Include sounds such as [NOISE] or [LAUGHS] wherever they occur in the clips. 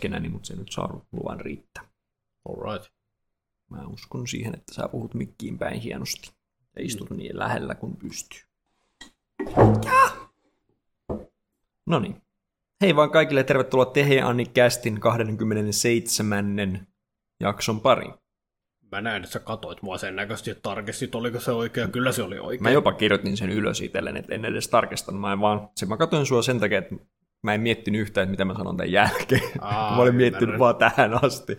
keskenäni, mutta se nyt saa luvan riittää. Alright. Mä uskon siihen, että sä puhut mikkiin päin hienosti. Ja istut niin lähellä kuin pystyy. No niin. Hei vaan kaikille, tervetuloa Tehe Anni Kästin 27. jakson pariin. Mä näin, että sä katoit mua sen näköisesti, että tarkistit, oliko se oikea. Kyllä se oli oikein. Mä jopa kirjoitin sen ylös itselleen, että en edes tarkistanut. Mä, en vaan, se, mä katsoin sua sen takia, että mä en miettinyt yhtään, että mitä mä sanon tämän jälkeen. Aa, [LAUGHS] mä olin ymmärrän. miettinyt vaan tähän asti.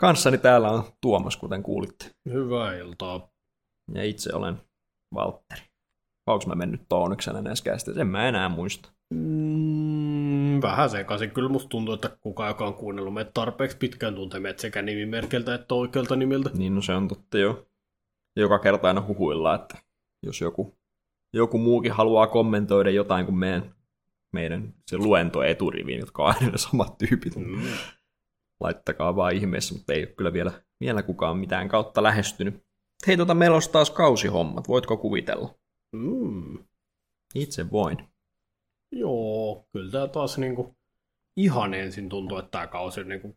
Kanssani täällä on Tuomas, kuten kuulitte. Hyvää iltaa. Ja itse olen Valtteri. Onko mä mennyt Toonuksena näissä käsissä? En mä enää muista. Mm, vähän sekaisin. Kyllä musta tuntuu, että kukaan, joka on kuunnellut meitä tarpeeksi pitkään, tuntee meitä sekä nimimerkeltä että oikealta nimeltä. Niin, no se on totta jo. Joka kerta aina huhuillaan, että jos joku, joku muukin haluaa kommentoida jotain kuin meidän, meidän se luento eturiviin, jotka on aina samat tyypit, Mm. laittakaa vaan ihmeessä, mutta ei ole kyllä vielä, vielä kukaan mitään kautta lähestynyt. Hei, tota, meillä olisi taas kausihommat, voitko kuvitella? Mm. Itse voin. Joo, kyllä tämä taas niinku ihan ensin tuntuu, että tämä kausi on niinku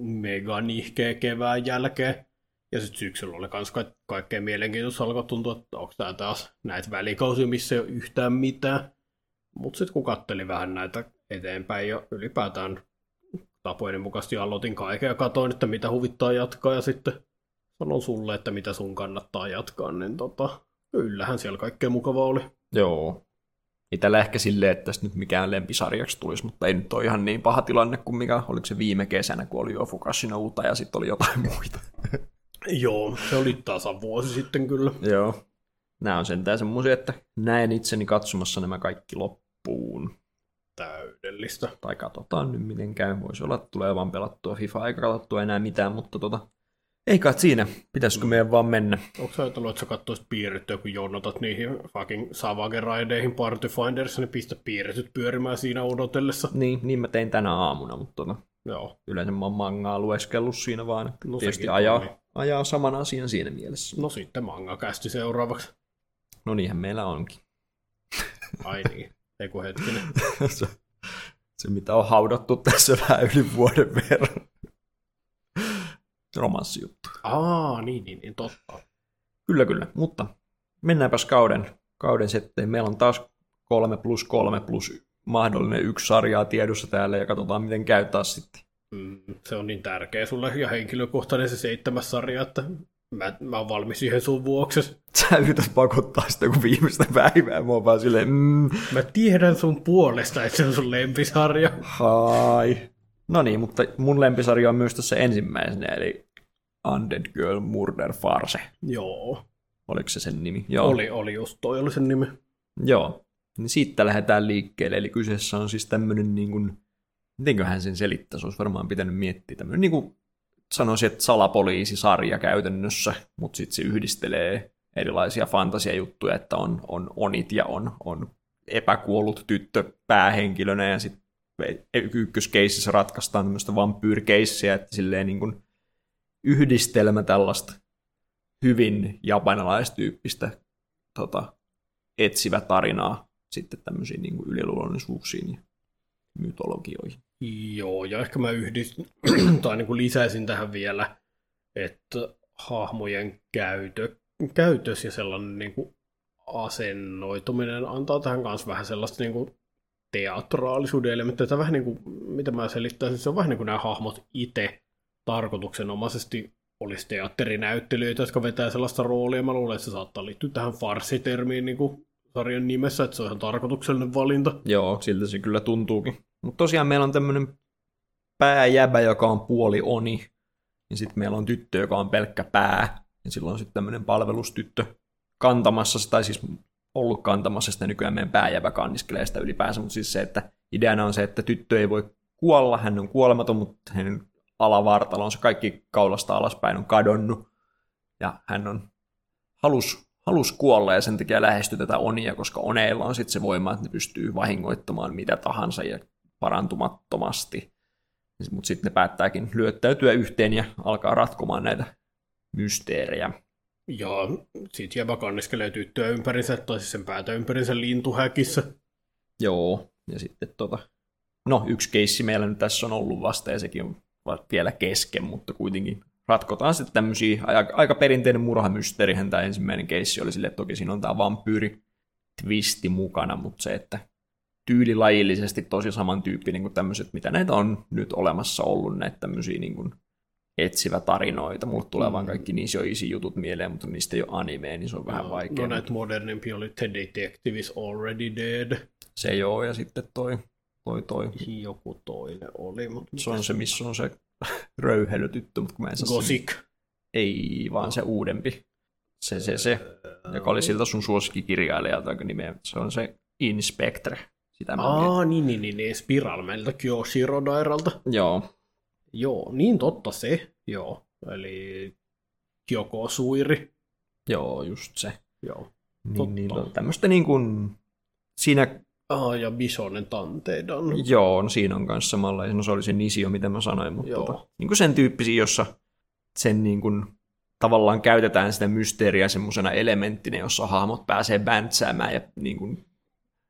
mega nihkeä kevään jälkeen. Ja sitten syksyllä oli ka- kaikkein mielenkiintoista alkoi tuntua, että onko tämä taas näitä välikausia, missä ei ole yhtään mitään. Mutta sitten kun katteli vähän näitä eteenpäin ja ylipäätään tapojeni mukaisesti aloitin kaiken ja katsoin, että mitä huvittaa jatkaa ja sitten sanon sulle, että mitä sun kannattaa jatkaa, niin tota, kyllähän siellä kaikkea mukavaa oli. Joo. Ei tällä ehkä silleen, että tästä nyt mikään lempisarjaksi tulisi, mutta ei nyt ole ihan niin paha tilanne kuin mikä, oliko se viime kesänä, kun oli jo Fukashi Uta ja sitten oli jotain muita. Joo, se oli tasan vuosi sitten kyllä. Joo. Nämä on sentään semmoisia, että näen itseni katsomassa nämä kaikki loppuun. Täydellistä. Tai katsotaan nyt miten käy. Voisi olla, että tulee vaan pelattua FIFA eikä katsottua enää mitään, mutta tota, ei kai siinä. Pitäisikö meidän vaan mennä? Onko sä ajatellut, että sä katsoisit piirrettyä, kun jonotat niihin fucking Savage Raideihin Party Finderissa, niin pistä piirretyt pyörimään siinä odotellessa? Niin, niin mä tein tänä aamuna, mutta tota, Joo. yleensä mä oon mangaa lueskellut siinä vaan. Että No tietysti ajaa, ajaa saman asian siinä mielessä. No sitten manga kästi seuraavaksi. No niinhän meillä onkin. Ai niin. Ei kun hetkinen. [LAUGHS] se, se, mitä on haudattu tässä vähän yli vuoden verran. Romanssijuttu. Aa, niin, niin, niin totta. Kyllä, kyllä. Mutta mennäänpäs kauden, kauden setteen. Meillä on taas kolme plus kolme plus mahdollinen yksi sarjaa tiedossa täällä ja katsotaan miten käy taas sitten. Mm, se on niin tärkeä sulle ja henkilökohtainen se seitsemäs sarja, että mä, mä oon valmis siihen sun vuoksi. Sä yrität pakottaa sitä kuin viimeistä päivää. Mä oon vaan silleen, mm, Mä tiedän sun puolesta, että se on sun lempisarja. Hai. No niin, mutta mun lempisarja on myös tässä ensimmäisenä, eli Undead Girl Murder Farce. Joo. Oliko se sen nimi? Joo. Oli, oli just toi oli sen nimi. Joo. Niin siitä lähdetään liikkeelle, eli kyseessä on siis tämmöinen niin kuin, mitenköhän sen selittäisi, olisi varmaan pitänyt miettiä tämmöinen niin kuin sanoisin, että salapoliisisarja käytännössä, mutta sitten se yhdistelee erilaisia fantasiajuttuja, että on, on onit ja on, on epäkuollut tyttö päähenkilönä ja sitten ykköskeississä ratkaistaan tämmöistä vampyyrkeissiä, että silleen niin kuin yhdistelmä tällaista hyvin japanilaistyyppistä tota, etsivä tarinaa sitten tämmöisiin niin yliluonnollisuuksiin ja mytologioihin. Joo, ja ehkä mä yhdistin, [CLEARS THROAT] tai niin kuin lisäisin tähän vielä, että hahmojen käytö, käytös ja sellainen niin kuin asennoituminen antaa tähän kanssa vähän sellaista niin kuin teatraalisuuden elementtiä, tai vähän niin kuin, mitä mä selittäisin, se on vähän niin kuin nämä hahmot itse tarkoituksenomaisesti olisi teatterinäyttelijöitä, jotka vetää sellaista roolia. Mä luulen, että se saattaa liittyä tähän farssitermiin niin kuin sarjan nimessä, että se on ihan tarkoituksellinen valinta. Joo, siltä se kyllä tuntuukin. Mutta tosiaan meillä on tämmöinen pääjäbä, joka on puoli oni, ja sitten meillä on tyttö, joka on pelkkä pää, ja silloin sitten tämmöinen palvelustyttö kantamassa, tai siis ollut kantamassa sitä nykyään meidän pääjäbä kanniskelee sitä ylipäänsä, mutta siis se, että ideana on se, että tyttö ei voi kuolla, hän on kuolematon, mutta hänen alavartalonsa kaikki kaulasta alaspäin on kadonnut, ja hän on halus, halus kuolla ja sen takia lähestyy tätä onia, koska oneilla on sitten se voima, että ne pystyy vahingoittamaan mitä tahansa ja parantumattomasti. Mutta sitten ne päättääkin lyöttäytyä yhteen ja alkaa ratkomaan näitä mysteerejä. Ja sit jäbä kanniskelee tyttöä ympärinsä, tai siis sen päätä ympärinsä lintuhäkissä. Joo, ja sitten tota, no yksi keissi meillä nyt tässä on ollut vasta ja sekin on vielä kesken, mutta kuitenkin ratkotaan sitten tämmöisiä, aika, aika perinteinen murhamysteerihän tämä ensimmäinen keissi oli sille, että toki siinä on tämä vampyyri twisti mukana, mutta se, että tyylilajillisesti tosi samantyyppinen kuin tämmöiset, mitä näitä on nyt olemassa ollut, näitä tämmöisiä niin kuin etsivä tarinoita. Mulle tulee mm. vaan kaikki niissä jo isi jutut mieleen, mutta niistä ei ole animea, niin se on vähän no, vaikea. No näitä modernimpi oli The Detective is Already Dead. Se joo, ja sitten toi, toi, toi. Joku toinen oli. Mutta se on se, missä on se [LAUGHS] röyhelytyttö, mutta kun mä en saa Gothic. Sen... Ei, vaan se uudempi. Se, se, se, joka oli siltä sun suosikkikirjailijalta nimeä. Se on se Inspectre. Sitä Aa, niin, niin, niin, niin, Spiral meiltä Kyoshiro Dairalta. Joo. Joo, niin totta se, joo. Eli Kyoko Suiri. Joo, just se. Joo. Niin, niin on tämmöistä niin kuin, siinä... Ah, ja Bisonen Tanteidan. Joo, no siinä on kanssa samalla. No se oli se Nisio, mitä mä sanoin, mutta tota, niin kuin sen tyyppisiä, jossa sen niin kuin, tavallaan käytetään sitä mysteeriä semmoisena elementtinä, jossa hahmot pääsee bäntsäämään ja niin kuin,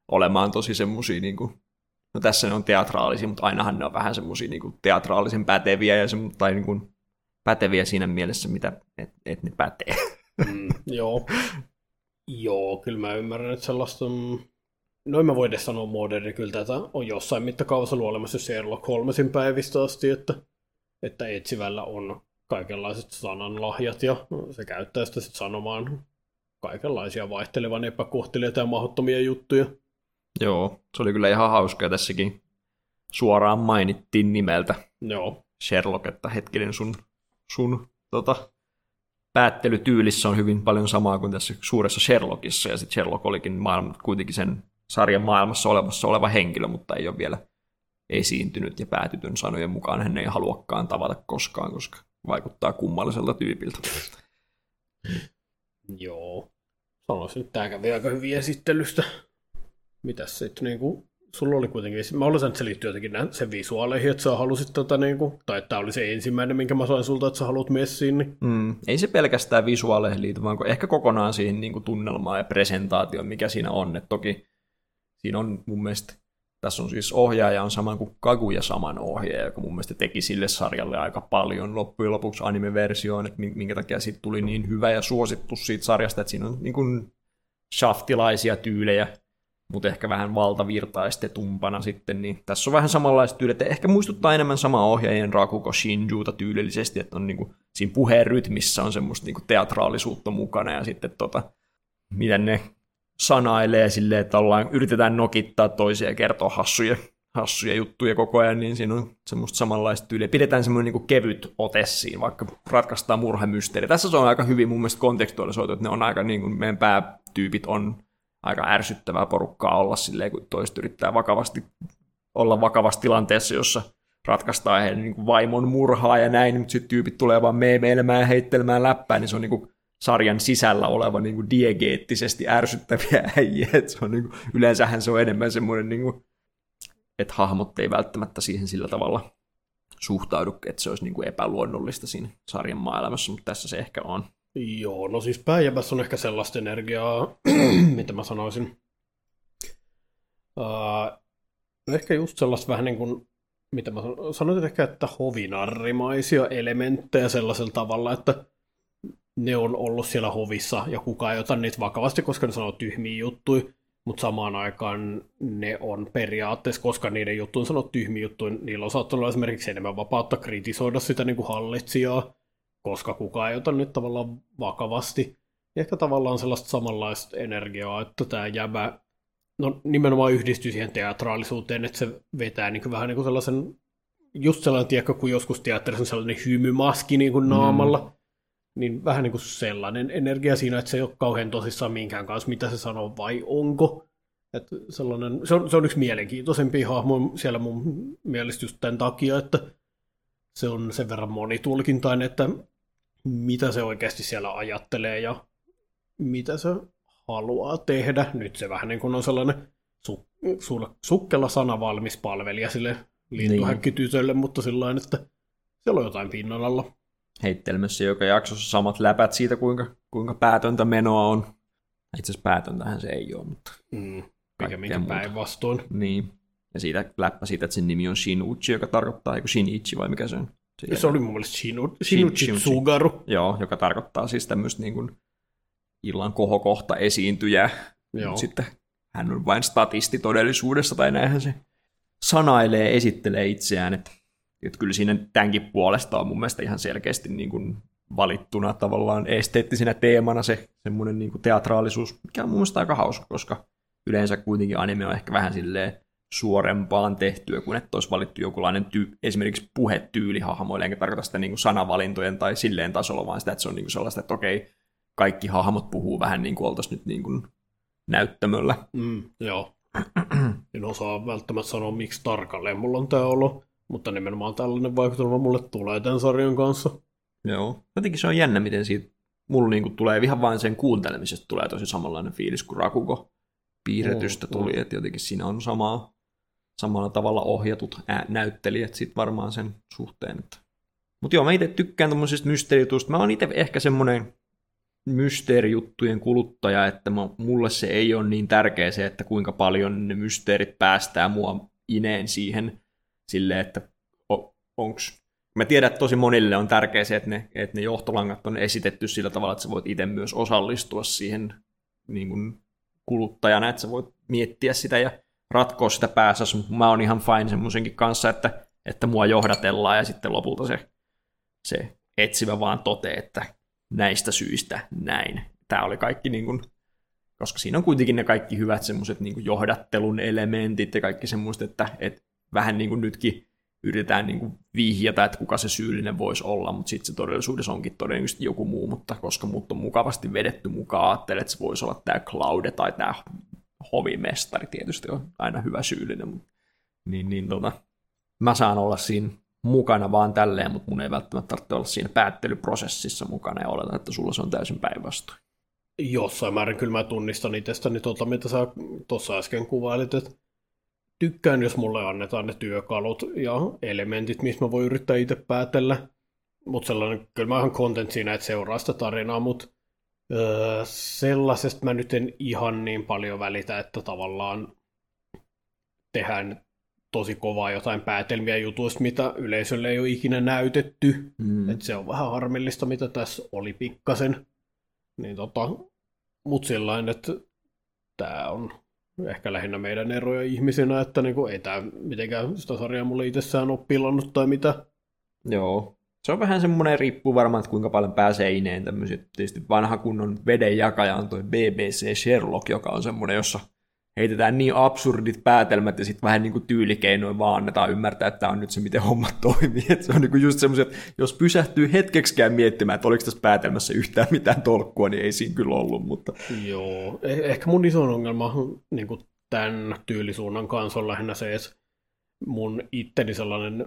olemaan tosi semmoisia, niin kuin, no tässä ne on teatraalisia, mutta ainahan ne on vähän semmoisia niin kuin, teatraalisen päteviä, ja se, tai niin kuin, päteviä siinä mielessä, mitä, että et ne pätee. Mm, joo. [LAUGHS] joo, kyllä mä ymmärrän, että sellaista on... Noin mä voin edes sanoa moderni, kyllä tätä on jossain mittakaavassa ollut olemassa Sherlock Holmesin päivistä asti, että, että etsivällä on kaikenlaiset sananlahjat ja se käyttää sitä sit sanomaan kaikenlaisia vaihtelevan epäkohtelijoita ja mahdottomia juttuja. Joo, se oli kyllä ihan hauskaa tässäkin. Suoraan mainittiin nimeltä Joo. Sherlock, että hetkinen sun, sun tota, päättelytyylissä on hyvin paljon samaa kuin tässä suuressa Sherlockissa, ja sitten Sherlock olikin maailma, kuitenkin sen sarjan maailmassa olemassa oleva henkilö, mutta ei ole vielä esiintynyt ja päätytyn sanojen mukaan hän ei haluakaan tavata koskaan, koska vaikuttaa kummalliselta tyypiltä. Joo. Sanoisin, että tämä kävi aika hyvin esittelystä. Mitäs sitten niin kuin, sulla oli kuitenkin, mä olisin, että se liittyy jotenkin sen visuaaleihin, että sä halusit tota niin kuin, tai että tämä oli se ensimmäinen, minkä mä sain sulta, että sä haluat messiin. Niin... Mm, ei se pelkästään visuaaleihin liity, vaan ehkä kokonaan siihen niin kuin tunnelmaan ja presentaatioon, mikä siinä on. Et toki siinä on mun mielestä, tässä on siis ohjaaja on sama kuin Kaguya saman ohjaaja, joka mun mielestä teki sille sarjalle aika paljon loppujen lopuksi anime-versioon, että minkä takia siitä tuli niin hyvä ja suosittu siitä sarjasta, että siinä on niin kuin shaftilaisia tyylejä, mutta ehkä vähän valtavirtaistetumpana sitten, niin tässä on vähän samanlaista tyyliä, että ehkä muistuttaa enemmän samaa ohjaajien Rakuko Shinjuuta tyylillisesti, että on niinku, siinä puheen rytmissä on semmoista niinku teatraalisuutta mukana, ja sitten tota, miten ne sanailee silleen, että ollaan, yritetään nokittaa toisia ja kertoa hassuja, hassuja juttuja koko ajan, niin siinä on semmoista samanlaista tyyliä. Pidetään semmoinen niin kevyt ote siinä, vaikka ratkaistaan murhamysteeri. Tässä se on aika hyvin mun mielestä kontekstualisoitu, että ne on aika niin kuin meidän päätyypit on aika ärsyttävää porukkaa olla silleen, kun toiset yrittää vakavasti olla vakavassa tilanteessa, jossa ratkaistaan heidän niin vaimon murhaa ja näin, mutta sitten tyypit tulee vaan meemeilemään ja heittelemään läppää, niin se on niin kuin sarjan sisällä oleva niin kuin diegeettisesti ärsyttäviä [LAUGHS] äijä. Et se on niin kuin, yleensähän se on enemmän semmoinen, niin kuin, että hahmot ei välttämättä siihen sillä tavalla suhtaudu, että se olisi niin kuin epäluonnollista siinä sarjan maailmassa, mutta tässä se ehkä on. Joo, no siis pääjäbässä on ehkä sellaista energiaa, [CLEARS THROAT] mitä mä sanoisin. Uh, no ehkä just sellaista vähän niin kuin, mitä mä sanoisin ehkä, että hovinarrimaisia elementtejä sellaisella tavalla, että ne on ollut siellä hovissa ja kukaan ei ota niitä vakavasti, koska ne sanoo tyhmiä juttuja, mutta samaan aikaan ne on periaatteessa, koska niiden juttuun sanoo tyhmiä juttuja, niillä on saattanut olla esimerkiksi enemmän vapautta kritisoida sitä niin kuin hallitsijaa, koska kukaan ei ota nyt tavallaan vakavasti. Ehkä tavallaan sellaista samanlaista energiaa, että tämä jäbä no, nimenomaan yhdistyy siihen teatraalisuuteen, että se vetää niin kuin vähän niin kuin sellaisen, just sellainen, tiedätkö, kun joskus teatterissa on sellainen hymymaski niin kuin naamalla, mm. Niin vähän niin kuin sellainen energia siinä, että se ei ole kauhean tosissaan minkään kanssa, mitä se sanoo vai onko. Että sellainen, se, on, se on yksi mielenkiintoisempi hahmo siellä mun mielestä just tämän takia, että se on sen verran monitulkintainen, että mitä se oikeasti siellä ajattelee ja mitä se haluaa tehdä. Nyt se vähän niin kuin on sellainen su- su- sukkella sana valmis palvelija sille lintuhäkkitytölle, niin. mutta sillä että siellä on jotain pinnan alla. Heittelemässä joka jaksossa samat läpät siitä, kuinka, kuinka päätöntä menoa on. Itse asiassa päätöntähän se ei ole, mutta... Mm, mikä minkä päinvastoin. Niin. Ja siitä läppä siitä, että sen nimi on Shinuchi, joka tarkoittaa, eikö Shinichi vai mikä se on? Se, se oli mun mielestä Shinu, Shinuchi Tsugaru. Joo, joka tarkoittaa siis tämmöistä niin kuin illan kohokohta esiintyjää. Joo. Sitten hän on vain statisti todellisuudessa, tai näinhän se sanailee, esittelee itseään. Että, että kyllä siinä tämänkin puolesta on mun mielestä ihan selkeästi niin kuin valittuna tavallaan esteettisenä teemana se semmoinen niin kuin teatraalisuus, mikä on mun mielestä aika hauska, koska yleensä kuitenkin anime on ehkä vähän silleen suorempaan tehtyä, kuin että olisi valittu jokinlainen ty- esimerkiksi puhetyyli hahmoille, enkä tarkoita sitä niin kuin sanavalintojen tai silleen tasolla, vaan sitä, että se on niin kuin sellaista, että okei, kaikki hahmot puhuu vähän niin kuin oltaisiin nyt niin kuin näyttämöllä. Mm, joo. [CLEARS THROAT] en osaa välttämättä sanoa, miksi tarkalleen mulla on tämä olo, mutta nimenomaan tällainen vaikutelma mulle tulee tämän sarjan kanssa. Joo. Jotenkin se on jännä, miten siitä mulla niinku tulee ihan vain sen kuuntelemisesta tulee tosi samanlainen fiilis kuin Rakuko piirretystä Mm, tuli, mm. että jotenkin siinä on samaa, samalla tavalla ohjatut ää, näyttelijät sit varmaan sen suhteen. Että. Mutta joo, mä itse tykkään tommosista mysteerijutuista. Mä oon itse ehkä semmonen mysteerijuttujen kuluttaja, että mä, mulle se ei ole niin tärkeä se, että kuinka paljon ne mysteerit päästää mua ineen siihen silleen, että onks Mä tiedän, että tosi monille on tärkeää se, että ne, että ne johtolangat on esitetty sillä tavalla, että sä voit itse myös osallistua siihen niin kuin kuluttajana, että sä voit miettiä sitä ja ratkoa sitä päässä. Mä oon ihan fine semmoisenkin kanssa, että, että mua johdatellaan ja sitten lopulta se, se etsivä vaan totee, että näistä syistä näin. Tämä oli kaikki niin kuin, koska siinä on kuitenkin ne kaikki hyvät semmoiset niin johdattelun elementit ja kaikki semmoiset, että, että vähän niin kuin nytkin yritetään niin kuin vihjata, että kuka se syyllinen voisi olla, mutta sitten se todellisuudessa onkin todennäköisesti joku muu, mutta koska mut on mukavasti vedetty mukaan, ajattelee, että se voisi olla tämä Claude tai tämä hovimestari, tietysti on aina hyvä syyllinen, mutta niin, niin tota, mä saan olla siinä mukana vaan tälleen, mutta mun ei välttämättä tarvitse olla siinä päättelyprosessissa mukana ja oletan, että sulla se on täysin päinvastoin. Jossain määrin kyllä mä tunnistan itsestäni tuota, mitä sä tuossa äsken kuvailit, että tykkään, jos mulle annetaan ne työkalut ja elementit, missä mä voin yrittää itse päätellä. Mutta sellainen, kyllä mä oon content siinä, että seuraa sitä tarinaa, mutta öö, sellaisesta mä nyt en ihan niin paljon välitä, että tavallaan tehdään tosi kovaa jotain päätelmiä jutuista, mitä yleisölle ei ole ikinä näytetty. Mm. Et se on vähän harmillista, mitä tässä oli pikkasen. Niin tota, mut sellainen, että tämä on ehkä lähinnä meidän eroja ihmisinä, että niinku, ei tämä mitenkään sitä sarjaa mulle itsessään ole pilannut tai mitä. Joo. Se on vähän semmoinen, riippuu varmaan, että kuinka paljon pääsee ineen tämmöiset. Tietysti vanha kunnon vedenjakaja on toi BBC Sherlock, joka on semmoinen, jossa heitetään niin absurdit päätelmät ja sitten vähän niin kuin tyylikeinoin vaan annetaan ymmärtää, että tämä on nyt se, miten hommat toimii. [LAUGHS] Et se on niin kuin just että jos pysähtyy hetkeksikään miettimään, että oliko tässä päätelmässä yhtään mitään tolkkua, niin ei siinä kyllä ollut, mutta Joo, eh- ehkä mun iso ongelma niin tämän tyylisuunnan kanssa on lähinnä se, että mun itteni sellainen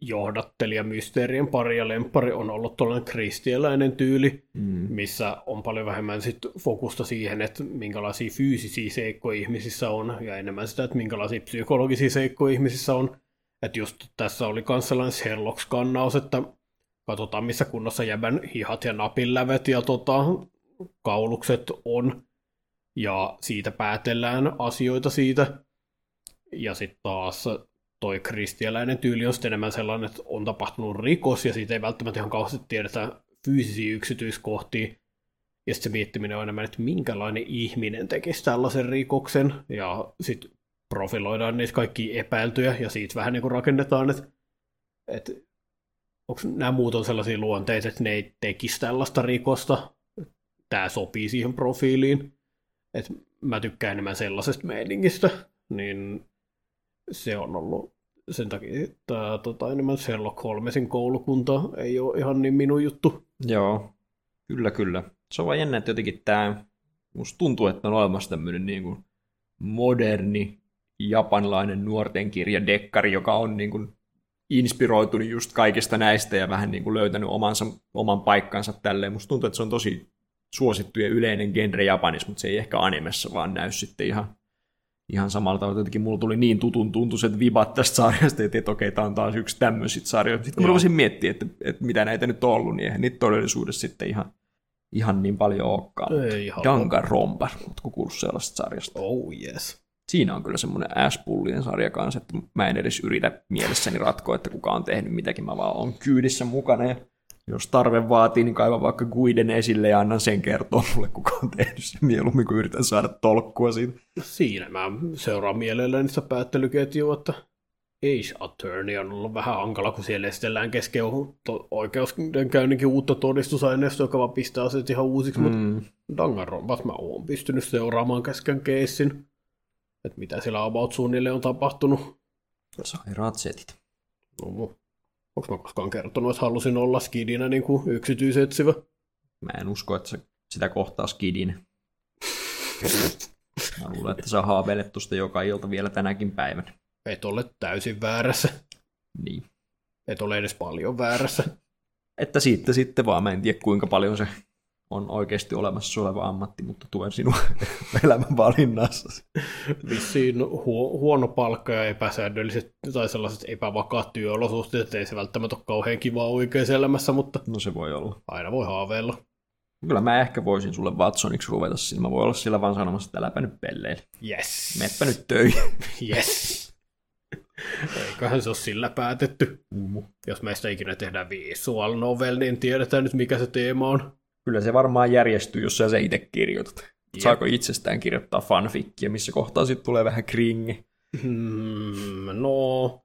johdattelija mysteerien pari ja lempari on ollut tuollainen kristialainen tyyli, mm. missä on paljon vähemmän sit fokusta siihen, että minkälaisia fyysisiä seikkoja ihmisissä on, ja enemmän sitä, että minkälaisia psykologisia seikkoja ihmisissä on. Että just tässä oli myös sellainen Sherlock-skannaus, että katsotaan missä kunnossa jäbän hihat ja napinlävet ja tota, kaulukset on, ja siitä päätellään asioita siitä. Ja sitten taas toi kristialainen tyyli on sitten enemmän sellainen, että on tapahtunut rikos, ja siitä ei välttämättä ihan kauheasti tiedetä fyysisiä yksityiskohtia. Ja sitten se miettiminen on enemmän, että minkälainen ihminen tekisi tällaisen rikoksen, ja sitten profiloidaan niitä kaikki epäiltyjä, ja siitä vähän niin kuin rakennetaan, että, että onko nämä muut on sellaisia luonteita, että ne ei tekisi tällaista rikosta, tämä sopii siihen profiiliin. Et mä tykkään enemmän sellaisesta meiningistä, niin se on ollut sen takia, että tota, enemmän Sherlock Holmesin koulukunta ei ole ihan niin minun juttu. Joo, kyllä kyllä. Se on vaan jännä, että jotenkin tämä, musta tuntuu, että on olemassa tämmöinen niin kuin moderni japanilainen nuorten kirja Dekkari, joka on niin kuin inspiroitunut just kaikista näistä ja vähän niin kuin löytänyt omansa, oman paikkansa tälleen. Musta tuntuu, että se on tosi suosittu ja yleinen genre Japanissa, mutta se ei ehkä animessa vaan näy sitten ihan, ihan samalla tavalla. Jotenkin mulla tuli niin tutun tuntuiset vibat tästä sarjasta, että, että okei, tämä on taas yksi tämmöisit sarjoja. Sitten kun mä Joo. rupesin miettiä, että, että, mitä näitä nyt on ollut, niin eihän niitä todellisuudessa sitten ihan, ihan niin paljon olekaan. Ei ihan. Danganronpa, ootko kuullut sellaisesta sarjasta? Oh yes. Siinä on kyllä semmoinen S-pullien sarja kanssa, että mä en edes yritä mielessäni ratkoa, että kuka on tehnyt mitäkin, mä vaan on kyydissä mukana ja jos tarve vaatii, niin kaivan vaikka Guiden esille ja annan sen kertoa mulle, kuka on tehnyt sen mieluummin, kun yritän saada tolkkua siitä. Siinä mä seuraan mielelläni sitä päättelyketjua, että Ace Attorney on ollut vähän hankala, kun siellä esitellään kesken oikeuskäynninkin uutta todistusaineistoa, joka vaan pistää asiat ihan uusiksi, mm. mutta Danganronpas mä oon pystynyt seuraamaan kesken keissin, että mitä siellä about suunnilleen on tapahtunut. Sairaat setit. No, onko mä koskaan kertonut, että halusin olla skidinä niin kuin yksityisetsivä? Mä en usko, että sitä kohtaa skidin. [LAUGHS] Mä luulen, että sä haaveilet tuosta joka ilta vielä tänäkin päivänä. Et ole täysin väärässä. Niin. Et ole edes paljon väärässä. Että siitä sitten vaan, mä en tiedä kuinka paljon se on oikeasti olemassa oleva ammatti, mutta tuen sinua [LAUGHS] elämän valinnassa. Vissiin hu- huono palkka ja epäsäännölliset tai sellaiset epävakaat työolosuhteet, ei se välttämättä ole kauhean kiva oikeassa elämässä, mutta no se voi olla. Aina voi haaveilla. Kyllä mä ehkä voisin sulle Watsoniksi ruveta siinä. Mä voin olla sillä vaan sanomassa, että äläpä nyt pelleille. Yes. Meppä nyt töihin. [LAUGHS] Yes. Eiköhän se ole sillä päätetty. Mm. Jos meistä ikinä tehdään visual novel, niin tiedetään nyt mikä se teema on. Kyllä se varmaan järjestyy, jos sä se itse kirjoitat. Jep. Saako itsestään kirjoittaa fanfikkiä, missä kohtaa sitten tulee vähän kringi? Hmm, no,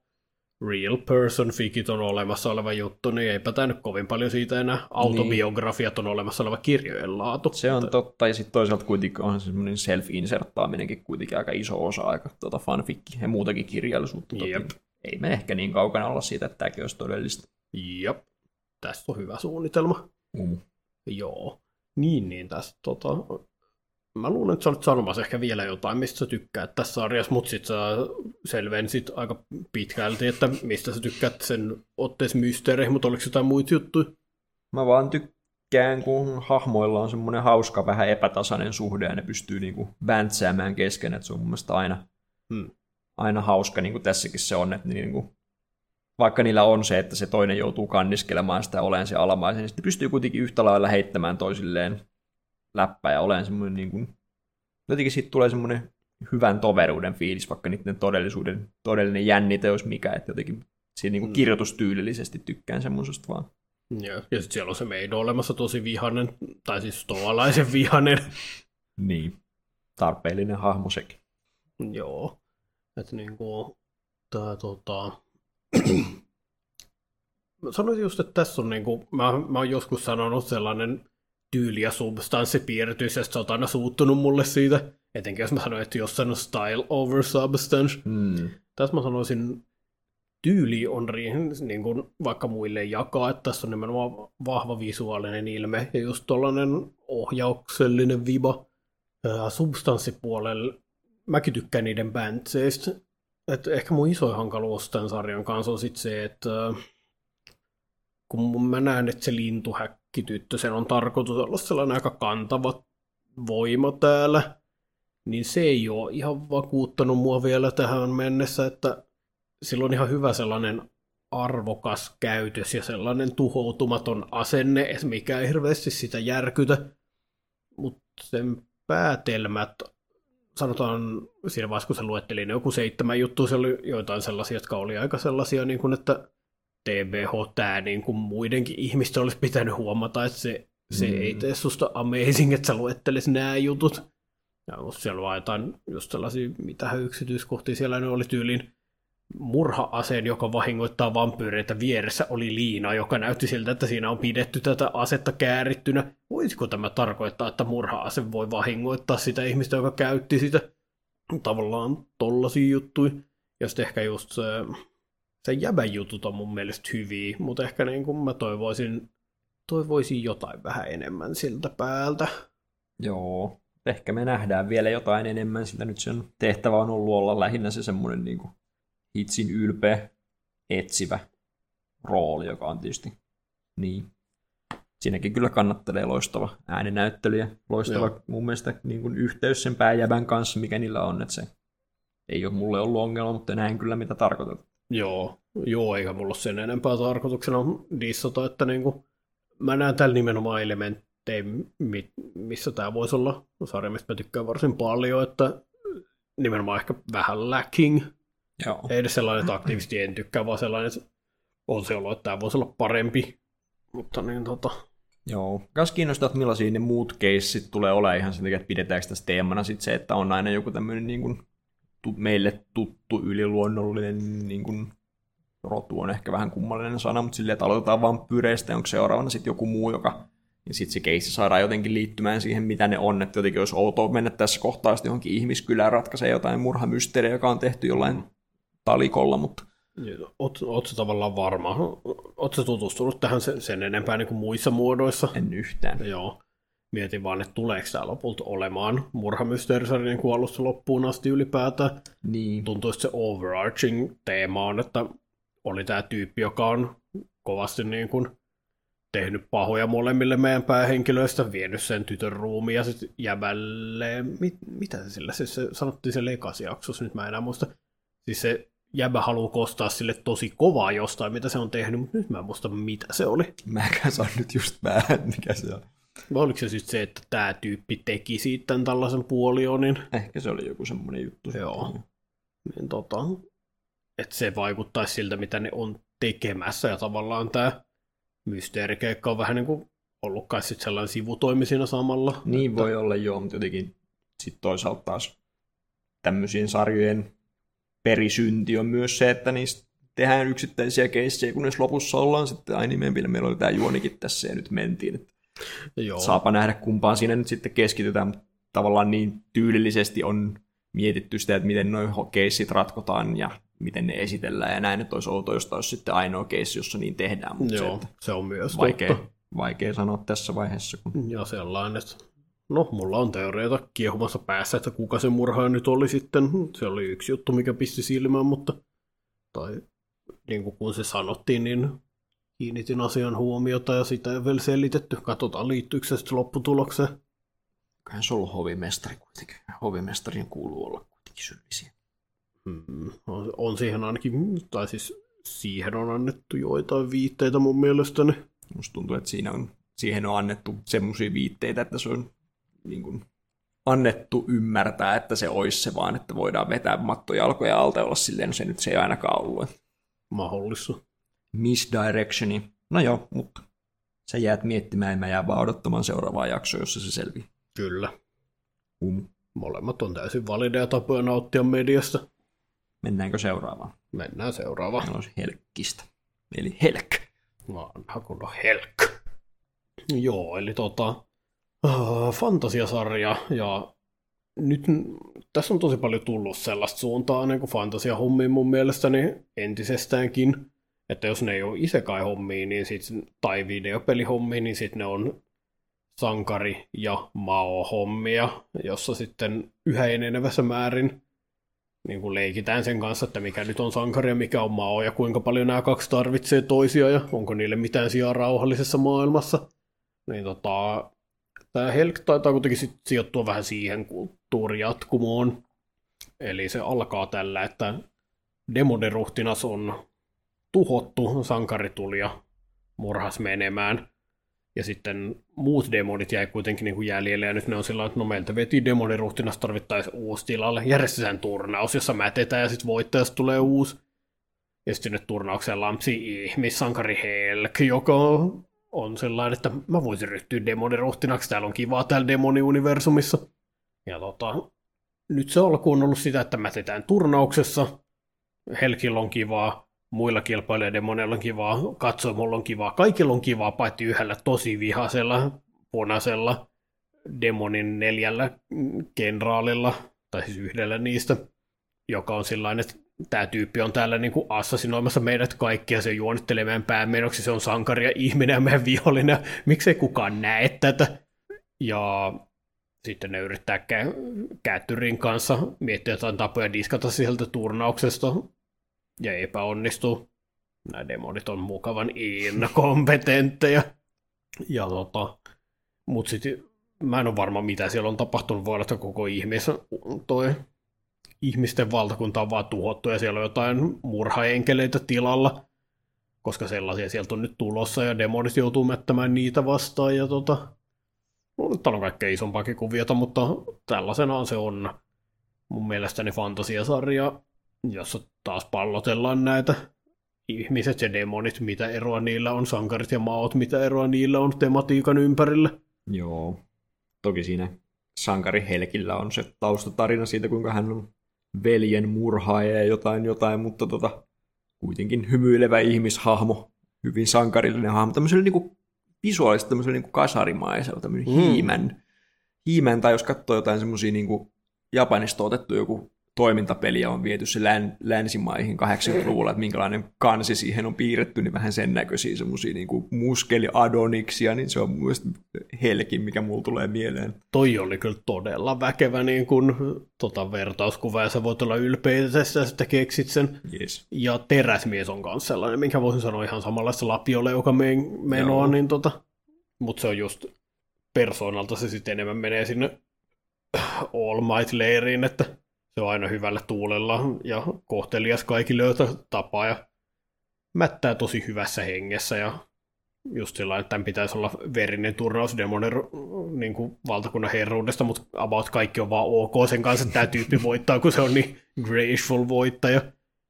real person fikit on olemassa oleva juttu, niin eipä tämä nyt kovin paljon siitä enää. Autobiografiat on olemassa oleva kirjojen laatu. Se on totta, ja sitten toisaalta kuitenkin on semmoinen self-inserttaaminenkin kuitenkin aika iso osa aika tuota fanfikki ja muutakin kirjallisuutta. Jep. Ei me ehkä niin kaukana olla siitä, että tämäkin olisi todellista. Jep, tästä on hyvä suunnitelma. Mm. Joo. Niin, niin tässä tota, mä luulen, että sä olet sanomassa ehkä vielä jotain, mistä sä tykkäät tässä sarjassa, mutta sitten sä selvensit aika pitkälti, että mistä sä tykkäät sen ottees mysteereihin, mutta oliko jotain muita juttuja? Mä vaan tykkään, kun hahmoilla on semmoinen hauska, vähän epätasainen suhde, ja ne pystyy niinku väntsäämään kesken, että se on mun mielestä aina, hmm. aina hauska, niin kuin tässäkin se on, että niinku, vaikka niillä on se, että se toinen joutuu kanniskelemaan sitä olen se alamaisen, niin sitten pystyy kuitenkin yhtä lailla heittämään toisilleen läppä ja olen semmoinen niin kuin, jotenkin siitä tulee semmoinen hyvän toveruuden fiilis, vaikka niiden todellisuuden todellinen jännite olisi mikä, että jotenkin siinä niin kuin mm. kirjoitustyylillisesti tykkään semmoisesta vaan. Joo, ja sitten siellä on se meidän olemassa tosi vihanen, tai siis stoalaisen vihanen. [LAUGHS] niin, tarpeellinen hahmo sekin. Joo, että niin kuin, tää, tota... [CLEARS THROAT] sanoisin just, että tässä on niin kuin, mä, mä oon joskus sanonut sellainen tyyli ja substanssipiirtys, ja se on aina suuttunut mulle siitä. Etenkin jos mä sanoin, että jossain on style over substance. Mm. Tässä mä sanoisin, tyyli on niin kuin vaikka muille jakaa, että tässä on nimenomaan vahva visuaalinen ilme ja just tollainen ohjauksellinen viba. Substanssipuolella mäkin tykkään niiden bäntseistä. Et ehkä mun isoin hankaluus tämän sarjan kanssa on sit se, että kun mä näen, että se lintuhäkkityttö, sen on tarkoitus olla sellainen aika kantava voima täällä, niin se ei ole ihan vakuuttanut mua vielä tähän mennessä, että sillä on ihan hyvä sellainen arvokas käytös ja sellainen tuhoutumaton asenne, mikä ei hirveästi sitä järkytä, mutta sen päätelmät, sanotaan siinä vaiheessa, kun se luetteli ne joku seitsemän juttu, se oli joitain sellaisia, jotka oli aika sellaisia, niin kuin, että TBH, tämä niin kuin muidenkin ihmisten olisi pitänyt huomata, että se, se mm. ei tee susta amazing, että sä luettelisi nämä jutut. Ja siellä vaan jotain just sellaisia, mitä yksityiskohtia siellä ne oli tyyliin murha-aseen, joka vahingoittaa vampyyreitä vieressä oli liina, joka näytti siltä, että siinä on pidetty tätä asetta käärittynä. Voisiko tämä tarkoittaa, että murha-ase voi vahingoittaa sitä ihmistä, joka käytti sitä? Tavallaan tollasia juttuja. Ja sitten ehkä just se se jäbän jutut on mun mielestä hyviä, mutta ehkä niin kuin mä toivoisin, toivoisin jotain vähän enemmän siltä päältä. Joo, ehkä me nähdään vielä jotain enemmän, sillä nyt sen tehtävä on ollut olla lähinnä se semmoinen niin kuin hitsin ylpeä, etsivä rooli, joka on tietysti niin. Siinäkin kyllä kannattelee loistava ääninäyttely ja loistava Joo. mun mielestä niin kuin yhteys sen pääjäbän kanssa, mikä niillä on, että se ei ole mulle ollut ongelma, mutta näen kyllä mitä tarkoitat. Joo, joo, eikä mulla ole sen enempää tarkoituksena dissata, että niinku, mä näen tällä nimenomaan elementtejä, missä tämä voisi olla sarja, mistä mä tykkään varsin paljon, että nimenomaan ehkä vähän lacking. Joo. Ei edes sellainen, että aktiivisesti en tykkää, vaan sellainen, että on se olo, että tämä voisi olla parempi. Mutta niin tota, Joo. Kas kiinnostaa, että millaisia ne muut keissit tulee olemaan ihan sen takia, että pidetäänkö tässä teemana sit se, että on aina joku tämmöinen niin kuin, tu- meille tuttu yliluonnollinen niin kuin, rotu on ehkä vähän kummallinen sana, mutta silleen, että aloitetaan vampyyreistä ja onko seuraavana sitten joku muu, joka ja sitten se keissi saadaan jotenkin liittymään siihen, mitä ne on. Että jotenkin olisi outoa mennä tässä kohtaa sitten johonkin ihmiskylään ratkaisee jotain murhamysteeriä, joka on tehty jollain talikolla, mutta oot sä tavallaan varma? Sä tutustunut tähän sen, sen enempää niin kuin muissa muodoissa? en yhtään. Joo. Mietin vaan, että tuleeko tämä lopulta olemaan murhamysteerisarja niin kuin alusta loppuun asti ylipäätään. Niin. Tuntuu, että se overarching teema on, että oli tämä tyyppi, joka on kovasti niin kuin tehnyt pahoja molemmille meidän päähenkilöistä, vienyt sen tytön ruumiin ja sitten jäbälle, mit, mitä se sillä, siis se sanottiin se lekas jaksossa, nyt mä en enää muista. Siis se jäbä haluaa kostaa sille tosi kovaa jostain, mitä se on tehnyt, mutta nyt mä en muista, mitä se oli. Mäkään saan nyt just päähän, mikä se on. Vai oliko se sitten se, että tämä tyyppi teki siitä tämän tällaisen puolionin? Ehkä se oli joku semmoinen juttu. Joo. Niin tota, että se vaikuttaisi siltä, mitä ne on tekemässä, ja tavallaan tämä mysteerikeikka on vähän niin kuin ollut kai sit sellainen sivutoimi siinä samalla. Niin että, voi olla joo, mutta jotenkin sitten toisaalta taas tämmöisien sarjojen perisynti on myös se, että niistä tehdään yksittäisiä keissejä, kunnes lopussa ollaan sitten, ai niin, meillä, oli tämä juonikin tässä ja nyt mentiin. Että Joo. saapa nähdä kumpaan siinä nyt sitten keskitytään, mutta tavallaan niin tyylillisesti on mietitty sitä, että miten nuo keissit ratkotaan ja miten ne esitellään ja näin, että olisi outo, jos olisi sitten ainoa keissi, jossa niin tehdään, mutta Joo, se, se on myös vaikea, totta. vaikea sanoa tässä vaiheessa. Kun... Ja sellainen, että no, mulla on teorioita kiehumassa päässä, että kuka se murhaaja nyt oli sitten. Se oli yksi juttu, mikä pisti silmään, mutta tai niin kuin kun se sanottiin, niin kiinnitin asian huomiota ja sitä ei vielä selitetty. Katsotaan liittyykö se sitten lopputulokseen. Kai se on ollut hovimestari kuitenkin. Hovimestarien kuuluu olla kuitenkin syyllisiä. Hmm, on, on siihen ainakin, tai siis siihen on annettu joitain viitteitä mun mielestäni. Musta tuntuu, että siinä on, siihen on annettu semmoisia viitteitä, että se on niin kuin, annettu ymmärtää, että se olisi se vaan, että voidaan vetää mattojalkoja alta ja olla silleen, no se nyt se ei ainakaan ollut. Mahdollissa. Misdirectioni. No joo, mutta sä jäät miettimään ja mä jään vaan odottamaan seuraavaa jaksoa, jossa se selvii. Kyllä. Um. Molemmat on täysin valideja tapoja nauttia mediasta. Mennäänkö seuraavaan? Mennään seuraavaan. Meillä olisi Helkkistä. Eli Helk. Vanha kunnon helk. Joo, eli tota, fantasiasarja ja nyt tässä on tosi paljon tullut sellaista suuntaa niin kuin fantasiahommiin mun mielestäni entisestäänkin. Että jos ne ei ole isekai-hommia niin sit, tai videopelihommia, niin sitten ne on sankari- ja mao-hommia, jossa sitten yhä enenevässä määrin niin kuin leikitään sen kanssa, että mikä nyt on sankari ja mikä on mao ja kuinka paljon nämä kaksi tarvitsee toisia ja onko niille mitään sijaa rauhallisessa maailmassa. Niin tota, tämä Helk taitaa kuitenkin sit sijoittua vähän siihen kulttuurijatkumoon. Eli se alkaa tällä, että demoniruhtinas on tuhottu, sankari tuli ja murhas menemään. Ja sitten muut demonit jäi kuitenkin niin kuin jäljelle, ja nyt ne on sillä että no meiltä veti demoniruhtinas tarvittaisiin uusi tilalle. Järjestetään turnaus, jossa mätetään, ja sitten voittajasta tulee uusi. Ja sitten sinne turnaukseen lampsi ihmissankari Helk, joka on sellainen, että mä voisin ryhtyä demoniruhtinaksi, täällä on kivaa täällä demoniuniversumissa. Ja tota, nyt se alku on ollut sitä, että mätetään turnauksessa, Helkillä on kivaa, muilla kilpailijademoneilla on kivaa, katsomulla on kivaa, kaikilla on kivaa, paitsi yhdellä tosi vihasella, punaisella demonin neljällä kenraalilla, tai siis yhdellä niistä, joka on sellainen, että tämä tyyppi on täällä niin kuin assassinoimassa meidät kaikkia, se juonittelee meidän päämenoksi, se on sankari ja ihminen ja meidän vihollinen, miksei kukaan näe tätä. Ja sitten ne yrittää kä- kättyrin kanssa miettiä jotain tapoja diskata sieltä turnauksesta, ja epäonnistuu. Nämä demonit on mukavan inkompetentteja. Ja tota, mut sitten mä en ole varma mitä siellä on tapahtunut, voi olla, että koko ihmis, toi, ihmisten valtakunta on vaan tuhottu ja siellä on jotain murhaenkeleitä tilalla, koska sellaisia sieltä on nyt tulossa ja demonit joutuu mättämään niitä vastaan ja tota, no, nyt on kaikkea isompaakin kuviota, mutta tällaisenaan se on. mun mielestäni fantasiasarja, jossa taas pallotellaan näitä ihmiset ja demonit, mitä eroa niillä on, sankarit ja maot, mitä eroa niillä on tematiikan ympärillä. Joo. Toki siinä sankari Helkillä on se taustatarina siitä, kuinka hän on veljen murhaaja ja jotain jotain, mutta tota, kuitenkin hymyilevä ihmishahmo, hyvin sankarillinen hahmo, tämmöisellä niinku visuaalisesti tämmöisellä niinku kasarimaisella, tämmöinen mm. hiimän, hiimän, tai jos katsoo jotain semmoisia niinku Japanista otettu joku toimintapeliä on viety se län, länsimaihin 80-luvulla, että minkälainen kansi siihen on piirretty, niin vähän sen näköisiä semmoisia niin muskeliadoniksia, niin se on mun helkin, mikä mulla tulee mieleen. Toi oli kyllä todella väkevä niin kuin, tota, vertauskuva, ja sä voit olla ylpeä tästä, että keksit sen. Yes. Ja teräsmies on kanssa sellainen, minkä voisin sanoa ihan samanlaista lapioleuka menoa, niin tota, mutta se on just persoonalta se sitten enemmän menee sinne All Might-leiriin, että se on aina hyvällä tuulella ja kohtelias kaikille, joita tapaa ja mättää tosi hyvässä hengessä ja just sillä että tämän pitäisi olla verinen turnaus demonen niin kuin valtakunnan herruudesta, mutta about kaikki on vaan ok sen kanssa, että tämä tyyppi [LAUGHS] voittaa, kun se on niin graceful voittaja.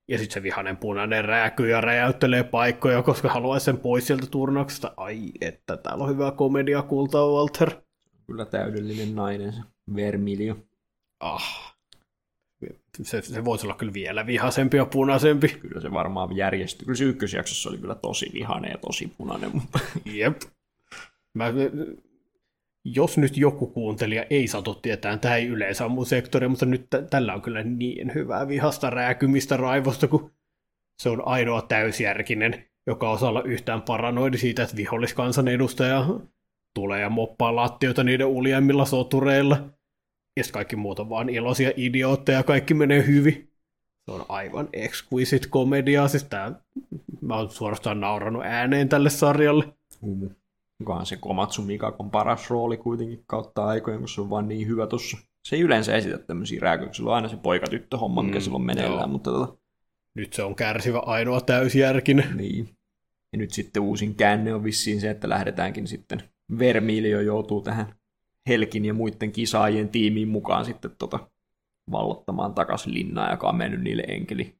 Ja sitten se vihanen punainen rääkyy ja räjäyttelee paikkoja, koska haluaa sen pois sieltä turnauksesta. Ai, että täällä on hyvää komedia kultaa, Walter. Kyllä täydellinen nainen se Vermilio. Ah, se, se voisi olla kyllä vielä vihaisempi ja punaisempi. Kyllä se varmaan järjestyi. Kyllä se ykkösjaksossa oli kyllä tosi vihainen ja tosi punainen, mutta... Jep. Mä, jos nyt joku kuuntelija ei satu tietää, tämä ei yleensä ole mun sektori, mutta nyt t- tällä on kyllä niin hyvää vihasta rääkymistä raivosta, kun se on ainoa täysjärkinen, joka osaa olla yhtään paranoidi siitä, että viholliskansan edustaja tulee ja moppaa lattioita niiden uljaimmilla sotureilla ja kaikki muut on vaan iloisia idiootteja, kaikki menee hyvin. Se on aivan exquisite komedia, siis tää, mä oon suorastaan nauranut ääneen tälle sarjalle. Mm. Onkohan se Komatsu Mikakon paras rooli kuitenkin kautta aikojen, kun se on vaan niin hyvä tossa. Se ei yleensä esitä tämmöisiä rääkyjä, sillä on aina se poikatyttö-homma, mikä mm, silloin meneillään, joo. mutta tota... Nyt se on kärsivä ainoa täysjärkinen. Niin. Ja nyt sitten uusin käänne on vissiin se, että lähdetäänkin sitten Vermilio joutuu tähän Helkin ja muiden kisaajien tiimiin mukaan sitten tota, vallottamaan takaisin linnaa, joka on mennyt niille enkeli,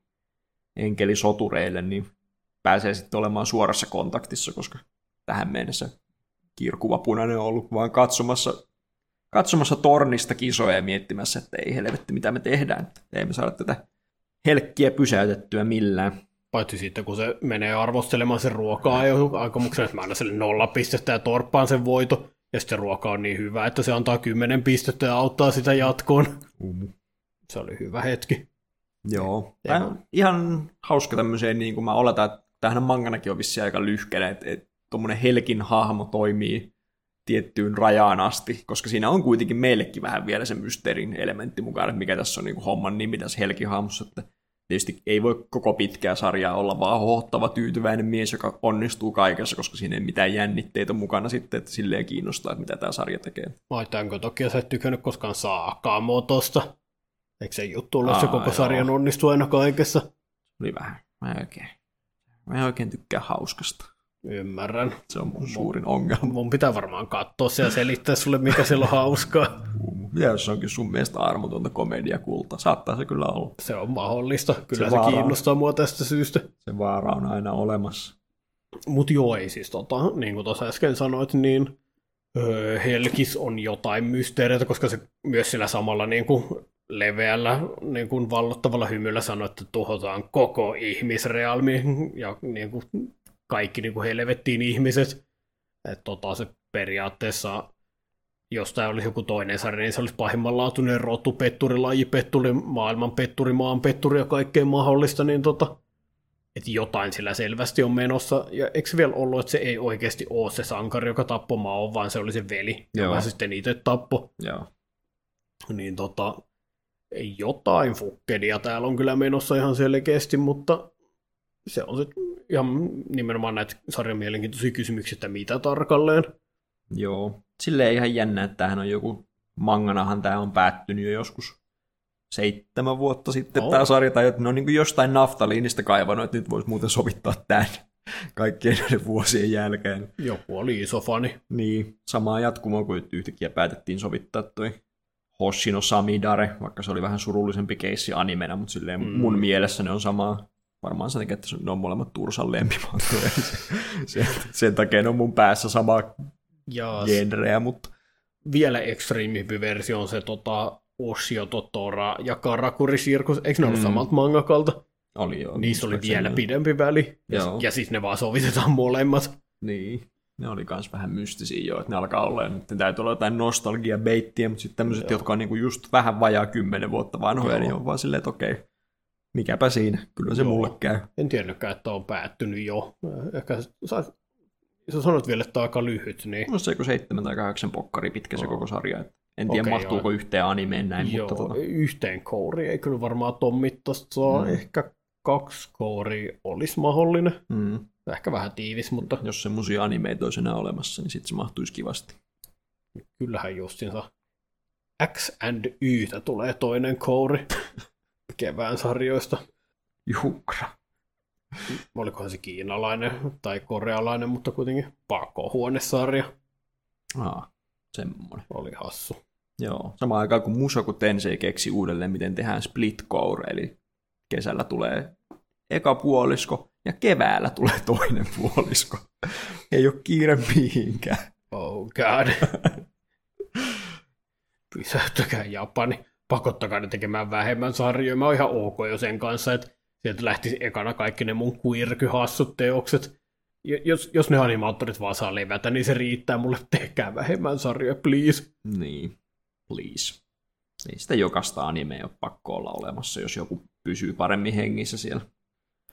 enkelisotureille, niin pääsee sitten olemaan suorassa kontaktissa, koska tähän mennessä kirkuva punainen on ollut vaan katsomassa, katsomassa tornista kisoja ja miettimässä, että ei helvetti, mitä me tehdään. Ei me saada tätä helkkiä pysäytettyä millään. Paitsi sitten, kun se menee arvostelemaan sen ruokaa jo aikomuksena, että mä annan sille nolla pistettä ja torppaan sen voito. Ja sitten ruoka on niin hyvä, että se antaa kymmenen pistettä ja auttaa sitä jatkoon. Mm. Se oli hyvä hetki. Joo. Tämä on ihan hauska tämmöiseen, niin kuin mä oletan, että tähän manganakin on vissi aika lyhkäinen, että, että tuommoinen Helkin hahmo toimii tiettyyn rajaan asti, koska siinä on kuitenkin meillekin vähän vielä se mysteerin elementti mukaan, että mikä tässä on niin kuin homman nimi tässä Helkin hahmossa, että tietysti ei voi koko pitkää sarjaa olla vaan hohtava, tyytyväinen mies, joka onnistuu kaikessa, koska siinä ei mitään jännitteitä mukana sitten, että silleen kiinnostaa, että mitä tämä sarja tekee. Maitaanko toki sä et tykännyt koskaan saakaan motosta? Eikö se juttu ollut se koko joo. sarjan onnistuu aina kaikessa? Oli vähän. Mä en oikein, mä en oikein tykkää hauskasta. Ymmärrän. Se on mun suurin ongelma. Mun pitää varmaan katsoa se ja selittää sulle, mikä siellä on hauskaa. Ja jos onkin sun mielestä armotonta komediakulta, saattaa se kyllä olla. Se on mahdollista. Kyllä se, se kiinnostaa mua tästä syystä. Se vaara on aina olemassa. Mutta joo, ei siis tota, niin kuin tuossa äsken sanoit, niin öö, Helkis on jotain mysteereitä, koska se myös sillä samalla niin kuin leveällä niin kuin vallottavalla hymyllä sanoi, että tuhotaan koko ihmisrealmi ja niin kuin kaikki niin kuin helvettiin ihmiset. Että tota, se periaatteessa, jos tämä olisi joku toinen sarja, niin se olisi pahimmanlaatuinen rotu, petturi, laji, petturi, maailman petturi, maan petturi ja kaikkea mahdollista, niin tota, että jotain sillä selvästi on menossa. Ja eikö se vielä ollut, että se ei oikeasti ole se sankari, joka tappoi maa, vaan se oli se veli, Joo. joka sitten itse tappo. Joo. Niin tota, jotain fukkedia täällä on kyllä menossa ihan selkeästi, mutta se on sitten ihan nimenomaan näitä sarjan mielenkiintoisia kysymyksiä, että mitä tarkalleen. Joo, silleen ihan jännä, että tämähän on joku, manganahan tämä on päättynyt jo joskus seitsemän vuotta sitten oh. tämä sarja, tai että ne on niin kuin jostain naftaliinista kaivannut, että nyt voisi muuten sovittaa tämän [LAUGHS] kaikkien näiden vuosien jälkeen. Joku oli iso fani. Niin, samaa jatkumoa kuin yhtäkkiä päätettiin sovittaa toi Hoshino Samidare, vaikka se oli vähän surullisempi keissi animena, mutta silleen mm. mun mielessä ne on samaa. Varmaan sen takia, että ne on molemmat Tursan lempimantoja. [LAUGHS] sen, sen takia ne on mun päässä sama genreä, mutta... Vielä ekstriimimpi versio on se tota, Oshio Totora ja Karakuri Sirkus. Eikö ne ollut mm. samalta mangakalta? Oli joo. Niissä oli vielä pidempi väli. Ja, joo. ja siis ne vaan sovitetaan molemmat. Niin ne oli myös vähän mystisiä jo, että ne alkaa olla, nyt täytyy olla jotain nostalgia-beittiä, mutta sitten tämmöiset, jotka on niinku just vähän vajaa kymmenen vuotta vanhoja, Joo. niin on vaan silleen, että okei, mikäpä siinä, kyllä se Joo. mulle käy. En tiennytkään, että on päättynyt jo. Ehkä sä, sä sanot vielä, että on aika lyhyt. Niin... No se joku seitsemän tai kahdeksan pokkari pitkä se koko sarja. En tiedä, okay, mahtuuko joo. yhteen animeen näin, joo, mutta... Tota... Yhteen kouri ei kyllä varmaan ton mittaista saa. Mm. Ehkä kaksi kouri olisi mahdollinen. Mm. Ehkä vähän tiivis, mutta... Jos semmoisia animeita olisi enää olemassa, niin sitten se mahtuisi kivasti. Kyllähän justinsa X and Ytä tulee toinen kouri [LAUGHS] kevään sarjoista. Jukra. Olikohan se kiinalainen tai korealainen, mutta kuitenkin pakohuonesarja. Aa, semmoinen. Oli hassu. Joo, samaan aikaan kun Musoku Tensei keksi uudelleen, miten tehdään split core, eli kesällä tulee eka puolisko ja keväällä tulee toinen puolisko. Ei ole kiire mihinkään. Oh god. [LAUGHS] Pysäyttäkää Japani. Pakottakaa ne tekemään vähemmän sarjoja. Mä oon ihan ok jo sen kanssa, että sieltä lähti ekana kaikki ne mun quirky-hassut teokset. Jos, jos ne animaattorit vaan saa levätä, niin se riittää mulle. Tehkää vähemmän sarjoja, please. Niin, please. Ei sitä jokaista animea ole pakko olla olemassa, jos joku pysyy paremmin hengissä siellä.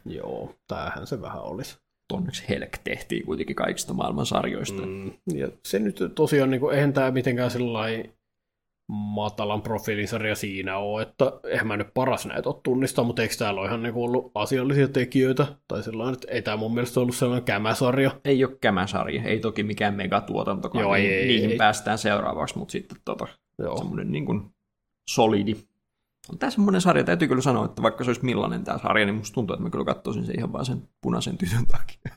Joo, tämähän se vähän olisi. Onneksi Helk tehtiin kuitenkin kaikista maailman sarjoista. Mm, ja se nyt tosiaan, niin kuin, eihän tämä mitenkään sellainen matalan profiilisarja siinä ole, että eihän mä nyt paras näitä ole tunnistaa, mutta eikö täällä ole ihan niin ollut asiallisia tekijöitä? Tai sellainen, että ei tämä mun mielestä ollut sellainen kämäsarja. Ei ole kämäsarja, ei toki mikään megatuotantokaan, Joo, ei, niihin ei, päästään ei. seuraavaksi, mutta sitten tota, semmoinen niin kuin solidi on tämä semmoinen sarja, täytyy kyllä sanoa, että vaikka se olisi millainen tämä sarja, niin musta tuntuu, että mä kyllä katsoisin se ihan vaan sen punaisen tytön takia.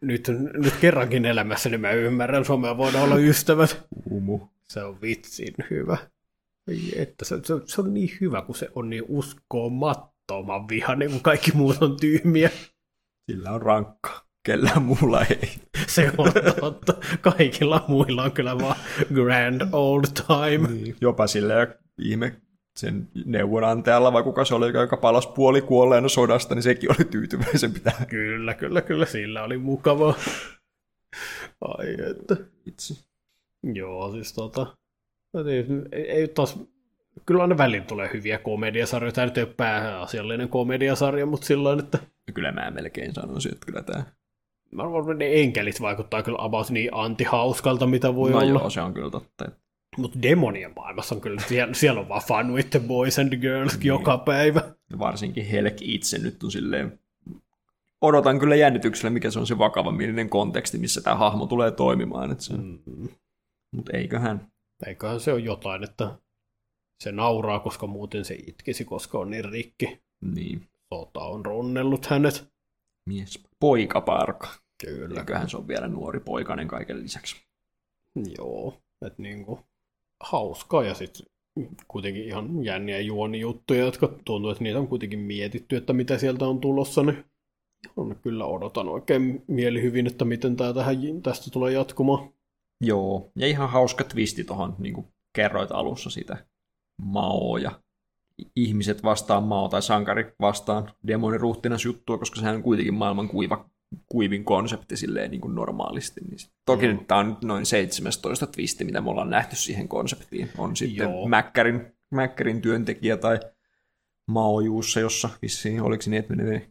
Nyt, nyt kerrankin elämässä niin mä ymmärrän, Suomea voidaan olla ystävät. Umu. Se on vitsin hyvä. että se, se, se, on niin hyvä, kun se on niin uskomattoman vihainen, kun kaikki muut on tyhmiä. Sillä on rankka. Kellään muulla ei. Se on totta. Kaikilla muilla on kyllä vaan grand old time. Niin. Jopa sillä ihme sen neuvonantajalla, vai kuka se oli, joka palasi puoli kuolleena sodasta, niin sekin oli tyytyväisen pitää. Kyllä, kyllä, kyllä, sillä oli mukavaa. Ai että. Itse. Joo, siis tota, ei, ei taas, kyllä ne välin tulee hyviä komediasarjoja. Tämä nyt ei ole pääasiallinen komediasarja, mutta sillä että... Kyllä mä melkein sanoisin, että kyllä tämä... Mä arvan, ne enkelit vaikuttaa kyllä about niin antihauskalta, mitä voi no olla. joo, se on kyllä totta. Mutta demonien maailmassa on kyllä, siellä, siellä on vaan fun with the boys and the girls niin. joka päivä. Varsinkin Helk itse nyt on silleen, odotan kyllä jännityksellä, mikä se on se vakavamielinen konteksti, missä tämä hahmo tulee toimimaan. Että se... mm. Mutta eiköhän. Eiköhän se ole jotain, että se nauraa, koska muuten se itkisi, koska on niin rikki. Niin. Sota on runnellut hänet. Mies. Poikaparka. Kyllä. Eiköhän se on vielä nuori poikainen kaiken lisäksi. Joo, että niinku hauskaa ja sitten kuitenkin ihan jänniä juonijuttuja, jotka tuntuu, että niitä on kuitenkin mietitty, että mitä sieltä on tulossa, niin on kyllä odotan oikein mielihyvin, että miten tämä tähän, tästä tulee jatkumaan. Joo, ja ihan hauska twisti tuohon, niin kuin kerroit alussa sitä Mao ja ihmiset vastaan Mao tai sankari vastaan demoniruhtinas juttua, koska sehän on kuitenkin maailman kuiva kuivin konsepti silleen niin kuin normaalisti. Niin toki mm. nyt tämä on noin 17 twisti, mitä me ollaan nähty siihen konseptiin. On sitten Mäkkärin, Mäkkärin työntekijä tai Maojuussa, jossa vissiin oliko niin, että ne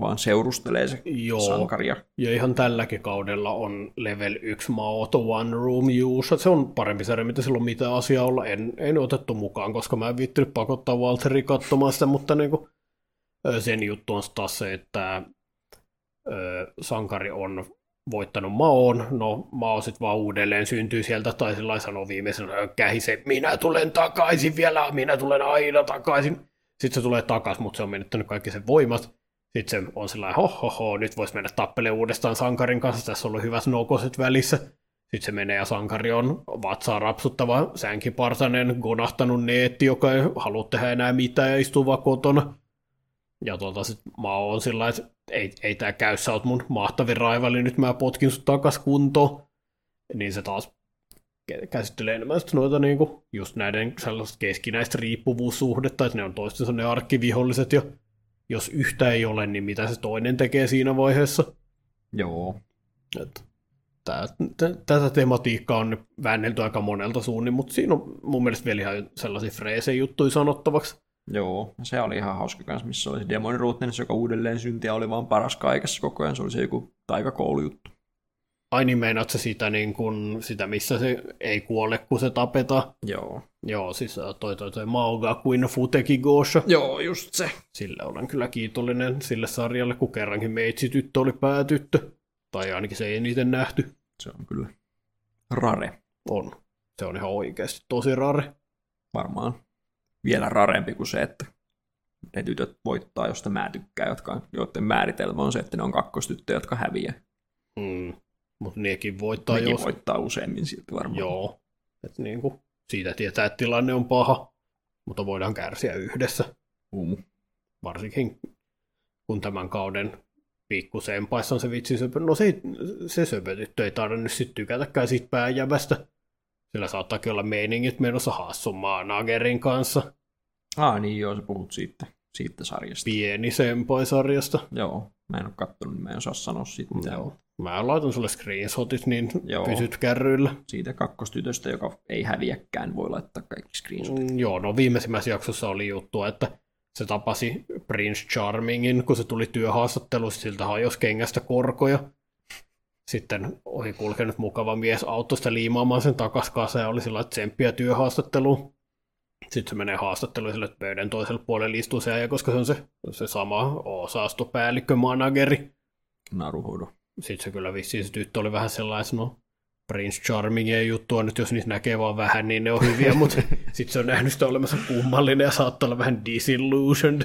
vaan seurustelee se Joo. sankaria. Ja ihan tälläkin kaudella on level 1 Maoto One Room Juussa. Se on parempi sarja, mitä silloin mitä asiaa olla. En, en otettu mukaan, koska mä en viittynyt pakottaa Walteri katsomaan sitä, mutta niin kuin, sen juttu on taas se, että sankari on voittanut Maon, no Mao sitten vaan uudelleen syntyy sieltä, tai sillä sanoo viimeisenä kähise, minä tulen takaisin vielä, minä tulen aina takaisin. Sitten se tulee takaisin, mutta se on menettänyt kaikki sen voimat. Sitten se on sellainen, ho, ho, ho nyt voisi mennä tappelemaan uudestaan sankarin kanssa, tässä on ollut hyvät nokoset välissä. sitten se menee ja sankari on vatsaa rapsuttava sänkipartainen, gonahtanut neetti, joka ei halua tehdä enää mitään ja istuu vaan kotona. Ja tuota, sit mä oon sillä että ei, ei tää käy, sä oot mun mahtavin raivali, nyt mä potkin sut takas kuntoon. Niin se taas käsittelee enemmän noita niinku, just näiden sellaista keskinäistä riippuvuussuhdetta, että ne on toistensa ne arkkiviholliset, ja jos yhtä ei ole, niin mitä se toinen tekee siinä vaiheessa. Joo. Et, tää, t- tätä tematiikkaa on väännelty aika monelta suunnin, mutta siinä on mun mielestä vielä ihan sellaisia freesejä juttuja sanottavaksi. Joo, se oli ihan hauska kanssa, missä oli se Demon Rootness, joka uudelleen syntiä oli vaan paras kaikessa koko ajan. Se oli se joku taikakoulujuttu. Ai niin meinaat sä sitä, niin kun, sitä, missä se ei kuole, kun se tapeta? Joo. Joo, siis toi toi toi Maoga kuin Futeki Gosha. Joo, just se. Sille olen kyllä kiitollinen sille sarjalle, kun kerrankin meitsi tyttö oli päätyttö. Tai ainakin se ei eniten nähty. Se on kyllä rare. On. Se on ihan oikeasti tosi rare. Varmaan vielä rarempi kuin se, että ne tytöt voittaa, josta mä tykkään, jotka, joiden määritelmä on se, että ne on kakkostyttöjä, jotka häviää. Mm. Mutta nekin voittaa Nekin jos... voittaa useammin silti varmaan. Joo. Et niin kuin, siitä tietää, että tilanne on paha, mutta voidaan kärsiä yhdessä. Uh. Varsinkin kun tämän kauden pikkusempaissa on se vitsi söpö. No se, se söpötyttö ei tarvinnut sitten tykätäkään siitä pääjävästä. Sillä saattaakin olla meiningit menossa hassun Nagerin kanssa. Ah niin joo, sä puhut siitä, siitä sarjasta. Pieni sempaisarjasta. Joo, mä en ole kattonut, niin mä en osaa sanoa siitä mitään. Joo. Mä laitan sulle screenshotit, niin Joo. pysyt kärryillä. Siitä kakkostytöstä, joka ei häviäkään, voi laittaa kaikki screenshotit. Mm, joo, no viimeisimmässä jaksossa oli juttu, että se tapasi Prince Charmingin, kun se tuli työhaastattelussa, siltä hajosi kengästä korkoja. Sitten ohi kulkenut mukava mies autosta liimaamaan sen takas ja oli sillä tsemppiä työhaastatteluun. Sitten se menee haastatteluun sille, pöydän toiselle puolelle istuu se ja koska se on se, se sama osastopäällikkö, manageri. Naruhodo. Sitten se kyllä vissiin se tyttö oli vähän sellainen, no Prince Charmingin juttua nyt, jos niitä näkee vaan vähän, niin ne on hyviä, mutta [LAUGHS] sitten se on nähnyt sitä olemassa kummallinen ja saattaa olla vähän disillusioned.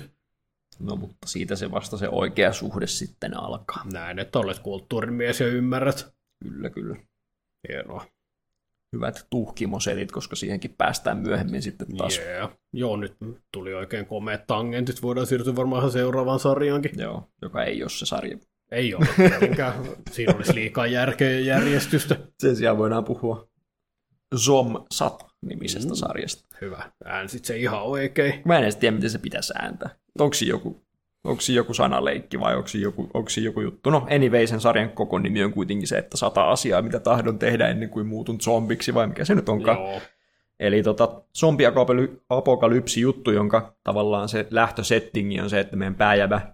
No mutta siitä se vasta se oikea suhde sitten alkaa. Näin, että olet kulttuurimies ja ymmärrät. Kyllä, kyllä. Hienoa. Hyvät tuhkimosetit, koska siihenkin päästään myöhemmin sitten taas. Yeah. Joo, nyt tuli oikein komeat tangentit. Voidaan siirtyä varmaan seuraavaan sarjaankin. Joo, joka ei ole se sarja. Ei ole tietenkään. Siinä olisi liikaa järkeä ja järjestystä. Sen sijaan voidaan puhua Zom Sat nimisestä Mm. sarjasta. Hyvä. Äänsit se ihan oikein. Mä en edes tiedä, miten se pitäisi ääntää. Onko siinä joku, onko siinä joku sanaleikki vai onko siinä joku, onko siinä joku juttu? No anyway, sen sarjan koko nimi on kuitenkin se, että sata asiaa, mitä tahdon tehdä ennen kuin muutun zombiksi, vai mikä se nyt onkaan. Joo. Eli tota, zombiapokalypsi juttu, jonka tavallaan se lähtösettingi on se, että meidän pääjävä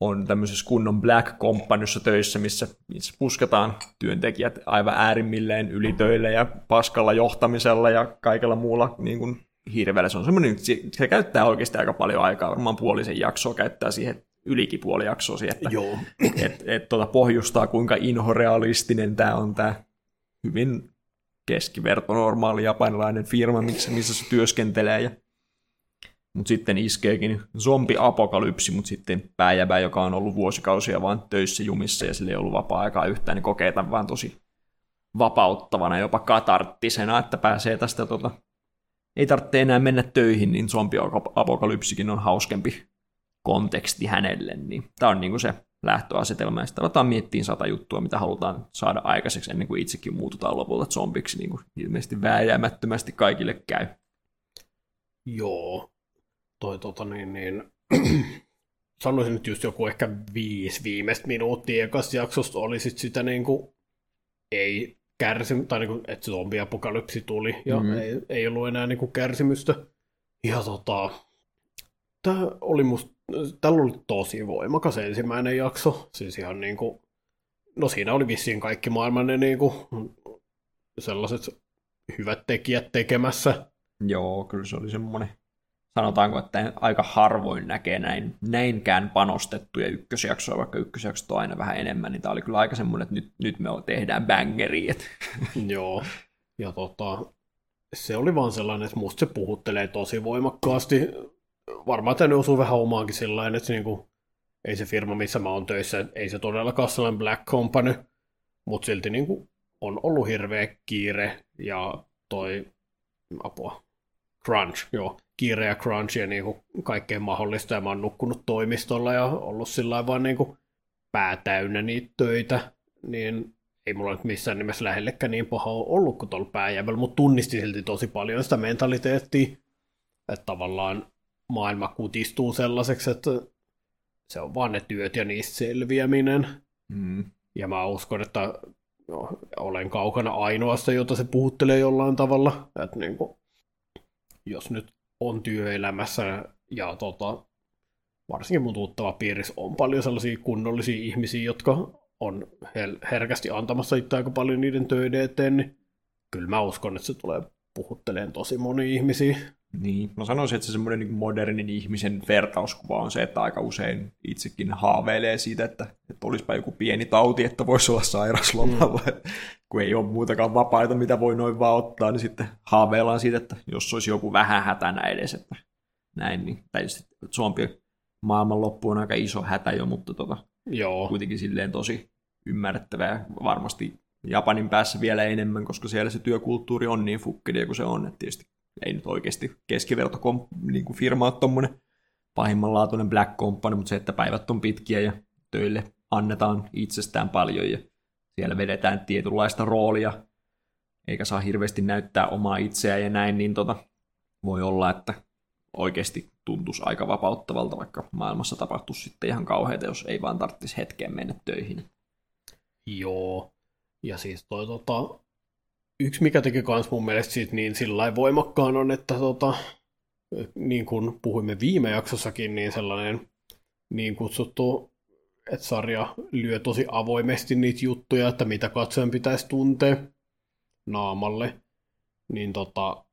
on tämmöisessä kunnon Black Companyssa töissä, missä, missä pusketaan työntekijät aivan äärimmilleen ylitöille ja paskalla johtamisella ja kaikella muulla niin kuin hirveellä. Se on semmoinen, se, se käyttää oikeasti aika paljon aikaa, varmaan puolisen jaksoa käyttää siihen, ylikin puoli jaksoa siihen, että Joo. et, et, tota, pohjustaa, kuinka inhorealistinen tämä on tämä hyvin keskiverto normaali japanilainen firma, missä, missä se työskentelee. Ja... Mutta sitten iskeekin zombiapokalypsi, mutta sitten pääjävä, joka on ollut vuosikausia vaan töissä jumissa ja sillä ei ollut vapaa-aikaa yhtään, niin kokee tämän vaan tosi vapauttavana, jopa katarttisena, että pääsee tästä tota, ei tarvitse enää mennä töihin, niin zombiapokalypsikin on hauskempi konteksti hänelle, niin tämä on niinku se lähtöasetelma, ja sitten aletaan miettiä sata juttua, mitä halutaan saada aikaiseksi ennen kuin itsekin muututaan lopulta zombiksi, niin kuin ilmeisesti vääjäämättömästi kaikille käy. Joo. Toi tota niin, niin [CLEARS THROAT] sanoisin nyt just joku ehkä viisi viimeistä minuuttia ekasta jaksosta oli sit sitä niin kuin, ei kärsi, tai niin kuin, että zombiapokalypsi tuli ja Mhm. mm. ei, ei ollut enää niin kuin kärsimystä. Ja tota, tää oli musta, tällä oli tosi voimakas ensimmäinen jakso, siis ihan niin kuin, no siinä oli vissiin kaikki maailman ne niin kuin, sellaiset hyvät tekijät tekemässä, Joo, kyllä se oli semmoinen, sanotaanko, että aika harvoin näkee näin, näinkään panostettuja ykkösjaksoja, vaikka ykkösjaksot on aina vähän enemmän, niin tämä oli kyllä aika semmoinen, että nyt, nyt me tehdään bangeri, [LAUGHS] Joo, ja tota, se oli vaan sellainen, että musta se puhuttelee tosi voimakkaasti. Varmaan tänne osuu vähän omaankin sellainen, että niinku, ei se firma, missä mä oon töissä, ei se todellakaan sellainen Black Company, mutta silti niinku, on ollut hirveä kiire ja toi apua, crunch, joo, kiire ja crunch ja niin kaikkea mahdollista ja mä oon nukkunut toimistolla ja ollut sillä vaan niin kuin pää täynnä niitä töitä, niin ei mulla nyt missään nimessä lähellekään niin paha ole ollut kuin tuolla pääjävällä, mutta tunnisti silti tosi paljon sitä mentaliteettia, että tavallaan maailma kutistuu sellaiseksi, että se on vaan ne työt ja niistä selviäminen. Mm. Ja mä uskon, että no, olen kaukana ainoasta, jota se puhuttelee jollain tavalla. Että niin kuin, jos nyt on työelämässä ja tota, varsinkin mun tuttava piirissä on paljon sellaisia kunnollisia ihmisiä, jotka on herkästi antamassa itse aika paljon niiden töiden eteen, niin kyllä mä uskon, että se tulee puhutteleen tosi moni ihmisiä. Niin, mä sanoisin, että se semmoinen niin modernin ihmisen vertauskuva on se, että aika usein itsekin haaveilee siitä, että, että olisipa joku pieni tauti, että voisi olla sairaslomalla. Mm. [LAUGHS] kun ei ole muutakaan vapaita, mitä voi noin vaan ottaa, niin sitten haaveillaan siitä, että jos olisi joku vähän hätänä edes, että näin, niin tietysti Suomi maailmanloppu on aika iso hätä jo, mutta tota, Joo. kuitenkin silleen tosi ymmärrettävää. Varmasti Japanin päässä vielä enemmän, koska siellä se työkulttuuri on niin fukkeli kuin se on, että tietysti ei nyt oikeasti keskiverto niin kuin firma ole tuommoinen pahimmanlaatuinen black company, mutta se, että päivät on pitkiä ja töille annetaan itsestään paljon ja siellä vedetään tietynlaista roolia, eikä saa hirveästi näyttää omaa itseään ja näin, niin tota, voi olla, että oikeasti tuntuisi aika vapauttavalta, vaikka maailmassa tapahtuisi sitten ihan kauheita, jos ei vaan tarvitsisi hetkeen mennä töihin. Joo, ja siis toi tota, yksi mikä teki kans mun mielestä siitä niin sillä voimakkaan on, että tota, niin kuin puhuimme viime jaksossakin, niin sellainen niin kutsuttu, että sarja lyö tosi avoimesti niitä juttuja, että mitä katsojan pitäisi tuntea naamalle, niin tota,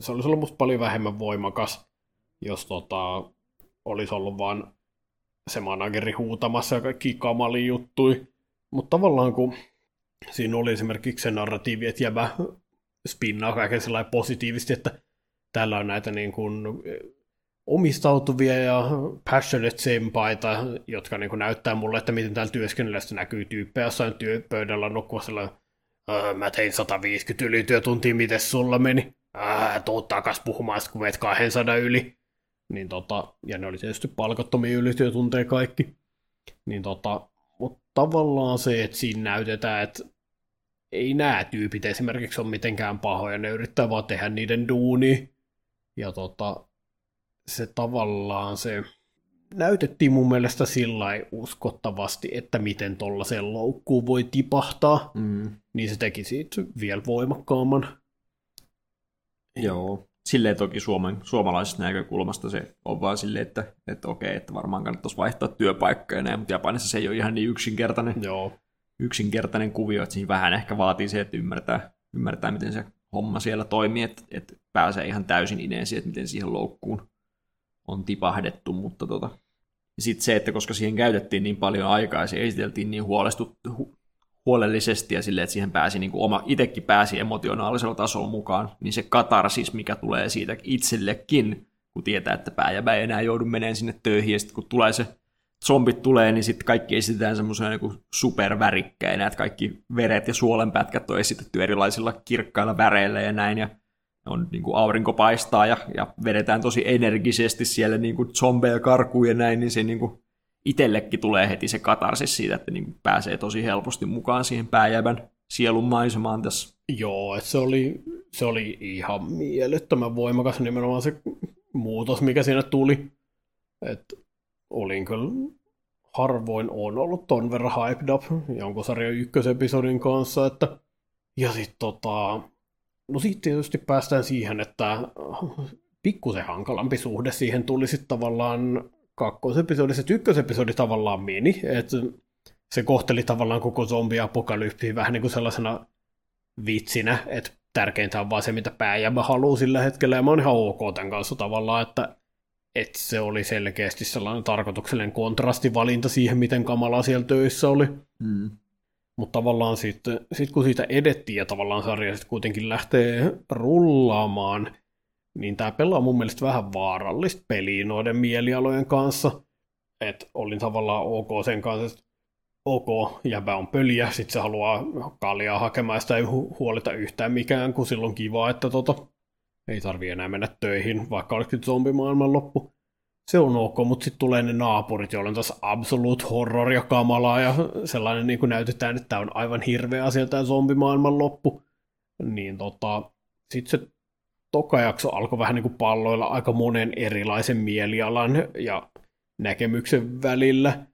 se olisi ollut musta paljon vähemmän voimakas, jos tota, olisi ollut vaan se manageri huutamassa ja kaikki kamali juttui. Mutta tavallaan kun siinä oli esimerkiksi se narratiivi, että jäbä spinnaa kaiken sellainen positiivisesti, että täällä on näitä niin kuin omistautuvia ja passionate sempaita, jotka niin kuin näyttää mulle, että miten täällä työskennellessä näkyy tyyppejä jossain työpöydällä nukkua sellainen, mä tein 150 ylityötuntia, miten sulla meni? Ää, tuu takas puhumaan, kun meet 200 yli. Niin tota, ja ne oli tietysti palkattomia ylityötunteja kaikki. Niin tota, tavallaan se, että siinä näytetään, että ei nämä tyypit esimerkiksi ole mitenkään pahoja, ne yrittää vaan tehdä niiden duuni. Ja tota, se tavallaan se näytettiin mun mielestä sillä uskottavasti, että miten tollaiseen loukkuun voi tipahtaa, Mm. niin se teki siitä vielä voimakkaamman. Joo. Silleen toki Suomen, suomalaisesta näkökulmasta se on vaan silleen, että, että okei, että varmaan kannattaisi vaihtaa työpaikkoja näin, mutta Japanissa se ei ole ihan niin yksinkertainen, Joo. yksinkertainen kuvio, että siinä vähän ehkä vaatii se, että ymmärtää, ymmärtää miten se homma siellä toimii, että, että pääsee ihan täysin ineesi, että miten siihen loukkuun on tipahdettu, mutta tota, sitten se, että koska siihen käytettiin niin paljon aikaa ja se esiteltiin niin huolestut, hu, huolellisesti ja silleen, että siihen pääsi niin kuin oma, itsekin pääsi emotionaalisella tasolla mukaan, niin se katarsis, mikä tulee siitä itsellekin, kun tietää, että pääjäbä ei enää joudu menemään sinne töihin, ja sitten kun tulee se zombit tulee, niin sitten kaikki esitetään semmoisena niin supervärikkäinä, että kaikki veret ja suolenpätkät on esitetty erilaisilla kirkkailla väreillä ja näin, ja on niin kuin aurinko paistaa ja, ja vedetään tosi energisesti siellä niin kuin zombeja karkuun ja näin, niin se niin kuin itsellekin tulee heti se katarsis siitä, että niin pääsee tosi helposti mukaan siihen pääjävän sielun maisemaan tässä. Joo, että se oli, se oli ihan mielettömän voimakas nimenomaan se muutos, mikä siinä tuli. Että olin kyllä harvoin on ollut ton verran hyped up jonkun sarjan ykkösepisodin kanssa, että ja sitten tota, no sitten tietysti päästään siihen, että pikkusen hankalampi suhde siihen tuli sitten tavallaan kakkosepisodissa, että ykkösepisodi tavallaan meni, että se kohteli tavallaan koko zombiapokalypsiä vähän niin kuin sellaisena vitsinä, että tärkeintä on vaan se, mitä pääjämä haluaa sillä hetkellä, ja mä oon ihan ok tämän kanssa tavallaan, että, että se oli selkeästi sellainen tarkoituksellinen kontrastivalinta siihen, miten kamalaa siellä töissä oli. Mm. Mutta tavallaan sitten, sit kun siitä edettiin ja tavallaan sarja sitten kuitenkin lähtee rullaamaan, niin tämä pelaa mun mielestä vähän vaarallista peliä noiden mielialojen kanssa. Että olin tavallaan ok sen kanssa, että ok, jäbä on pöliä, sit se haluaa kaljaa hakemaan, sitä ei huolita yhtään mikään, kun silloin kiva, että tota, ei tarvi enää mennä töihin, vaikka olisikin zombimaailman loppu. Se on ok, mutta sitten tulee ne naapurit, joilla on taas absolute horror ja kamalaa ja sellainen niin kuin näytetään, että tämä on aivan hirveä asia tämä zombimaailman loppu. Niin tota, sitten se toka jakso alkoi vähän niin kuin palloilla aika monen erilaisen mielialan ja näkemyksen välillä.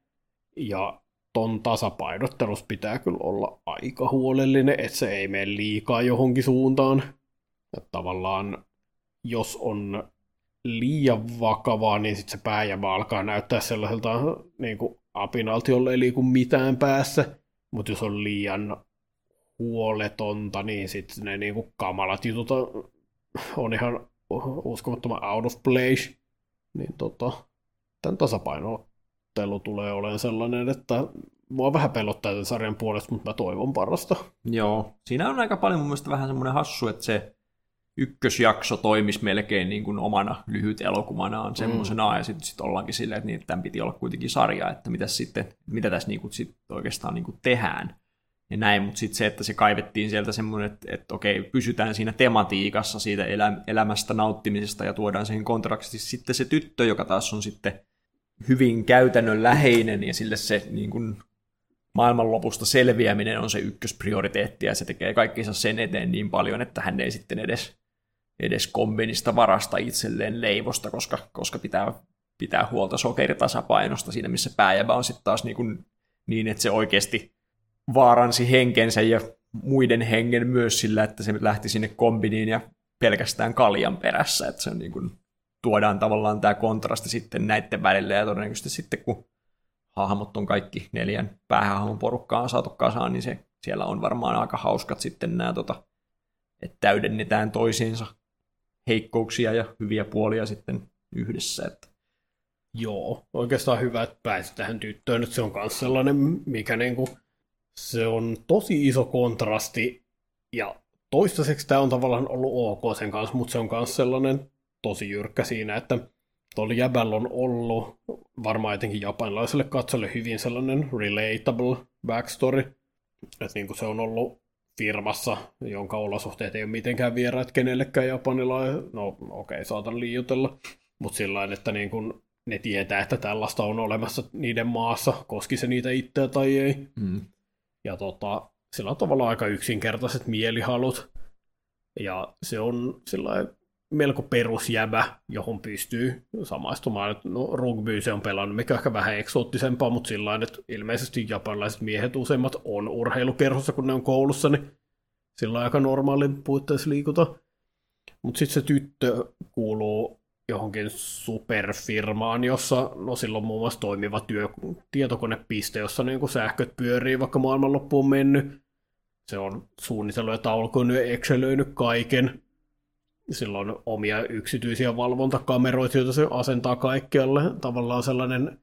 Ja ton tasapainottelus pitää kyllä olla aika huolellinen, että se ei mene liikaa johonkin suuntaan. Että tavallaan, jos on liian vakavaa, niin sitten se pääjämä alkaa näyttää sellaiselta niin kuin apinalti, jolle ei liiku mitään päässä. Mutta jos on liian huoletonta, niin sitten ne niin kuin kamalat jutut on ihan uskomattoman out of place. Niin tota, tämän tasapainottelu tulee olemaan sellainen, että mua vähän pelottaa tämän sarjan puolesta, mutta mä toivon parasta. Joo, siinä on aika paljon mun mielestä vähän semmoinen hassu, että se ykkösjakso toimisi melkein niin kuin omana lyhyt elokuvanaan semmoisena, mm. ja sitten sit ollaankin silleen, että, niin, että tämän piti olla kuitenkin sarja, että mitä, sitten, mitä tässä niin kuin sit oikeastaan niin kuin tehdään ja näin, mutta sitten se, että se kaivettiin sieltä semmoinen, että, että okei, pysytään siinä tematiikassa siitä elä, elämästä nauttimisesta ja tuodaan siihen kontraktisesti sitten se tyttö, joka taas on sitten hyvin käytännönläheinen ja sille se niin kuin, maailmanlopusta selviäminen on se ykkösprioriteetti ja se tekee kaikkinsa sen eteen niin paljon, että hän ei sitten edes, edes kombinista varasta itselleen leivosta, koska, koska pitää, pitää huolta sokeritasapainosta siinä, missä pääjävä on sitten taas niin, kuin, niin, että se oikeasti vaaransi henkensä ja muiden hengen myös sillä, että se lähti sinne kombiniin ja pelkästään kaljan perässä, että se on niin kuin, tuodaan tavallaan tämä kontrasti sitten näiden välillä ja todennäköisesti sitten kun hahmot on kaikki neljän päähahmon porukkaan saatu kasaan, niin se, siellä on varmaan aika hauskat sitten nämä, tota, että täydennetään toisiinsa heikkouksia ja hyviä puolia sitten yhdessä. Että. Joo, oikeastaan hyvä, että pääsi tähän tyttöön. Nyt se on myös sellainen, mikä niinku, se on tosi iso kontrasti ja toistaiseksi tämä on tavallaan ollut ok sen kanssa, mutta se on myös sellainen tosi jyrkkä siinä, että tuolla jäbällä on ollut varmaan etenkin japanilaiselle katsolle hyvin sellainen relatable backstory. Että niin se on ollut firmassa, jonka olosuhteet ei ole mitenkään vieraat kenellekään japanilaiselle. No okei, okay, saatan liiotella. Mutta sillä että niin kuin ne tietää, että tällaista on olemassa niiden maassa, koski se niitä itseä tai ei. Mm. Ja tota, sillä on tavallaan aika yksinkertaiset mielihalut. Ja se on sillä melko perusjävä, johon pystyy samaistumaan. No, rugby se on pelannut, mikä ehkä vähän eksoottisempaa, mutta sillä että ilmeisesti japanilaiset miehet useimmat on urheilukerhossa, kun ne on koulussa, niin sillä aika normaalin puitteissa liikuta. Mutta sitten se tyttö kuuluu johonkin superfirmaan, jossa no silloin muun muassa toimiva työ, tietokonepiste, jossa niin sähköt pyörii, vaikka maailmanloppu on mennyt. Se on suunnitellut ja taulukoinut ja excelöinyt kaiken. Sillä on omia yksityisiä valvontakameroita, joita se asentaa kaikkialle. Tavallaan sellainen,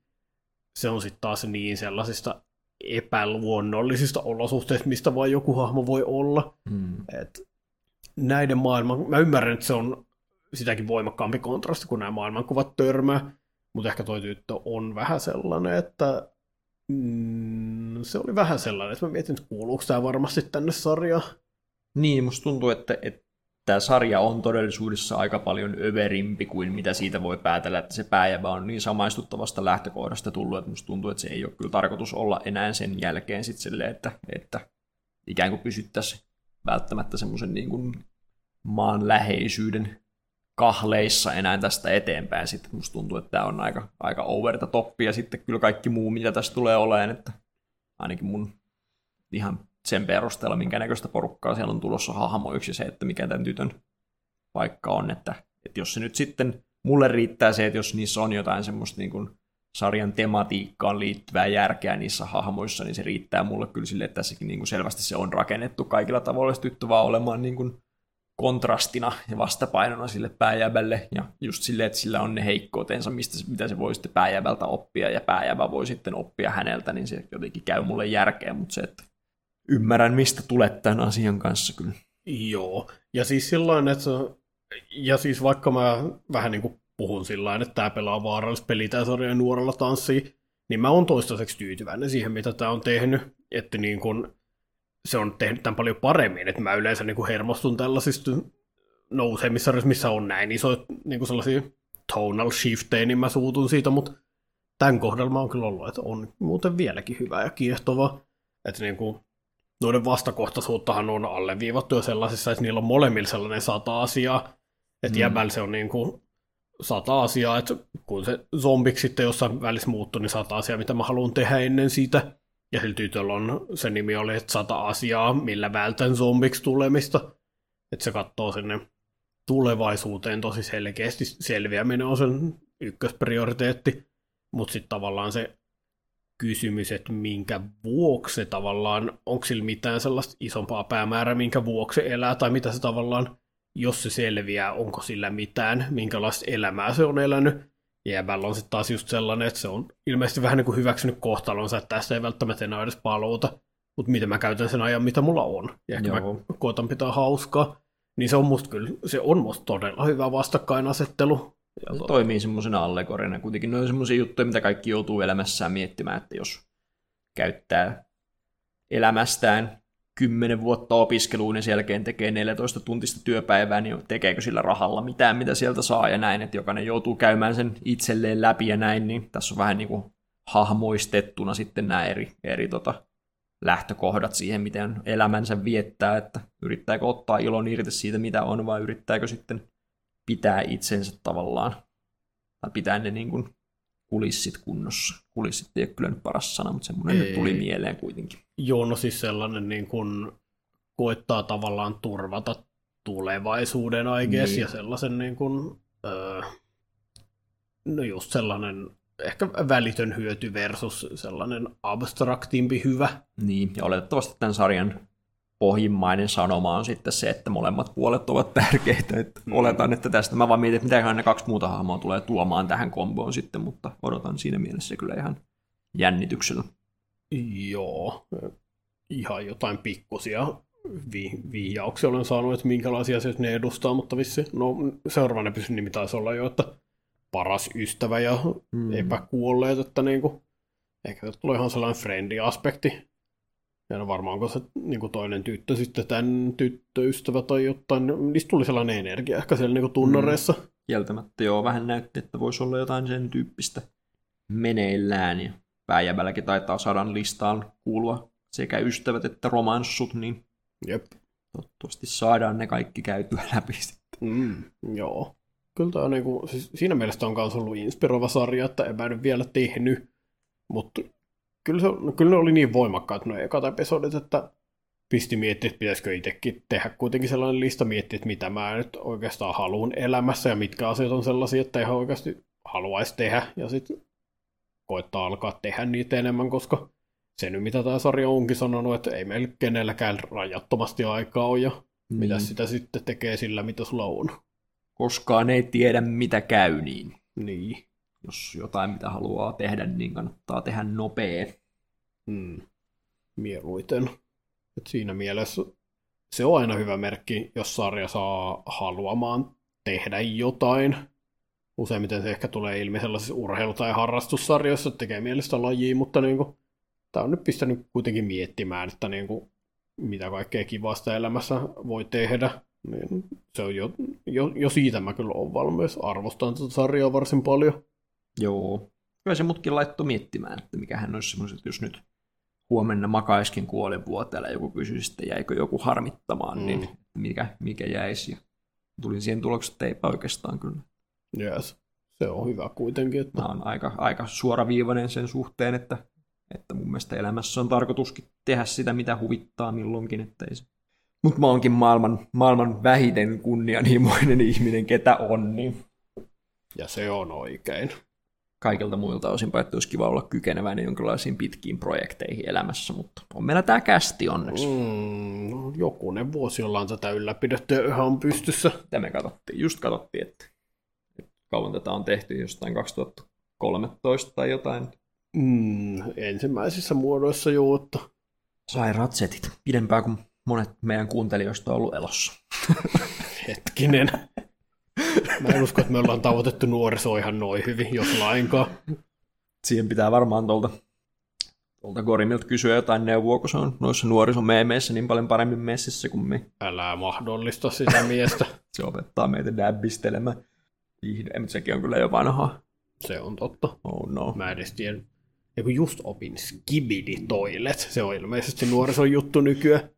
se on sitten taas niin sellaisista epäluonnollisista olosuhteista, mistä vain joku hahmo voi olla. Mm. Et näiden maailman, mä ymmärrän, että se on sitäkin voimakkaampi kontrasti, kun nämä maailmankuvat törmää, mutta ehkä toi tyttö on vähän sellainen, että mm, se oli vähän sellainen, että mä mietin, että kuuluuko tämä varmasti tänne sarjaan. Niin, musta tuntuu, että, että tämä sarja on todellisuudessa aika paljon överimpi kuin mitä siitä voi päätellä, että se pääjävä on niin samaistuttavasta lähtökohdasta tullut, että musta tuntuu, että se ei ole kyllä tarkoitus olla enää sen jälkeen sitten silleen, että, että ikään kuin pysyttäisiin välttämättä semmoisen niin kuin maanläheisyyden kahleissa enää tästä eteenpäin. Sitten musta tuntuu, että tämä on aika, aika over the top, ja sitten kyllä kaikki muu, mitä tässä tulee olemaan, että ainakin mun ihan sen perusteella, minkä näköistä porukkaa siellä on tulossa hahmoiksi, se, että mikä tämän tytön paikka on, että, että jos se nyt sitten, mulle riittää se, että jos niissä on jotain semmoista niin kuin sarjan tematiikkaan liittyvää järkeä niissä hahmoissa, niin se riittää mulle kyllä sille, että tässäkin niin kuin selvästi se on rakennettu kaikilla tavoilla, tyttö vaan olemaan niin kuin kontrastina ja vastapainona sille pääjäbälle, ja just silleen, että sillä on ne heikkoutensa, mistä, mitä se voi sitten pääjäbältä oppia, ja pääjäbä voi sitten oppia häneltä, niin se jotenkin käy mulle järkeä, mutta se, että ymmärrän, mistä tulet tämän asian kanssa kyllä. Joo, ja siis silloin, että ja siis vaikka mä vähän niin kuin puhun sillä että tämä pelaa vaarallista peliä, tämä sarja nuorella tanssii, niin mä oon toistaiseksi tyytyväinen siihen, mitä tämä on tehnyt, että niin kun se on tehnyt tämän paljon paremmin, että mä yleensä niin kuin hermostun tällaisista nousemmissa missä on näin iso niin kuin sellaisia tonal shiftejä, niin mä suutun siitä, mutta tämän kohdalla mä oon kyllä ollut, että on muuten vieläkin hyvä ja kiehtova. Että niin kuin, noiden vastakohtaisuuttahan on alleviivattu jo sellaisissa, että niillä on molemmilla sellainen sata asiaa. Että mm. jäbällä se on niin kuin sata asiaa, että kun se zombiksi sitten jossain välissä muuttui, niin sata asiaa, mitä mä haluan tehdä ennen sitä. Ja sillä tytöllä on, se nimi oli, että sata asiaa, millä vältän zombiksi tulemista. Että se katsoo sinne tulevaisuuteen tosi selkeästi. Selviäminen on sen ykkösprioriteetti. Mutta sitten tavallaan se kysymys, että minkä vuoksi tavallaan, onko sillä mitään sellaista isompaa päämäärää, minkä vuoksi elää, tai mitä se tavallaan, jos se selviää, onko sillä mitään, minkälaista elämää se on elänyt. Jäbällä on sitten taas just sellainen, että se on ilmeisesti vähän niin kuin hyväksynyt kohtalonsa, että tässä ei välttämättä enää edes paluuta, mutta miten mä käytän sen ajan, mitä mulla on. Ja ehkä Joo. mä koitan pitää hauskaa. Niin se on musta kyllä, se on musta todella hyvä vastakkainasettelu. Ja se to... toimii semmoisena allegorina. Kuitenkin ne on semmoisia juttuja, mitä kaikki joutuu elämässään miettimään, että jos käyttää elämästään 10 vuotta opiskeluun ja sen jälkeen tekee 14 tuntista työpäivää, niin tekeekö sillä rahalla mitään, mitä sieltä saa ja näin, että jokainen joutuu käymään sen itselleen läpi ja näin, niin tässä on vähän niin kuin hahmoistettuna sitten nämä eri, eri tota, lähtökohdat siihen, miten elämänsä viettää, että yrittääkö ottaa ilon irti siitä, mitä on, vai yrittääkö sitten pitää itsensä tavallaan, tai pitää ne niin kuin kulissit kunnossa. Kulissit ei ole kyllä nyt paras sana, mutta semmoinen ei. nyt tuli mieleen kuitenkin. Joo, no siis sellainen niin kuin koettaa tavallaan turvata tulevaisuuden aikees niin. ja sellaisen niin kuin, öö, no just sellainen ehkä välitön hyöty versus sellainen abstraktimpi hyvä. Niin, ja oletettavasti tämän sarjan pohjimmainen sanoma on sitten se, että molemmat puolet ovat tärkeitä. Että mm. Oletan, että tästä mä vaan mietin, että mitähän ne kaksi muuta hahmoa tulee tuomaan tähän komboon sitten, mutta odotan siinä mielessä kyllä ihan jännityksellä. Joo, ihan jotain pikkusia vi- vihjauksia olen saanut, että minkälaisia asioita ne edustaa, mutta vissi, no seuraavana pysyn nimi taisi olla jo, että paras ystävä ja mm. epäkuolleet, että niinku, ehkä se tulee ihan sellainen friendly-aspekti. Ja no varmaan onko se niinku toinen tyttö sitten tämän tyttöystävä tai jotain, niistä tuli sellainen energia ehkä siellä niinku tunnareissa. Mm. Kieltämättä joo, vähän näytti, että voisi olla jotain sen tyyppistä meneillään. Ja pääjäbälläkin taitaa saada listaan kuulua sekä ystävät että romanssut, niin Jep. toivottavasti saadaan ne kaikki käytyä läpi sitten. Mm, joo kyllä tämä on niin kuin, siis siinä mielessä on myös ollut inspiroiva sarja, että en mä nyt vielä tehnyt, mutta kyllä, se, kyllä ne oli niin voimakkaat nuo ekat episodit, että pisti miettiä, että pitäisikö itsekin tehdä kuitenkin sellainen lista miettiä, että mitä mä nyt oikeastaan haluan elämässä ja mitkä asiat on sellaisia, että ihan oikeasti haluaisi tehdä ja sitten koittaa alkaa tehdä niitä enemmän, koska se nyt mitä tämä sarja onkin sanonut, että ei meillä kenelläkään rajattomasti aikaa ole ja mm. mitä sitä sitten tekee sillä, mitä sulla on koskaan ei tiedä, mitä käy, niin, niin. Jos jotain, mitä haluaa tehdä, niin kannattaa tehdä nopea. Hmm. Mieluiten. Et siinä mielessä se on aina hyvä merkki, jos sarja saa haluamaan tehdä jotain. Useimmiten se ehkä tulee ilmi sellaisissa urheilu- tai harrastussarjoissa, että tekee mielestä lajia, mutta niin kuin, tämä on nyt pistänyt kuitenkin miettimään, että niin kuin, mitä kaikkea kivasta elämässä voi tehdä. Niin se on jo, jo, jo siitä mä kyllä olen valmis. Arvostan tätä sarjaa varsin paljon. Joo. Kyllä se mutkin laittoi miettimään, että mikä hän olisi semmoiset, jos nyt huomenna makaiskin kuolinvuoteella joku kysyisi, että jäikö joku harmittamaan, mm. niin mikä, mikä jäisi. Ja tulin siihen tulokseen, että eipä oikeastaan kyllä. Yes. Se on hyvä kuitenkin. Että... Mä on aika, aika suoraviivainen sen suhteen, että, että mun mielestä elämässä on tarkoituskin tehdä sitä, mitä huvittaa milloinkin, että ei se mutta mä oonkin maailman, maailman vähiten kunnianhimoinen ihminen, ketä on. Niin... Ja se on oikein. Kaikilta muilta osin että olisi kiva olla kykeneväinen jonkinlaisiin pitkiin projekteihin elämässä, mutta on meillä tämä kästi onneksi. Mm, no, jokunen vuosi ollaan tätä ylläpidetty ja yhä on pystyssä. Tämä me katsottiin, just katsottiin, että kauan tätä on tehty, jostain 2013 tai jotain. Mm, ensimmäisissä muodoissa jo, että... Sairaat setit, pidempää kuin monet meidän kuuntelijoista on ollut elossa. [LAUGHS] Hetkinen. Mä en usko, että me ollaan tavoitettu nuorisoa ihan noin hyvin, jos lainkaan. siihen pitää varmaan tuolta, tuolta Gorimilta kysyä jotain neuvoa, kun se on noissa nuorisomeemeissä niin paljon paremmin messissä kuin me. Älä mahdollista sitä miestä. [LAUGHS] Se opettaa meitä dabbistelemään. Vihdoin, mutta sekin on kyllä jo vanha. Se on totta. Oh no. Mä edes tiedän. Ja kun just opin Skibidi Toilet, se on ilmeisesti nuorison juttu nykyään.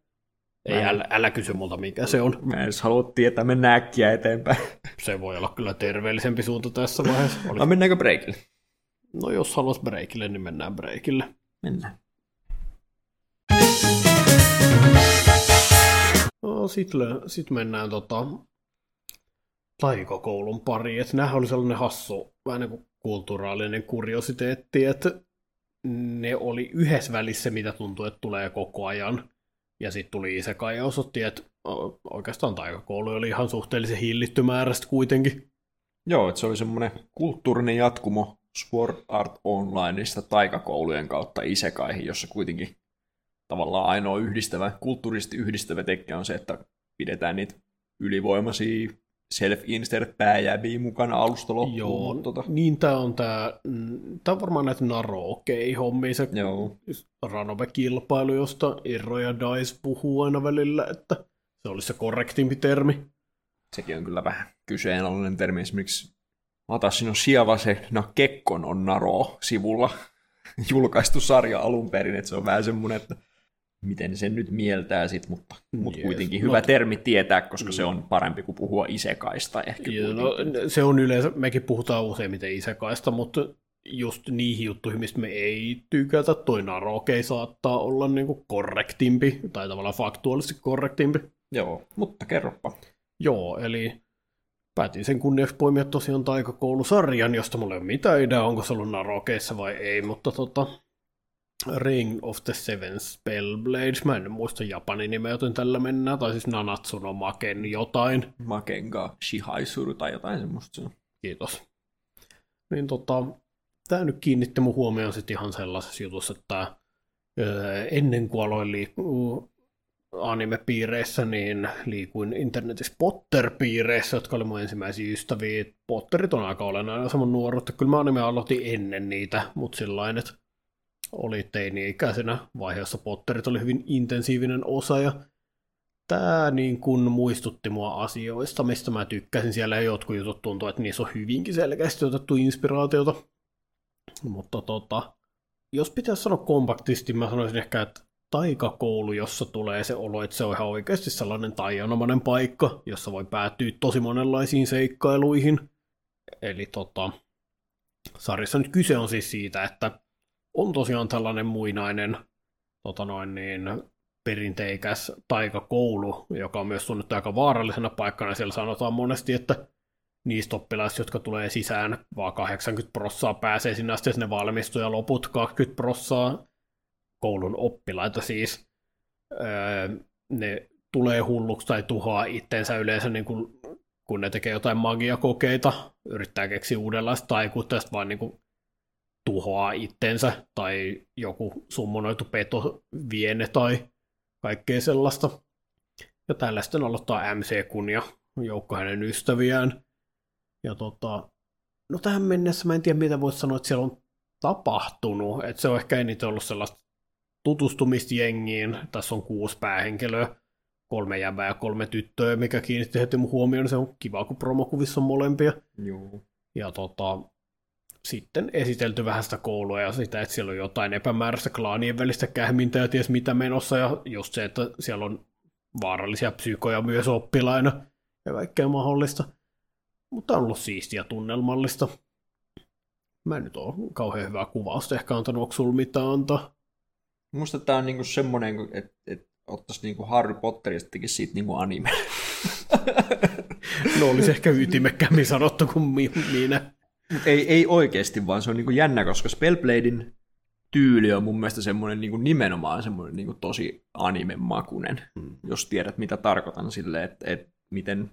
Ei, Mä- älä, älä kysy multa mikä se on. Mä en edes halua tietää, mennä äkkiä eteenpäin. [LAUGHS] Se voi olla kyllä terveellisempi suunta tässä vaiheessa. Oli... No mennäänkö breakille? No jos haluaisi breikille, niin mennään breikille. Mennään. No, sitten sit mennään tota, taikakoulun pariin. Et nämähän oli sellainen hassu, vähän niin kuin kulttuuraalinen kuriositeetti, että ne oli yhdessä välissä, mitä tuntuu, että tulee koko ajan. Ja sitten tuli Isekai ja osoitti, että oikeastaan taikakoulu oli ihan suhteellisen hillitty määrästä kuitenkin. Joo, että se oli semmoinen kulttuurinen jatkumo Sword Art Onlineista taikakoulujen kautta isekaihin, jossa kuitenkin tavallaan ainoa yhdistävä, kulttuurisesti yhdistävä tekijä on se, että pidetään niitä ylivoimaisia self-insert pääjääviä mukana alusta loppuun. Joo, Tota, niin tämä on tämä, tämä on varmaan näitä Naro-hommia, se joo, Ranobe-kilpailu, josta Irro ja Dice puhuu aina välillä, että se olisi se korrektimpi termi. sekin on kyllä vähän kyseenalainen termi. Esimerkiksi Matasino Siavase no Kekkon on Naro-sivulla [LAUGHS] julkaistu sarja alun perin, että se on vähän semmoinen, että miten sen nyt mieltää sit, mutta, mutta Jees. kuitenkin No- hyvä termi tietää, koska se on parempi kuin puhua isekaista ehkä. Kuitenkin. no, se on yleensä, mekin puhutaan useimmiten isekaista, mutta just niihin juttuihin, mistä me ei tykätä, toi Narokei saattaa olla niinku korrektimpi, tai tavallaan faktuaalisesti korrektimpi. Joo, mutta kerropa. Joo, eli päätin sen kunniaksi poimia tosiaan taikakoulusarjan, josta mulla ei ole mitään ideaa, onko se ollut Narokeissa vai ei, mutta tota, Ring of the Seven Spellblades, mä en muista japanin nimeä, joten tällä mennään, tai siis Nanatsu no Maken jotain. Makenga Shihaisuru tai jotain semmoista. Kiitos. Niin tota, tämä nyt kiinnitti mun huomioon sitten ihan sellaisessa jutussa, että öö, ennen kuin aloin liikkua anime-piireissä, niin liikuin internetissä Potter-piireissä, jotka oli mun ensimmäisiä ystäviä. Potterit on aika olennainen osa mun nuoruutta. Kyllä mä anime aloitin ennen niitä, mutta sillain, että oli teini-ikäisenä vaiheessa Potterit oli hyvin intensiivinen osa ja tämä niin kun muistutti mua asioista, mistä mä tykkäsin. Siellä jotkut jutut tuntuu, että niissä on hyvinkin selkeästi otettu inspiraatiota. Mutta tota, jos pitäisi sanoa kompaktisti, mä sanoisin ehkä, että taikakoulu, jossa tulee se olo, että se on ihan oikeasti sellainen taianomainen paikka, jossa voi päätyä tosi monenlaisiin seikkailuihin. Eli tota, sarjassa nyt kyse on siis siitä, että on tosiaan tällainen muinainen tota noin niin, perinteikäs taikakoulu, joka on myös tunnettu aika vaarallisena paikkana. Siellä sanotaan monesti, että niistä oppilaista, jotka tulee sisään, vaan 80 prossaa pääsee sinne asti, ne valmistuu, ja loput 20 prossaa koulun oppilaita siis, öö, ne tulee hulluksi tai tuhoaa itsensä yleensä, niin kuin, kun ne tekee jotain magiakokeita, yrittää keksiä uudenlaista taikuutta, ja vaan niin kuin, tuhoaa itsensä, tai joku summonoitu peto vie ne, tai kaikkea sellaista. Ja tällä sitten aloittaa MC kun ja joukko hänen ystäviään. Ja tota, no tähän mennessä mä en tiedä mitä voisi sanoa, että siellä on tapahtunut. Että se on ehkä eniten ollut sellaista tutustumista jengiin. Tässä on kuusi päähenkilöä, kolme jäbää ja kolme tyttöä, mikä kiinnitti heti mun huomioon. Se on kiva, kun promokuvissa on molempia. Joo. Ja tota, sitten esitelty vähän sitä koulua ja sitä, että siellä on jotain epämääräistä klaanien välistä kähmintää ja ties mitä menossa. Ja just se, että siellä on vaarallisia psykoja myös oppilaina ja kaikkea mahdollista. Mutta on ollut siistiä ja tunnelmallista. Mä en nyt ole kauhean hyvää kuvausta ehkä antanut, onko sulla mitään antaa? Musta tää on niinku semmonen, että et ottaisi niinku Harry Potterista tekisi siitä niinku anime. [LAUGHS] No olisi ehkä ytimekkäämmin sanottu kuin mi- minä. Mut ei, ei oikeasti, vaan se on niinku jännä, koska Spellbladein tyyli on mun mielestä semmoinen niinku nimenomaan semmoinen niinku tosi animemakunen, Hmm. jos tiedät mitä tarkoitan sille, että et miten,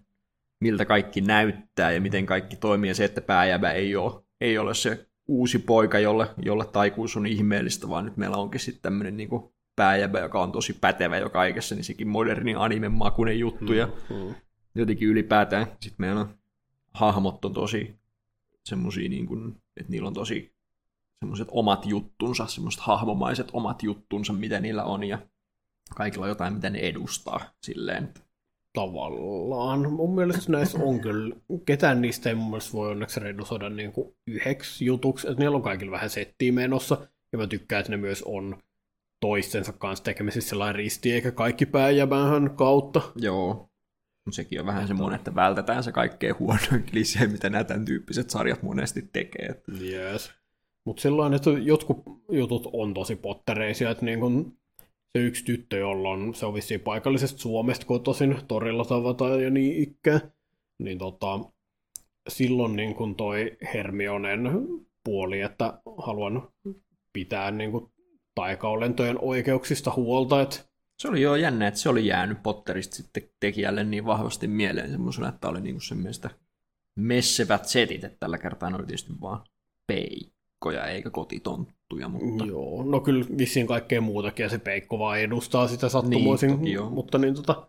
miltä kaikki näyttää ja miten kaikki toimii ja se, että pääjävä ei ole, ei ole se uusi poika, jolle, jolle taikuus on ihmeellistä, vaan nyt meillä onkin sitten tämmöinen niinku pääjävä, joka on tosi pätevä jo kaikessa, niin sekin moderni animemakunen juttu ja Hmm. jotenkin ylipäätään. Sitten meillä on hahmot on tosi semmosia, niin kuin, että niillä on tosi semmoiset omat juttunsa, semmoiset hahvomaiset omat juttunsa, mitä niillä on, ja kaikilla on jotain, mitä ne edustaa silleen. Tavallaan. Mun mielestä näissä on kyllä, ketään niistä ei mun mielestä voi onneksi redusoida niin kuin yhdeksi jutuksi, että niillä on kaikilla vähän settiä menossa, ja mä tykkään, että ne myös on toistensa kanssa tekemisissä sellainen risti, eikä kaikki pääjämähän kautta. Joo, sekin on vähän semmoinen, että vältetään se kaikkein huonoin klisee, mitä nämä tämän tyyppiset sarjat monesti tekee. Yes. Mutta sellainen, että jotkut jutut on tosi pottereisia, että niin kun se yksi tyttö, jolla on, se on vissiin paikallisesta Suomesta kotoisin, torilla tavataan ja niin ikään, niin tota, silloin niin kun toi Hermionen puoli, että haluan pitää niin kun taikaolentojen oikeuksista huolta, että se oli jo jännä, että se oli jäänyt Potterista sitten tekijälle niin vahvasti mieleen semmoisena, että oli niinku sen mielestä messevät setit, että tällä kertaa ne oli tietysti vaan peikkoja eikä kotitonttuja. Mutta... Joo, no kyllä vissiin kaikkea muutakin ja se peikko vaan edustaa sitä sattumoisin, niin, mutta niin tota,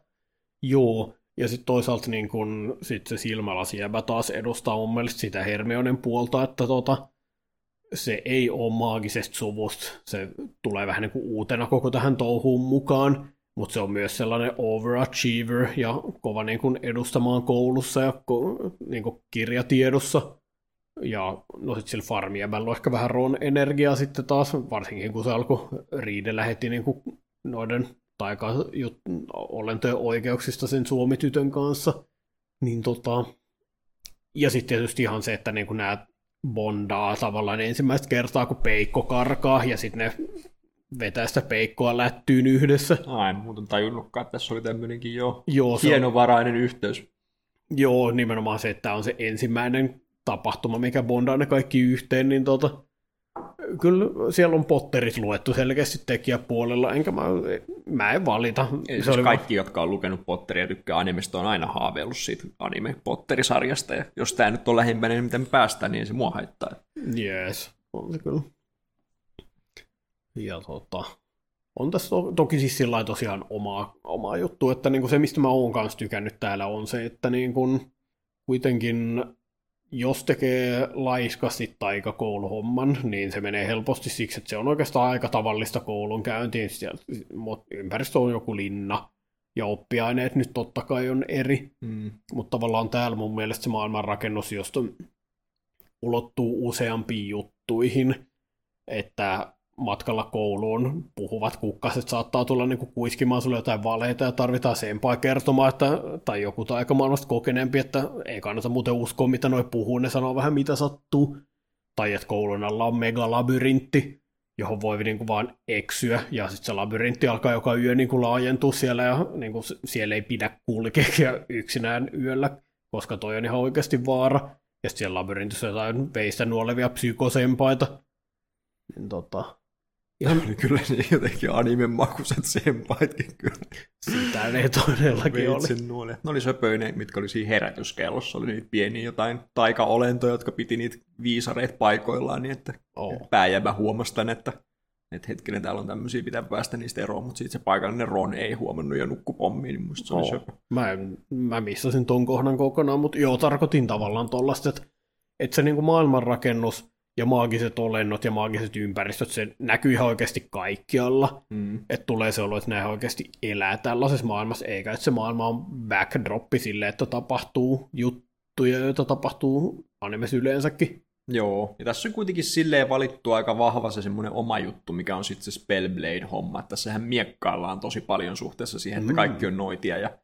joo. Ja sitten toisaalta niin kun, sit se silmälasijäbä taas edustaa mun mielestä sitä Hermionen puolta, että tota, se ei ole maagisesta suvusta. Se tulee vähän niin kuin uutena koko tähän touhuun mukaan, mutta se on myös sellainen overachiever ja kova niin kuin edustamaan koulussa ja niin kuin kirjatiedossa. Ja no sitten sillä farmiämällä on ehkä vähän Ron energiaa sitten taas, varsinkin kun se alkoi riidellä heti niin kuin noiden taika-olentojen oikeuksista sen Suomi-tytön kanssa. Niin tota, ja sitten tietysti ihan se, että niin kuin nämä bondaa tavallaan ensimmäistä kertaa, kun peikko karkaa, ja sitten ne vetää sitä peikkoa lättyyn yhdessä. Ai, muuten tajunnutkaan, että tässä oli tämmöinenkin jo Joo, hienovarainen on... yhteys. Joo, nimenomaan se, että on se ensimmäinen tapahtuma, mikä bondaa ne kaikki yhteen, niin tota, kyllä siellä on Potterit luettu selkeästi tekijäpuolella, enkä mä, mä en valita. se siis oli kaikki, va- jotka on lukenut Potteria ja tykkää animesta, on aina haaveillut siitä anime Potterisarjasta, ja jos tämä nyt on lähimpänä, niin miten päästään, niin se mua haittaa. Jees, on se kyllä. Ja tota, on tässä to- toki siis sillä tosiaan oma, oma juttu, että niinku se, mistä mä oon kanssa tykännyt täällä, on se, että niinku, kuitenkin jos tekee laiskasti taikakouluhomman, niin se menee helposti siksi, että se on oikeastaan aika tavallista koulun käyntiin. Ympäristö on joku linna, ja oppiaineet nyt totta kai on eri, mm. mutta tavallaan täällä mun mielestä se maailmanrakennus, josta ulottuu useampiin juttuihin, että matkalla kouluun puhuvat kukkaset saattaa tulla niin kuin kuiskimaan sulle jotain valeita ja tarvitaan sempaa kertomaan, että, tai joku maailmasta kokeneempi, että ei kannata muuten uskoa, mitä noi puhuu, ne sanoo vähän mitä sattuu. Tai että koulun alla on megalabyrintti, johon voi niin kuin vaan eksyä, ja sitten se labyrintti alkaa joka yö niin kuin laajentua siellä, ja niin kuin siellä ei pidä kulkea yksinään yöllä, koska toi on ihan oikeasti vaara. Ja sitten siellä labyrintissä jotain veistä nuolevia psykosempaita. Niin tota, Ihan... kyllä [LAUGHS] ne jotenkin anime-makuiset sempaitkin kyllä. Sitä ne todellakin oli. Nuoli. Ne oli söpöinen, mitkä oli siinä herätyskellossa. Oli niitä pieniä jotain taikaolentoja, jotka piti niitä viisareita paikoillaan, niin että oh. pääjäbä huomasi tämän, että, että hetkinen, täällä on tämmöisiä, pitää päästä niistä eroon, mutta sitten se paikallinen Ron ei huomannut ja nukku pommiin, niin musta se oli oh. söpö. Mä, mä missasin ton kohdan kokonaan, mutta joo, tarkoitin tavallaan tollasta, että, että se niinku maailmanrakennus, ja maagiset olennot ja maagiset ympäristöt, se näkyy ihan oikeasti kaikkialla. Mm. Että tulee se olo, että nämä oikeasti elää tällaisessa maailmassa, eikä että se maailma on backdroppi sille, että tapahtuu juttuja, joita tapahtuu animes yleensäkin. Joo, ja tässä on kuitenkin silleen valittu aika vahva se semmoinen oma juttu, mikä on sitten se Spellblade-homma, että tässähän miekkaillaan tosi paljon suhteessa siihen, että mm. kaikki on noitia ja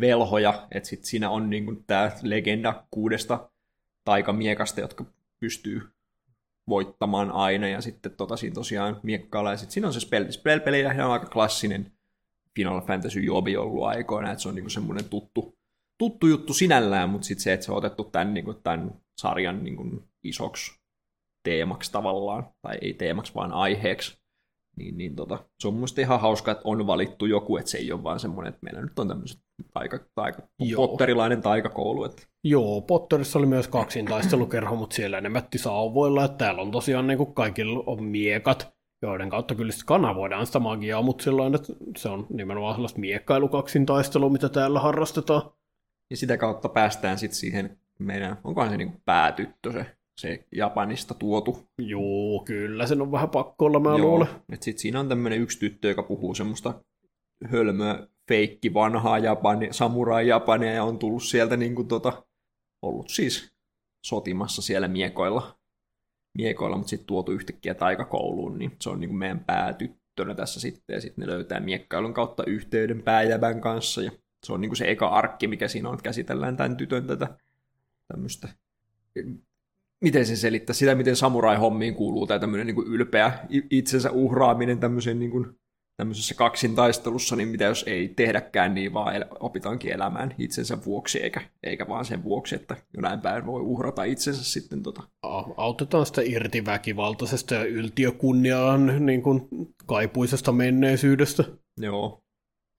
velhoja, että sitten siinä on niin tämä legenda kuudesta taikamiekasta, jotka pystyy voittamaan aina, ja sitten tota, siinä tosiaan miekkailla, ja sitten siinä on se spell. Spell-peli on aika klassinen Final Fantasy jobi ollut aikoina, että se on niinku semmoinen tuttu, tuttu juttu sinällään, mutta sitten se, että se on otettu tämän, niinku, tämän sarjan niinku, isoksi teemaksi tavallaan, tai ei teemaksi, vaan aiheeksi, niin, niin tota, se on mun ihan hauska, että on valittu joku, että se ei ole vaan semmoinen, että meillä nyt on tämmöiset taika, taika, potterilainen taikakoulu. Että... Joo, Potterissa oli myös kaksintaistelukerho, mutta siellä ne mätti sauvoilla, että täällä on tosiaan niin kuin kaikilla on miekat, joiden kautta kyllä kanavoidaan sitä magiaa, mutta silloin, että se on nimenomaan sellaista miekkailukaksintaistelua, mitä täällä harrastetaan. Ja sitä kautta päästään sitten siihen meidän, onkohan se niin päätyttö se se Japanista tuotu. Joo, kyllä sen on vähän pakko olla, mä luulen. Et sit siinä on tämmöinen yksi tyttö, joka puhuu semmoista hölmöä, feikki, vanhaa Japani, samurai Japania ja on tullut sieltä niin kuin tota, ollut siis sotimassa siellä miekoilla, miekoilla mutta sitten tuotu yhtäkkiä taikakouluun, niin se on niin kuin meidän päätyttönä tässä sitten, ja sitten ne löytää miekkailun kautta yhteyden pääjävän kanssa, ja se on niin kuin se eka arkki, mikä siinä on, että käsitellään tämän tytön tätä tämmöistä miten se selittää sitä, miten samurai-hommiin kuuluu tämä tämmöinen niin ylpeä itsensä uhraaminen tämmöisen niin kuin, tämmöisessä kaksintaistelussa, niin mitä jos ei tehdäkään niin, vaan el- opitaankin elämään itsensä vuoksi, eikä, eikä vaan sen vuoksi, että jonain päin voi uhrata itsensä sitten. Tota. Autetaan sitä irti väkivaltaisesta ja yltiökunniaan niin kuin kaipuisesta menneisyydestä. Joo,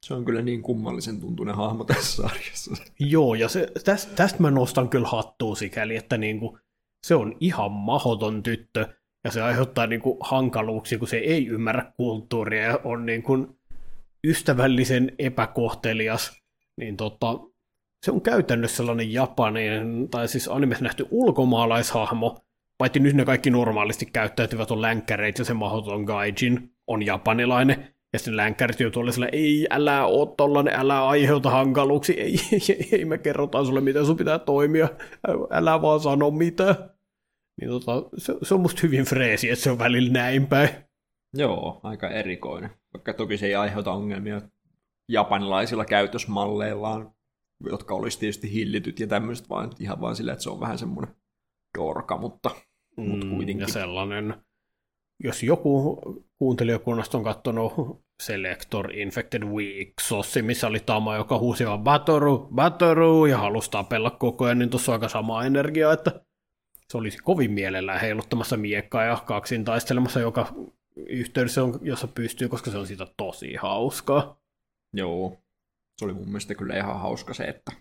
se on kyllä niin kummallisen tuntunen hahmo tässä sarjassa. Joo, ja se, tästä, tästä mä nostan kyllä hattua sikäli, että niin kuin, se on ihan mahoton tyttö, ja se aiheuttaa niin kuin hankaluuksia, kun se ei ymmärrä kulttuuria ja on niin kuin ystävällisen epäkohtelias, niin tota, se on käytännössä sellainen japanin, tai siis animessa nähty ulkomaalaishahmo, paitsi nyt ne kaikki normaalisti käyttäytyvät on länkkäreitä ja se mahdoton gaijin on japanilainen, ja sitten länkkärit joutuu olla sillä, ei, älä oo tollanen, älä aiheuta hankaluuksia, ei, [LAUGHS] ei, ei, me kerrotaan sulle, miten sun pitää toimia, älä vaan sano mitään. Niin tota, se, se on musta hyvin freesi, että se on välillä näin päin. Joo, aika erikoinen. Vaikka toki se ei aiheuta ongelmia japanilaisilla käytösmalleillaan, jotka olisi tietysti hillityt ja tämmöiset, vaan ihan vaan sillä, että se on vähän semmoinen dorka, mutta, mm, mutta kuitenkin. Ja sellainen, jos joku kuuntelijakunnasta on katsonut Selector Infected Week-sossi, missä oli Tama, joka huusi vaan Batoru, Batoru, ja halusi tapella koko ajan, niin tuossa on aika sama energia, että se olisi kovin mielellään heiluttamassa miekkaa ja kaksin taistelemassa joka yhteydessä, on, jossa pystyy, koska se on siitä tosi hauskaa. Joo, se oli mun mielestä kyllä ihan hauska se, että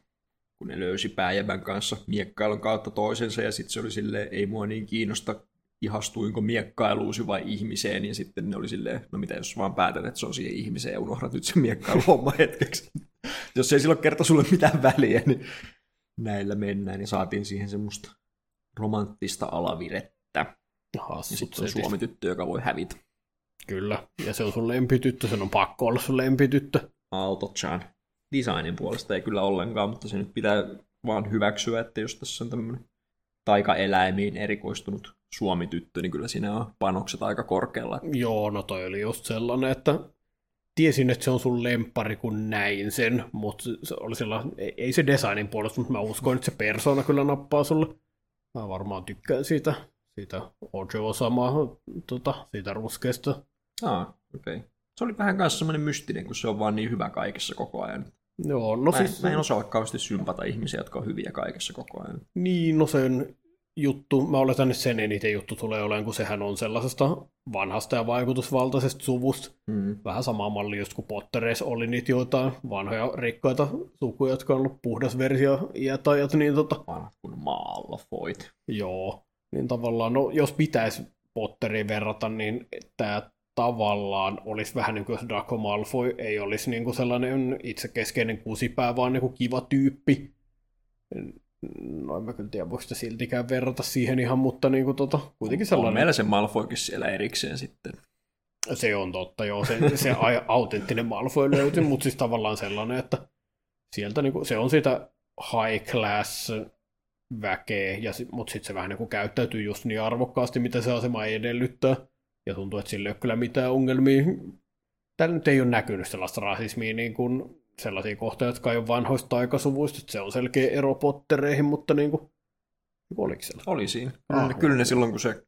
kun ne löysi pääjävän kanssa miekkailun kautta toisensa, ja sitten se oli silleen, ei mua niin kiinnosta, ihastuinko miekkailuusi vai ihmiseen, ja sitten ne oli silleen, no mitä jos vaan päätät, että se on siihen ihmiseen, ja unohdat nyt sen miekkailuhomma hetkeksi. jos ei silloin kerta sulle mitään väliä, niin näillä mennään, ja saatiin siihen semmoista romanttista alavirettä. Hassut ja sitten on Suomi-tyttö, joka voi hävitä. Kyllä, ja se on sun lempityttö, sen on pakko olla sun lempityttö. Aalto-chan. Designin puolesta ei kyllä ollenkaan, mutta se nyt pitää vaan hyväksyä, että jos tässä on tämmöinen taikaeläimiin erikoistunut Suomi-tyttö, niin kyllä siinä on panokset aika korkealla. Joo, no toi oli just sellainen, että tiesin, että se on sun lempari, kun näin sen, mutta se oli sillä, ei se designin puolesta, mutta mä uskoin, että se persona kyllä nappaa sulle. Mä varmaan tykkään siitä, siitä Ojo samaa, tota, siitä ruskeasta. Ah, okei. Okay. Se oli vähän kanssa semmoinen mystinen, kun se on vaan niin hyvä kaikessa koko ajan. Joo, no mä, siis... mä en osaa kauheasti sympata ihmisiä, jotka on hyviä kaikessa koko ajan. Niin, no sen juttu, mä oletan, että sen eniten juttu tulee olemaan, kun sehän on sellaisesta vanhasta ja vaikutusvaltaisesta suvusta. Mm. Vähän sama malli just kuin Pottereissa oli niitä joitain vanhoja rikkaita sukuja, jotka on ollut puhdas versio iätajat, niin tota... Vanhat kuin Malfoyt. Joo, niin tavallaan, no jos pitäisi Potteriin verrata, niin tämä tavallaan olisi vähän niin kuin jos Draco Malfoy ei olisi niin kuin sellainen itsekeskeinen kusipää, vaan niin kuin kiva tyyppi no en mä kyllä tiedä, voiko sitä siltikään verrata siihen ihan, mutta niin kuin tota, kuitenkin sellainen... On meillä se Malfoykin siellä erikseen sitten. Se on totta, joo, se, se [LAUGHS] autenttinen Malfoy löytyy, mutta siis tavallaan sellainen, että sieltä niin kuin, se on sitä high class väkeä, ja, mutta sitten se vähän niin kuin käyttäytyy just niin arvokkaasti, mitä se asema edellyttää. Ja tuntuu, että sillä ei ole kyllä mitään ongelmia. Täällä nyt ei ole näkynyt sellaista rasismia niin kuin sellaisia kohtia, jotka ei ole vanhoista aikasuvuista, että se on selkeä ero pottereihin, mutta niin kuin, oliko siellä? Oli siinä. Ah, kyllä ne silloin, kun se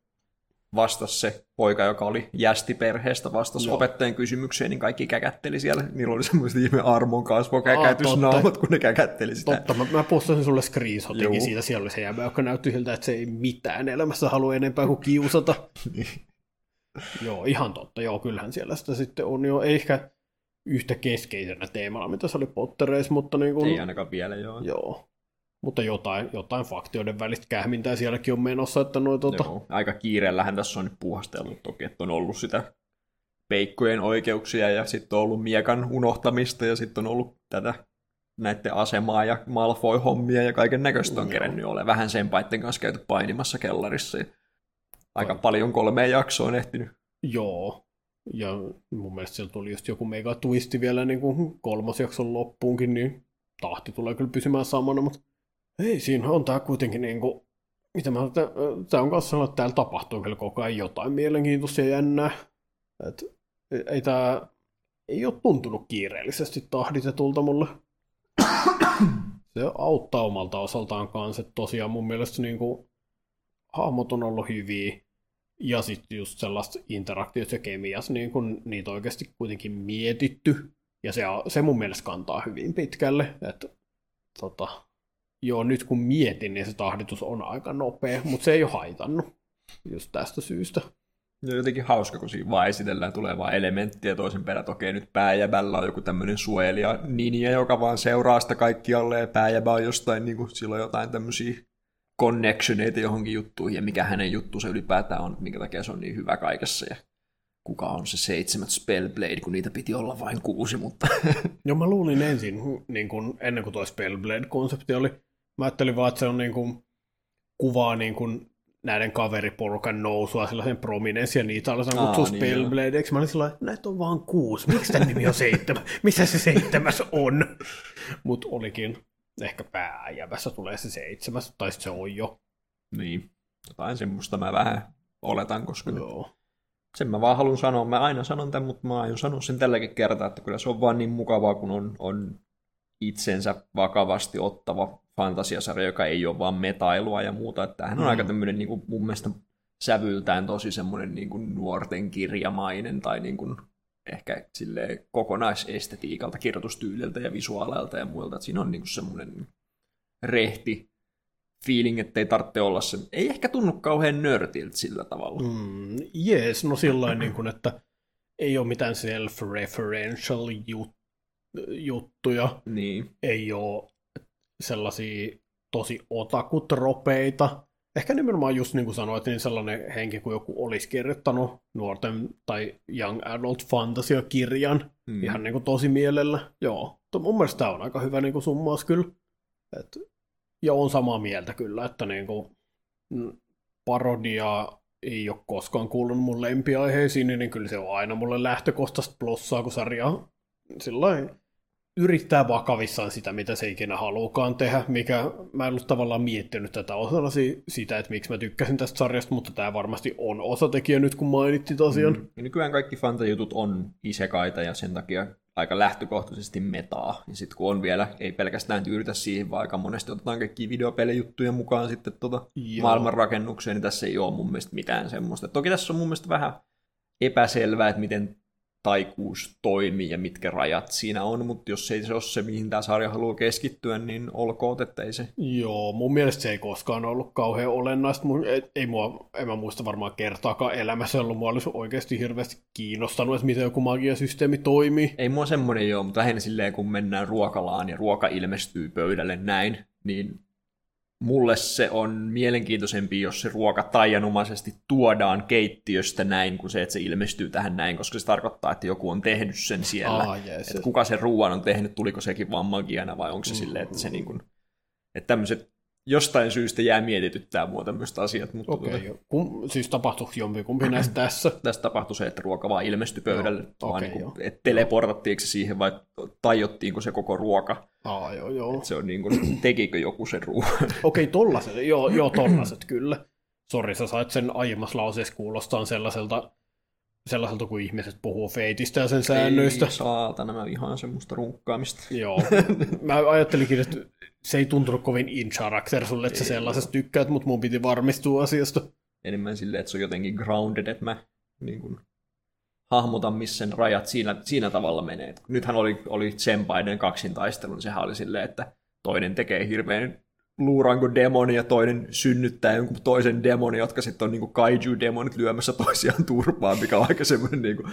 vastasi se poika, joka oli jästiperheestä, vastasi Joo. opettajan kysymykseen, niin kaikki käkätteli siellä. Niillä oli semmoista ihme armon kasvo käkätysnaamat, kun ne käkätteli sitä. Totta, mä, mä postasin sulle screenshotinkin siitä. Siellä oli se jäbä, joka näytti siltä, että se ei mitään elämässä halua enempää kuin kiusata. [LAUGHS] niin. Joo, ihan totta. Joo, kyllähän siellä sitä sitten on jo. Ehkä yhtä keskeisenä teemana, mitä se oli Pottereissa, mutta niin kuin, Ei ainakaan vielä, joo. Joo. Mutta jotain, jotain faktioiden välistä kähmintää sielläkin on menossa, että noi, tota... Joo, aika kiireellähän tässä on nyt puuhasteltu toki, että on ollut sitä peikkojen oikeuksia ja sitten on ollut miekan unohtamista ja sitten on ollut tätä näiden asemaa ja Malfoy-hommia ja kaiken näköistä on kerennyt ole. Vähän sen paitten kanssa käyty painimassa kellarissa. Aika Toi. paljon kolmeen jaksoon ehtinyt. Joo. Ja mun mielestä siellä tuli just joku mega twisti vielä niin kuin kolmas jakson loppuunkin, niin tahti tulee kyllä pysymään samana, mutta ei, siinä on tää kuitenkin niin kuin, mitä mä tämä on kanssa sellainen, että täällä tapahtuu kyllä koko ajan jotain mielenkiintoista ja jännää. Et, ei tää ei ole tuntunut kiireellisesti tahditetulta mulle. Se auttaa omalta osaltaan kanssa, että tosiaan mun mielestä niin kuin, hahmot on ollut hyviä, ja sitten just sellaista interaktiossa ja kemiassa, niin kun niitä on oikeasti kuitenkin mietitty, ja se, se mun mielestä kantaa hyvin pitkälle, että tota, joo, nyt kun mietin, niin se tahditus on aika nopea, mutta se ei ole haitannut just tästä syystä. Ja jotenkin hauska, kun siinä vaan esitellään, tulee vaan elementtiä toisen perään, että okei, nyt pääjäbällä on joku tämmöinen suojelija ninja, joka vaan seuraa sitä kaikkialle, ja pääjäbä on jostain, niin kuin, sillä on jotain tämmöisiä connectioneita johonkin juttuihin, ja mikä hänen juttuunsa ylipäätään on, minkä takia se on niin hyvä kaikessa, ja kuka on se seitsemät Spellblade, kun niitä piti olla vain kuusi, mutta [LAUGHS] Joo, mä luulin ensin, niin kun, ennen kuin tuo Spellblade-konsepti oli, mä ajattelin vaan, että se on niin kuin, kuvaa niin kuin, näiden kaveriporukan nousua sellaisen prominenssi, ja niitä aletaan Aa, kutsua niin Spellbladeiksi. Mä olin sillä lailla, että näitä on vaan kuusi. Miksi tämän nimi on seitsemän? Missä se seitsemäs on? Mutta olikin, ehkä pääjävässä tulee se seitsemäs, tai se on jo. niin, jotain semmoista mä vähän oletan, koska Joo. sen mä vaan haluan sanoa. Mä aina sanon tämän, mutta mä aion sanoa sen tälläkin kertaa, että kyllä se on vaan niin mukavaa, kun on, on itsensä vakavasti ottava fantasiasarja, joka ei ole vaan metailua ja muuta. Että tämähän on Mm. aika tämmöinen niin kuin, mun mielestä sävyltään tosi semmoinen niin kuin nuorten kirjamainen tai niin kuin, ehkä silleen kokonaisestetiikalta, kirjoitustyyliltä ja visuaaleilta ja muilta. Että siinä on niin kuin semmoinen rehti feeling, että ei tarvitse olla se. Ei ehkä tunnu kauhean nörtiltä sillä tavalla. Mm, jees, no sillä niin kuin, että ei ole mitään self-referential jut- juttuja, Niin. ei ole sellaisia tosi otakutropeita. Ehkä nimenomaan just niin kuin sanoit, niin sellainen henki, kun joku olisi kirjoittanut nuorten tai young adult fantasia-kirjan Mm. ihan niin kuin tosi mielellä. Joo, to, mun mielestä tämä on aika hyvä niin kuin summaus kyllä. Et, ja on samaa mieltä kyllä, että niin kuin, mm, parodia ei ole koskaan kuulunut mun lempiaiheisiin, niin kyllä se on aina mulle lähtökohtaista plussaa, kun sarja sillain yrittää vakavissaan sitä, mitä se ikinä haluukaan tehdä, mikä mä en ollut tavallaan miettinyt tätä osana si- sitä, että miksi mä tykkäsin tästä sarjasta, mutta tämä varmasti on osatekijä nyt, kun mainittiin tosiaan. Mm. Ja nykyään kaikki fantajutut on isekaita ja sen takia aika lähtökohtaisesti metaa. Ja sitten kun on vielä, ei pelkästään tyydytä siihen, vaan aika monesti otetaan kaikki videopelijuttuja mukaan sitten Joo. maailmanrakennukseen, niin tässä ei ole mun mielestä mitään semmoista. Toki tässä on mun mielestä vähän epäselvää, että miten taikuus toimii ja mitkä rajat siinä on, mutta jos ei se ole se, mihin tämä sarja haluaa keskittyä, niin olkoon, että ei se Joo, mun mielestä se ei koskaan ollut kauhean olennaista. Mun, ei, ei mua, en mä muista varmaan kertaakaan elämässä ollut. Mua olisi oikeasti hirveästi kiinnostanut, että miten joku magiasysteemi toimii. Ei mua semmoinen joo, mutta lähinnä silleen, kun mennään ruokalaan ja ruoka ilmestyy pöydälle näin, niin mulle se on mielenkiintoisempi, jos se ruoka taianomaisesti tuodaan keittiöstä näin, kuin se, että se ilmestyy tähän näin, koska se tarkoittaa, että joku on tehnyt sen siellä. Jees. että kuka sen ruoan on tehnyt, tuliko sekin vaan magiana vai onko se silleen, että se niin kuin, että tämmöiset jostain syystä jää mietityttää mua tämmöiset asiat, mutta Okei, tuota, okay, Kum, siis tapahtuiko jompikumpi näistä [CLEARS THROAT] tässä? tästä tapahtui se, että ruoka vaan ilmestyi pöydälle, Joo, vaan okei, niin kuin, että teleportattiinko se siihen vai tajottiinko se koko ruoka. Aa, joo, joo. Se on niin kuin, tekikö joku sen ruoan. [CLEARS THROAT] Okei, tollaset, joo, joo, tollaset [CLEARS THROAT] kyllä. Sori, sä sait sen aiemmassa lauseessa kuulostaa sellaiselta, sellaiselta, kun ihmiset puhuu feitistä ja sen säännöistä. Ei, saatana, mä vihaan semmoista runkkaamista. Joo. Mä ajattelinkin, että se ei tuntunut kovin in character sulle, että sä sellaisesta tykkäät, mutta mun piti varmistua asiasta. Enemmän silleen, että se on jotenkin grounded, että mä niin kuin, hahmotan, missä sen rajat siinä, siinä tavalla menee. Nythän oli, oli Senpaiden kaksintaistelu, niin sehän oli silleen, että toinen tekee hirveän luuranko demoni ja toinen synnyttää jonkun toisen demoni, jotka sitten on niin kaiju-demonit lyömässä toisiaan turpaan, mikä on aika semmoinen niin kuin,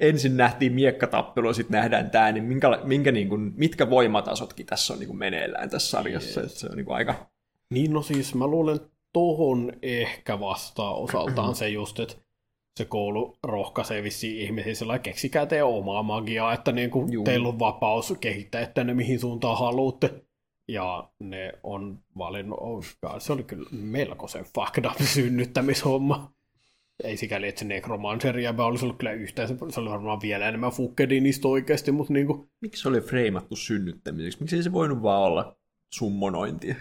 ensin nähtiin miekkatappelu ja sitten nähdään tämä, niin minkä, minkä, niin kuin, mitkä voimatasotkin tässä on niin kuin meneillään tässä sarjassa. Yes. Se on niin kuin aika... Niin no siis mä luulen tohon ehkä vastaa osaltaan se just, että se koulu rohkaisee vissiin ihmisiä sillä keksikää teidän omaa magiaa, että niin kuin teillä on vapaus kehittää, että ne mihin suuntaan haluatte. Ja ne on valinnut, God, se oli kyllä melkoisen fucked up synnyttämishomma. Ei sikäli, että se necromancer jäbä olisi ollut kyllä yhtään, se oli varmaan vielä enemmän fuckedinista oikeasti, mutta niin kuin, Miksi se oli freimattu synnyttämiseksi? Miksi ei se voinut vaan olla summonointia?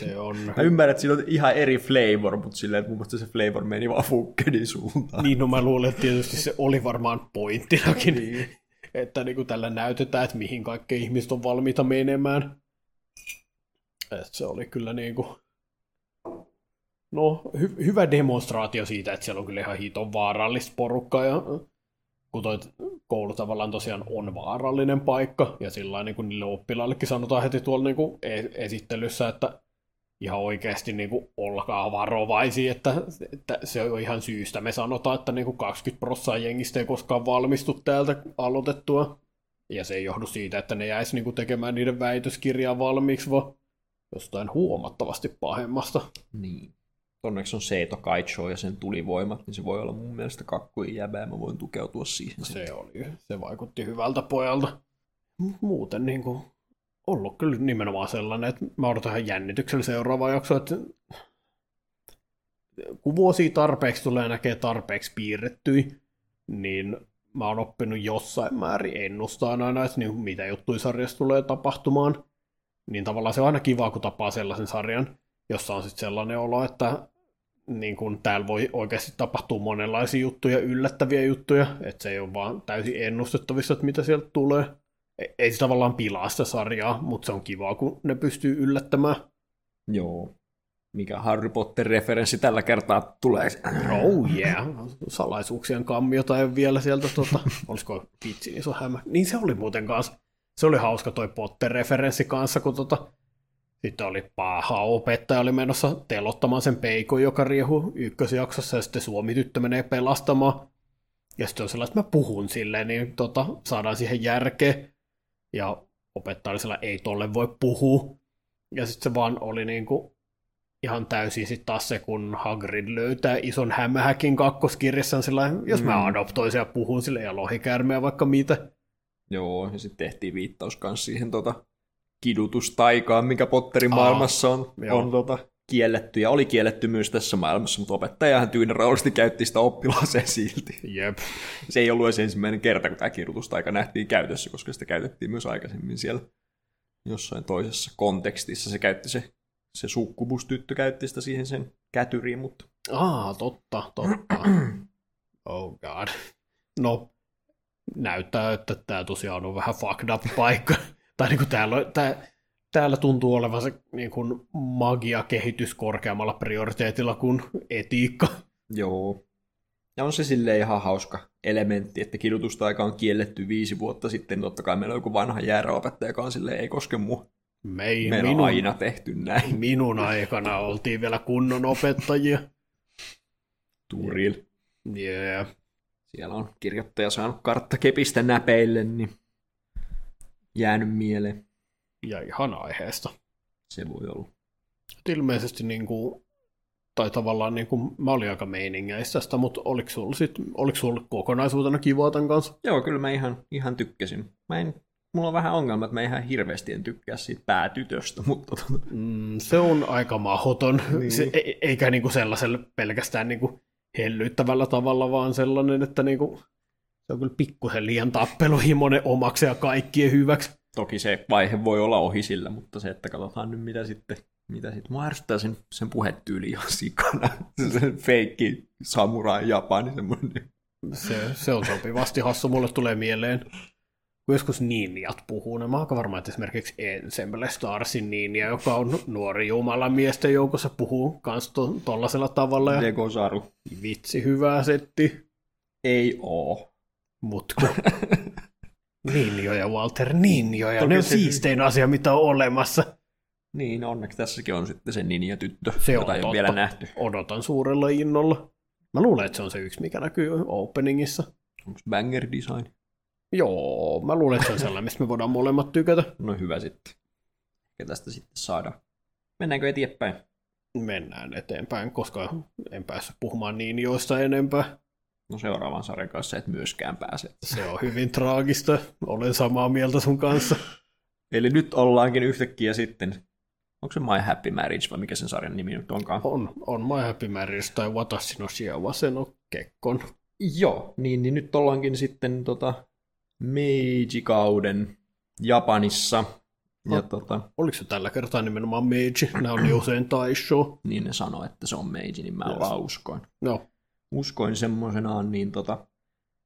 se on... [LAUGHS] Mä ymmärrän, että siinä on ihan eri flavor, mutta silleen, että mun mielestä se flavor meni vaan fukkedin suuntaan. Niin, no mä luulen, että tietysti se oli varmaan pointtinakin, niin. että niin kuin tällä näytetään, että mihin kaikki ihmiset on valmiita menemään. Et se oli kyllä niin kuin... No, hy- hyvä demonstraatio siitä, että siellä on kyllä ihan hiton vaarallista porukkaa, ja kun toi koulu tavallaan tosiaan on vaarallinen paikka, ja sillä niin kuin niille oppilaillekin sanotaan heti tuolla niin kuin e- esittelyssä, että ihan oikeasti niin kuin, olkaa varovaisia, että, että se on ihan syystä. Me sanotaan, että niin kuin 20 prosenttia jengistä ei koskaan valmistu täältä aloitettua. Ja se ei johdu siitä, että ne jäisi niin kuin, tekemään niiden väitöskirjaa valmiiksi, vaan jostain huomattavasti pahemmasta. Niin. Onneksi on Seito Kaicho ja sen tulivoimat, niin se voi olla mun mielestä kakkujen jäbä ja mä voin tukeutua siihen. Se, oli, se vaikutti hyvältä pojalta. Muuten niin kuin, ollut kyllä nimenomaan sellainen, että mä odotan ihan jännityksellä seuraava jakso, että kun vuosia tarpeeksi tulee näkee tarpeeksi piirrettyi, niin mä oon oppinut jossain määrin ennustaa aina, että niin, mitä juttuja sarjassa tulee tapahtumaan. Niin tavallaan se on aina kiva, kun tapaa sellaisen sarjan, jossa on sitten sellainen olo, että niin kun täällä voi oikeasti tapahtua monenlaisia juttuja, yllättäviä juttuja, että se ei ole vaan täysin ennustettavissa, että mitä sieltä tulee. Ei se tavallaan pilaa sitä sarjaa, mutta se on kiva, kun ne pystyy yllättämään. Joo. Mikä Harry Potter-referenssi tällä kertaa tulee? Oh yeah, salaisuuksien kammiota ei vielä sieltä, tota, olisiko vitsi, on hämä. Niin se oli muuten kanssa, se oli hauska toi Potter-referenssi kanssa, kun tota, sitten oli paha opettaja, oli menossa telottamaan sen peikon, joka riehu ykkösjaksossa, ja sitten Suomi-tyttö menee pelastamaan. Ja sitten on sellainen, että mä puhun silleen, niin tota, saadaan siihen järkeä. Ja opettaja oli sellainen, ei tolle voi puhua. Ja sitten se vaan oli niinku ihan täysin sitten taas se, kun Hagrid löytää ison hämähäkin kakkoskirjassa, sillä jos mä Mm. adoptoisin ja puhun sille ja lohikäärmeä vaikka mitä. Joo, ja sitten tehtiin viittaus myös siihen tota, kidutustaikaan, mikä Potterin Aa, maailmassa on, joo. on tota, kielletty, ja oli kielletty myös tässä maailmassa, mutta opettajahan tyynäraullisesti käytti sitä oppilaaseen silti. Jep. Se ei ollut edes ensimmäinen kerta, kun tämä kidutustaika nähtiin käytössä, koska sitä käytettiin myös aikaisemmin siellä jossain toisessa kontekstissa. Se käytti se, se sukkubustyttö käytti sitä siihen sen kätyriin, mutta Aa, totta, totta. [CLEARS THROAT] Oh god. No, näyttää, että tämä tosiaan on vähän fucked up paikka. [LAUGHS] tai niin kuin täällä, on- tää, täällä tuntuu olevan se niin kuin magia-kehitys korkeammalla prioriteetilla kuin etiikka. joo. Ja on se silleen ihan hauska elementti, että kidutustaika on kielletty viisi vuotta sitten. Totta kai meillä on joku vanha jääräopettaja, joka on silleen, ei koske mua. Mei, Meillä on minun, aina tehty näin. [LAUGHS] minun aikana oltiin vielä kunnon opettajia. Turil. Yeah. Siellä on kirjoittaja saanut karttakepistä näpeille, niin jäänyt mieleen. Ja ihan aiheesta. Se voi olla. Et ilmeisesti niin kuin, tai tavallaan niin kuin, mä olin aika meiningeissä sitä, mutta oliko sulla, sit, oliko sulla kokonaisuutena kivaa tämän kanssa? Joo, kyllä mä ihan, ihan tykkäsin. Mä en, mulla on vähän ongelma, että mä ihan hirveästi en tykkää siitä päätytöstä, [LAUGHS] mutta tota, Mm, se on aika mahdoton, Niin. se, e- eikä niin kuin sellaisella pelkästään niin kuin hellyttävällä tavalla, vaan sellainen, että niin kuin, se on kyllä pikkusen liian tappeluhimoinen omaksi ja kaikkien hyväksi. toki se vaihe voi olla ohi sillä, mutta se, että katsotaan nyt mitä sitten, mitä sitten. Mua ärsyttää sen, sen puhetyyli ihan sikana. Se feikki samurai Japani semmoinen. Se, se on sopivasti hassu. Mulle tulee mieleen, kun joskus ninjat puhuu, niin mä oon varma, että esimerkiksi Ensemble Starsin ninja, joka on nuori jumala miesten joukossa, puhuu kans to, tollasella tavalla. Ja Dego Saru. vitsi, hyvää setti. Ei oo. Mut kun... [LAUGHS] Ninjoja, Walter, ninjoja. Toki ne on se- siistein asia, mitä on olemassa. Niin, onneksi tässäkin on sitten se ninja-tyttö, Se on jota ei ole totta. vielä nähty. Odotan suurella innolla. Mä luulen, että se on se yksi, mikä näkyy openingissa. Onko banger design? Joo, mä luulen, että se on sellainen, mistä me voidaan molemmat tykätä. No hyvä sitten. Ja tästä sitten saadaan. Mennäänkö eteenpäin? Mennään eteenpäin, koska en päässyt puhumaan niin joista enempää. No seuraavan sarjan kanssa et myöskään pääse. Se on hyvin traagista. Olen samaa mieltä sun kanssa. Eli nyt ollaankin yhtäkkiä sitten, onko se My Happy Marriage vai mikä sen sarjan nimi nyt onkaan? On, on My Happy Marriage tai Watashi no Shiawase no Kekkon. Joo, niin, niin nyt ollaankin sitten tota, Meiji-kauden Japanissa. Ja tota, Oliko se tällä kertaa nimenomaan Meiji? Nämä on niin usein Taisho. niin ne sanoi, että se on Meiji, niin mä Yes. vaan uskoin. No, Uskoin semmoisenaan, niin tota,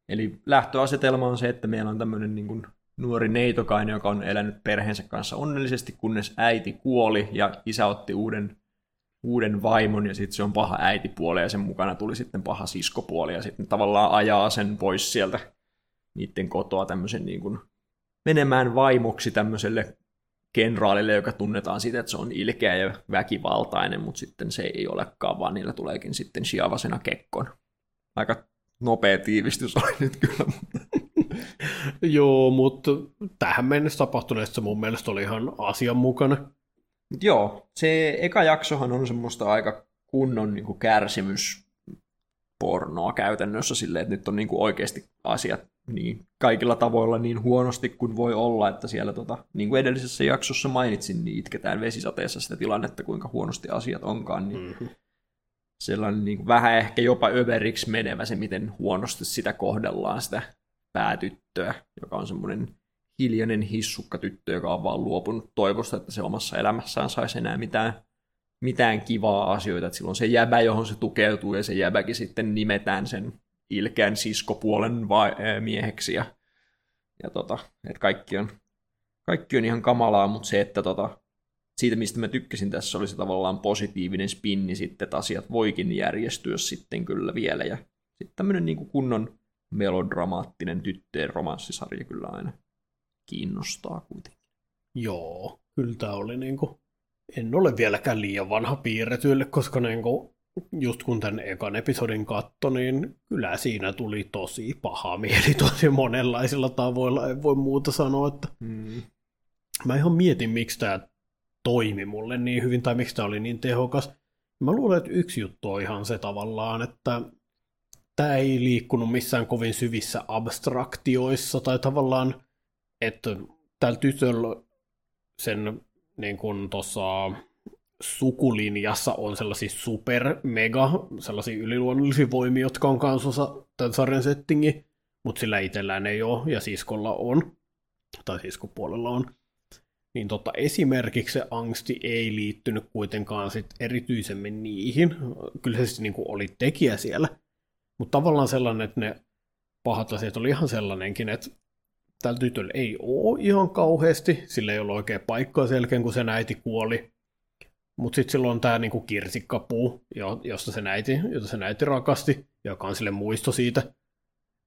eli lähtöasetelma on se, että meillä on tämmöinen niin kuin nuori neitokainen, joka on elänyt perheensä kanssa onnellisesti, kunnes äiti kuoli ja isä otti uuden, uuden vaimon ja sitten se on paha äitipuoli ja sen mukana tuli sitten paha siskopuoli ja sitten tavallaan ajaa sen pois sieltä niiden kotoa tämmöisen niin kuin menemään vaimoksi tämmöiselle kenraalille, joka tunnetaan siitä, että se on ilkeä ja väkivaltainen, mutta sitten se ei olekaan, vaan niillä tuleekin sitten Shiavasena kekkon. Aika nopea tiivistys oli nyt kyllä, mutta [LAUGHS] joo, mutta tähän mennessä tapahtuneesta mun mielestä oli ihan asianmukainen. Joo, se eka jaksohan on semmoista aika kunnon niin kuin kärsimyspornoa käytännössä silleen, että nyt on niin kuin oikeasti asiat niin kaikilla tavoilla niin huonosti kuin voi olla, että siellä tota, niin kuin edellisessä jaksossa mainitsin, niin itketään vesisateessa sitä tilannetta, kuinka huonosti asiat onkaan, niin Mm-hmm. sellainen niin kuin vähän ehkä jopa överiksi menevä se, miten huonosti sitä kohdellaan, sitä päätyttöä, joka on semmoinen hiljainen hissukka tyttö, joka on vaan luopunut toivosta, että se omassa elämässään saisi enää mitään, mitään kivaa asioita. Että silloin se jäbä, johon se tukeutuu, ja se jäbäkin sitten nimetään sen ilkeän siskopuolen va- ää, mieheksi. Ja, ja tota, että kaikki on, kaikki on ihan kamalaa, mutta se, että tota, siitä, mistä mä tykkäsin tässä, oli se tavallaan positiivinen spinni sitten, että asiat voikin järjestyä sitten kyllä vielä. Ja sitten tämmöinen niin kuin kunnon melodramaattinen tyttöjen romanssisarja kyllä aina kiinnostaa kuitenkin. Joo, kyllä tämä oli niinku, en ole vieläkään liian vanha piirretyille, koska niinku, just kun tämän ekan episodin katto, niin kyllä siinä tuli tosi paha mieli tosi monenlaisilla tavoilla, en voi muuta sanoa, että Mm. mä ihan mietin, miksi tämä toimi mulle niin hyvin, tai miksi tämä oli niin tehokas. Mä luulen, että yksi juttu on ihan se tavallaan, että tämä ei liikkunut missään kovin syvissä abstraktioissa, tai tavallaan, että tällä tytöllä sen niin kuin tuossa sukulinjassa on sellaisia super, mega, sellaisia yliluonnollisia voimia, jotka on kanssa osa tämän sarjan settingi, mutta sillä itsellään ei ole, ja siskolla on, tai siskopuolella on. Niin tota, esimerkiksi se angsti ei liittynyt kuitenkaan sit erityisemmin niihin. Kyllä se sitten niinku oli tekijä siellä. Mutta tavallaan sellainen, että ne pahat asiat oli ihan sellainenkin, että tällä tytöllä ei ole ihan kauheasti, sillä ei ollut oikein paikkaa selkeän, kun sen äiti kuoli. Mutta sitten silloin on tämä niinku kirsikkapuu, jo- josta se äiti, jota se äiti rakasti, joka on sille muisto siitä.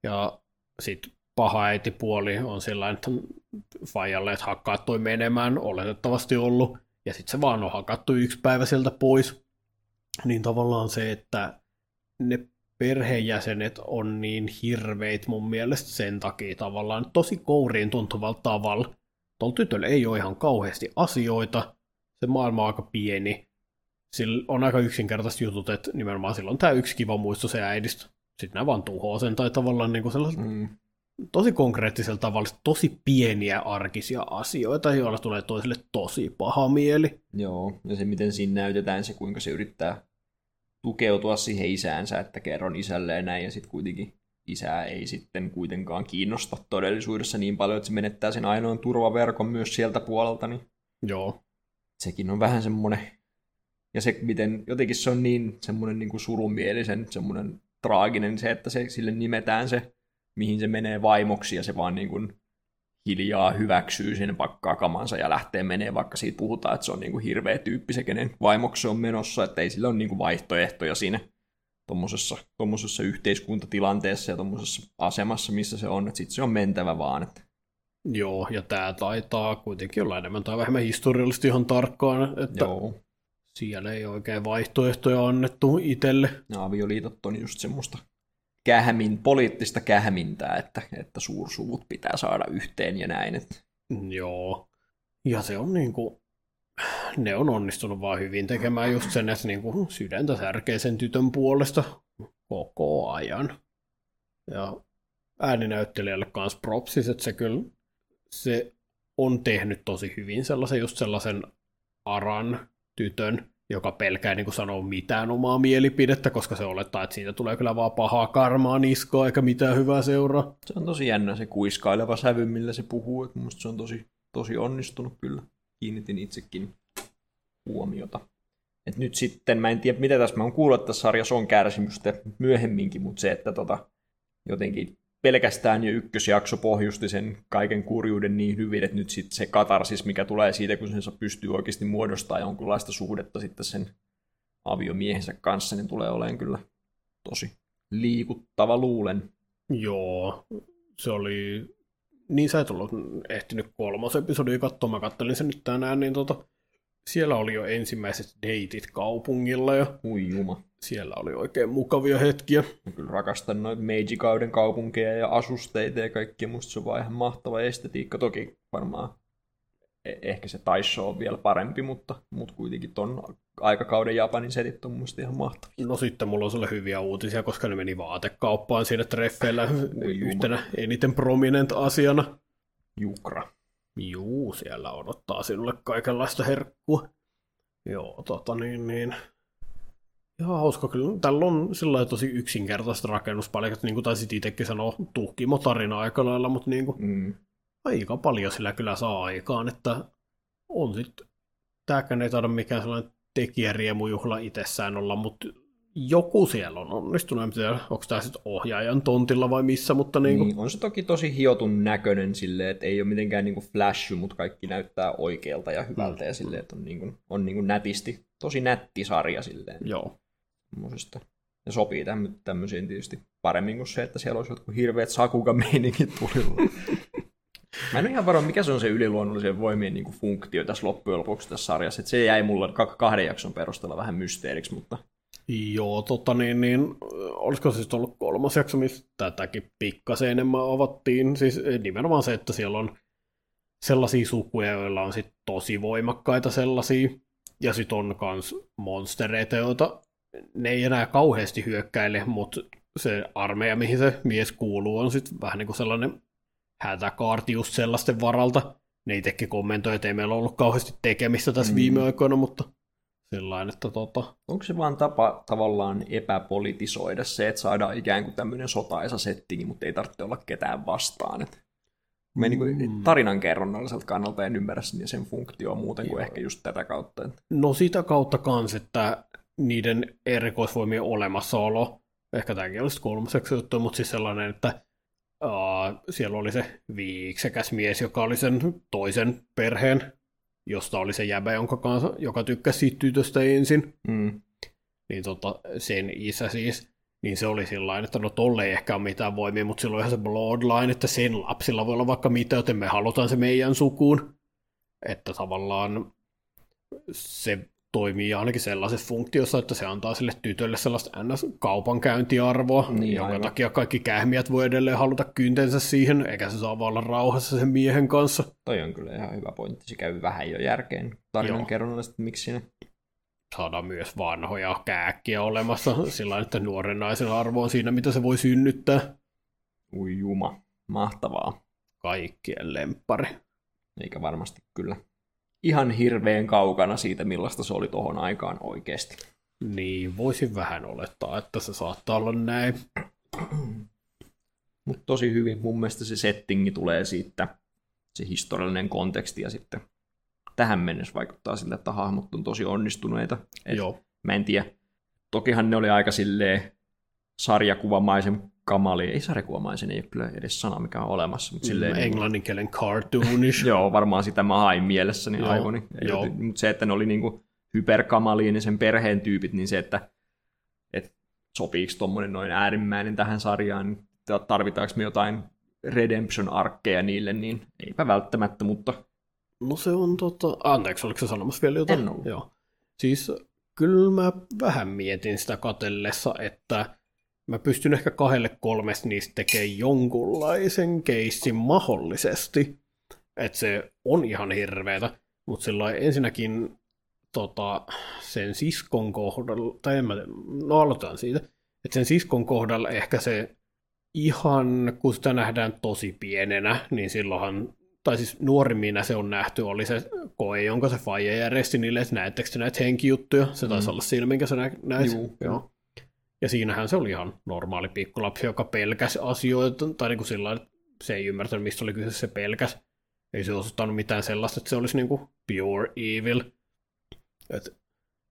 Ja sitten paha äitipuoli on sellainen, että faijalle, että hakkaa toi menemään, oletettavasti ollut, ja sitten se vaan on hakattu yksi päivä sieltä pois. Niin tavallaan se, että ne perheenjäsenet on niin hirveit mun mielestä sen takia tavallaan tosi kouriin tuntuvalla tavalla. Tuolla tytöllä ei ole ihan kauheasti asioita, se maailma on aika pieni, sillä on aika yksinkertaiset jutut, että nimenomaan silloin tämä yksi kiva muisto se äidistä. Sitten nämä vaan tuhoaa sen, tai tavallaan niin sellaiset Mm. tosi konkreettisella tavalla tosi pieniä arkisia asioita, joilla tulee toiselle tosi paha mieli. Joo, ja se miten siinä näytetään se, kuinka se yrittää tukeutua siihen isäänsä, että kerron isälle ja näin, ja sitten kuitenkin isää ei sitten kuitenkaan kiinnosta todellisuudessa niin paljon, että se menettää sen ainoan turvaverkon myös sieltä puolelta, niin Joo, sekin on vähän semmoinen, ja se miten jotenkin se on niin semmoinen niin kuin surumielisen, semmoinen traaginen se, että se sille nimetään se, mihin se menee vaimoksi, ja se vaan niin kuin hiljaa hyväksyy sen pakkaa kamansa ja lähtee menee, vaikka siitä puhutaan, että se on niin kuin hirveä tyyppi se, kenen vaimoksi se on menossa, että ei sillä ole niin kuin vaihtoehtoja siinä tommosessa, tommosessa yhteiskuntatilanteessa ja tommosessa asemassa, missä se on, että sitten se on mentävä vaan, että joo, ja tämä taitaa kuitenkin olla enemmän tai vähemmän historiallisesti ihan tarkkaan, että joo. siellä ei oikein vaihtoehtoja annettu itselle. avioliitot on just semmoista kähmin, poliittista kähmintää, että, että suursuvut pitää saada yhteen ja näin. Että, Joo. Ja se on niinku, ne on onnistunut vaan hyvin tekemään just sen, että niinku sydäntä särkee sen tytön puolesta koko ajan. Ja ääninäyttelijälle kanssa propsis, että se kyllä se on tehnyt tosi hyvin sellaisen just sellaisen aran tytön, joka pelkää niin sanoa mitään omaa mielipidettä, koska se olettaa, että siitä tulee kyllä vaan pahaa karmaa niskoa eikä mitään hyvää seuraa. Se on tosi jännä se kuiskaileva sävy, millä se puhuu. Että musta se on tosi, tosi onnistunut kyllä. Kiinnitin itsekin huomiota. Et nyt sitten, mä en tiedä mitä tässä, mä oon kuullut, että tässä sarjassa on kärsimystä myöhemminkin, mutta se, että tota, jotenkin pelkästään jo ykkösjakso pohjusti sen kaiken kurjuuden niin hyvin, että nyt sitten se katarsis, mikä tulee siitä, kun sen pystyy oikeasti muodostamaan jonkunlaista suhdetta sitten sen aviomiehensä kanssa, niin tulee olemaan kyllä tosi liikuttava luulen. Joo, se oli... Niin sä et ollut ehtinyt kolmas episodi katsoa, mä kattelin sen nyt tänään, niin tota, siellä oli jo ensimmäiset deitit kaupungilla ja Ui juma. Siellä oli oikein mukavia hetkiä. Kyllä rakastan noita Meiji-kauden kaupunkeja ja asusteita ja kaikkia. Musta se on vaan ihan mahtava estetiikka. Toki varmaan e- ehkä se Taisho on vielä parempi, mutta, mutta kuitenkin ton aikakauden Japanin setit on musta ihan mahtavia. No sitten mulla on sulle hyviä uutisia, koska ne meni vaatekauppaan siinä treffeillä yhtenä eniten prominent asiana. Jukra. Juu, siellä odottaa sinulle kaikenlaista herkkua. Joo, tota niin, niin. Ihan hauska kyllä. Tällä on sillä tosi yksinkertaiset rakennuspalikat, niin kuin taisit itsekin sanoa, tuhkimo tarina aika lailla, mutta niin kuin, Mm. aika paljon sillä kyllä saa aikaan, että on sitten, tämäkään ei taida mikään sellainen tekijäriemujuhla itsessään olla, mutta joku siellä on onnistunut, en tiedä, onko tämä sitten ohjaajan tontilla vai missä, mutta niin kuin, Niin, on se toki tosi hiotun näköinen silleen, että ei ole mitenkään niinku flashy, mutta kaikki näyttää oikealta ja hyvältä ja silleen, että on, niinku, on niinku nätisti, tosi nätti sarja silleen. joo. Semmosesta. Ja sopii tämmö- tämmöisiin tietysti paremmin kuin se, että siellä olisi jotkut hirveät sakuga-meiningit tulilla. [LAUGHS] Mä en ole ihan varma, mikä se on se yliluonnollisen voimien niin funktio tässä loppujen lopuksi tässä sarjassa. Et se jäi mulle ka- kahden jakson perusteella vähän mysteeriksi, mutta Joo, tota niin, niin olisiko siis ollut kolmas jakso, missä tätäkin pikkasen enemmän avattiin. Siis nimenomaan se, että siellä on sellaisia sukuja, joilla on sit tosi voimakkaita sellaisia, ja sitten on myös monstereita, joita ne ei enää kauheasti hyökkäile, mutta se armeija, mihin se mies kuuluu, on sitten vähän niin kuin sellainen hätäkaarti just sellaisten varalta. Ne itsekin kommentoi, että ei meillä ollut kauheasti tekemistä tässä Mm. mm. viime aikoina, mutta sellainen, että tota, onko se vaan tapa tavallaan epäpolitisoida se, että saadaan ikään kuin tämmöinen sotaisa settingi, mutta ei tarvitse olla ketään vastaan. Et me mm. niin tarinankerronnalliselta kannalta en ymmärrä sen, funktioa muuten kuin Joo. ehkä just tätä kautta. Että No sitä kautta kans, että niiden erikoisvoimien olemassaolo, ehkä tämäkin olisi kolmaseksi juttu, mutta siis sellainen, että uh, siellä oli se viiksekäs mies, joka oli sen toisen perheen, josta oli se jäbä, jonka kanssa, joka tykkäsi siitä tytöstä ensin, mm. niin tota, sen isä siis, niin se oli sillä että no tolle ei ehkä ole mitään voimia, mutta silloin ihan se bloodline, että sen lapsilla voi olla vaikka mitä, joten me halutaan se meidän sukuun. Että tavallaan se toimii ainakin sellaisessa funktiossa, että se antaa sille tytölle sellaista NS-kaupankäyntiarvoa, Niin, niin, jonka aivan. takia kaikki kähmiät voi edelleen haluta kyntensä siihen, eikä se saa vaan olla rauhassa sen miehen kanssa. Toi on kyllä ihan hyvä pointti. Se käy vähän jo järkeen tarinankerronnallisesti, miksi siinä Saadaan myös vanhoja kääkkiä olemassa, sillä että nuoren naisen arvo on siinä, mitä se voi synnyttää. Ui juma, mahtavaa. Kaikkien lemppari. Eikä varmasti kyllä ihan hirveän kaukana siitä, millaista se oli tohon aikaan oikeasti. Niin, voisin vähän olettaa, että se saattaa olla näin. Mutta tosi hyvin. Mun mielestä se settingi tulee siitä, se historiallinen konteksti ja sitten tähän mennessä vaikuttaa sille, että hahmot on tosi onnistuneita. Et Joo. Mä en tiedä. Tokihan ne oli aika silleen sarjakuvamaisen kamali. Ei sarjakuvamaisen, ei ole kyllä edes sana, mikä on olemassa. Mutta silleen, niin, Englanninkielen cartoonish. [LAUGHS] joo, varmaan sitä mä hain mielessäni Joo, aivoni. joo. Mutta se, että ne oli niinku hyperkamaliin ja sen perheen tyypit, niin se, että et sopiiko tuommoinen noin äärimmäinen tähän sarjaan, niin tarvitaanko me jotain redemption-arkkeja niille, niin eipä välttämättä, mutta No se on tota... Anteeksi, oliko se sanomassa vielä jotain? En ollut. Joo. Siis kyllä mä vähän mietin sitä katellessa, että mä pystyn ehkä kahdelle kolmesta niistä tekemään jonkunlaisen keissin mahdollisesti. Että se on ihan hirveetä. Mutta silloin ensinnäkin tota, sen siskon kohdalla, tai en mä no aloitetaan siitä, että sen siskon kohdalla ehkä se ihan, kun sitä nähdään tosi pienenä, niin silloinhan, tai siis nuorimmina se on nähty, oli se koe, jonka se faija järjesti niille, että näettekö te näitä henkijuttuja, se taisi mm. olla siinä, minkä sä nä- näit. Juu. Joo. Ja siinähän se oli ihan normaali pikkulapsi, joka pelkäsi asioita, tai niin kuin sillä että se ei ymmärtänyt, mistä oli kyse, se pelkäs. Ei se osoittanut mitään sellaista, että se olisi niin kuin pure evil. Et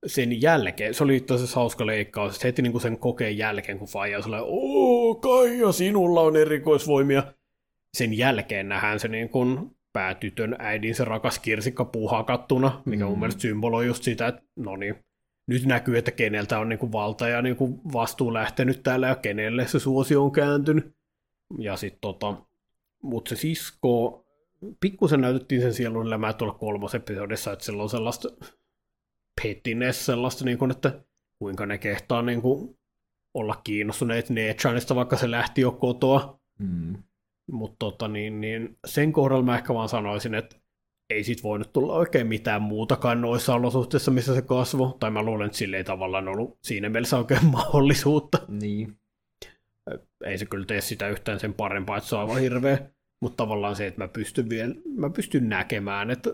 sen jälkeen, se oli tosi hauska leikkaus, että heti niin kuin sen kokeen jälkeen, kun Faija on sellainen, ooo, Kaija, sinulla on erikoisvoimia. Sen jälkeen nähdään se niin kuin päätytön äidin se rakas kirsikka puuhakattuna, mikä mm. mun mielestä symboloi just sitä, että no niin, nyt näkyy, että keneltä on niin kuin valta ja niin kuin vastuu lähtenyt täällä ja kenelle se suosio on kääntynyt. Ja sitten tota, mutta se sisko, pikkusen näytettiin sen sielun elämää tuolla kolmas episodissa, että sillä on sellaista pettiness, sellaista, niin kuin, että kuinka ne kehtaa niin kuin, olla kiinnostuneet Nechanista, vaikka se lähti jo kotoa. Mm. Mutta tota, niin, niin, sen kohdalla mä ehkä vaan sanoisin, että ei sit voinut tulla oikein mitään muutakaan noissa olosuhteissa, missä se kasvoi. Tai mä luulen, että sille ei tavallaan ollut siinä mielessä oikein [LAUGHS] mahdollisuutta. Niin. Ei se kyllä tee sitä yhtään sen parempaa, että se on aivan hirveä. Mutta tavallaan se, että mä pystyn, vielä, mä pystyn näkemään, että,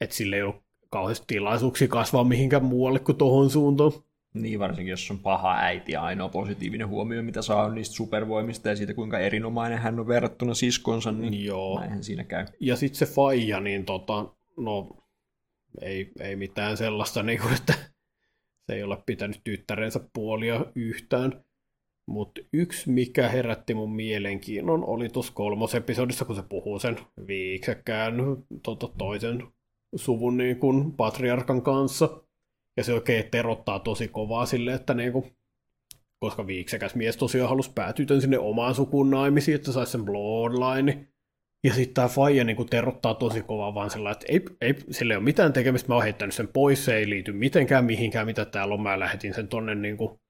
että sille ei ole kauheasti tilaisuuksia kasvaa mihinkään muualle kuin tuohon suuntaan. Niin, varsinkin jos on paha äiti ja ainoa positiivinen huomio, mitä saa on niistä supervoimista ja siitä, kuinka erinomainen hän on verrattuna siskonsa, niin Joo. näinhän siinä käy. Ja sitten se faija, niin tota, no, ei, ei mitään sellaista, [LAUGHS] niin kuin, että se ei ole pitänyt tyttärensä puolia yhtään. Mutta yksi, mikä herätti mun mielenkiinnon, oli tuossa kolmosepisodissa, kun se puhuu sen viiksekään tota, toisen suvun niin kuin, patriarkan kanssa. Ja se oikein terottaa tosi kovaa sille, että niin kuin, koska viiksekäs mies tosiaan halusi päätytön sinne omaan sukuun naimisiin, että saisi sen bloodline. Ja sitten tämä faija niin terottaa tosi kovaa vaan sellainen, että ei, ei, sille ei ole mitään tekemistä, mä oon heittänyt sen pois, se ei liity mitenkään mihinkään, mitä täällä on, mä lähetin sen tonne niin kuin,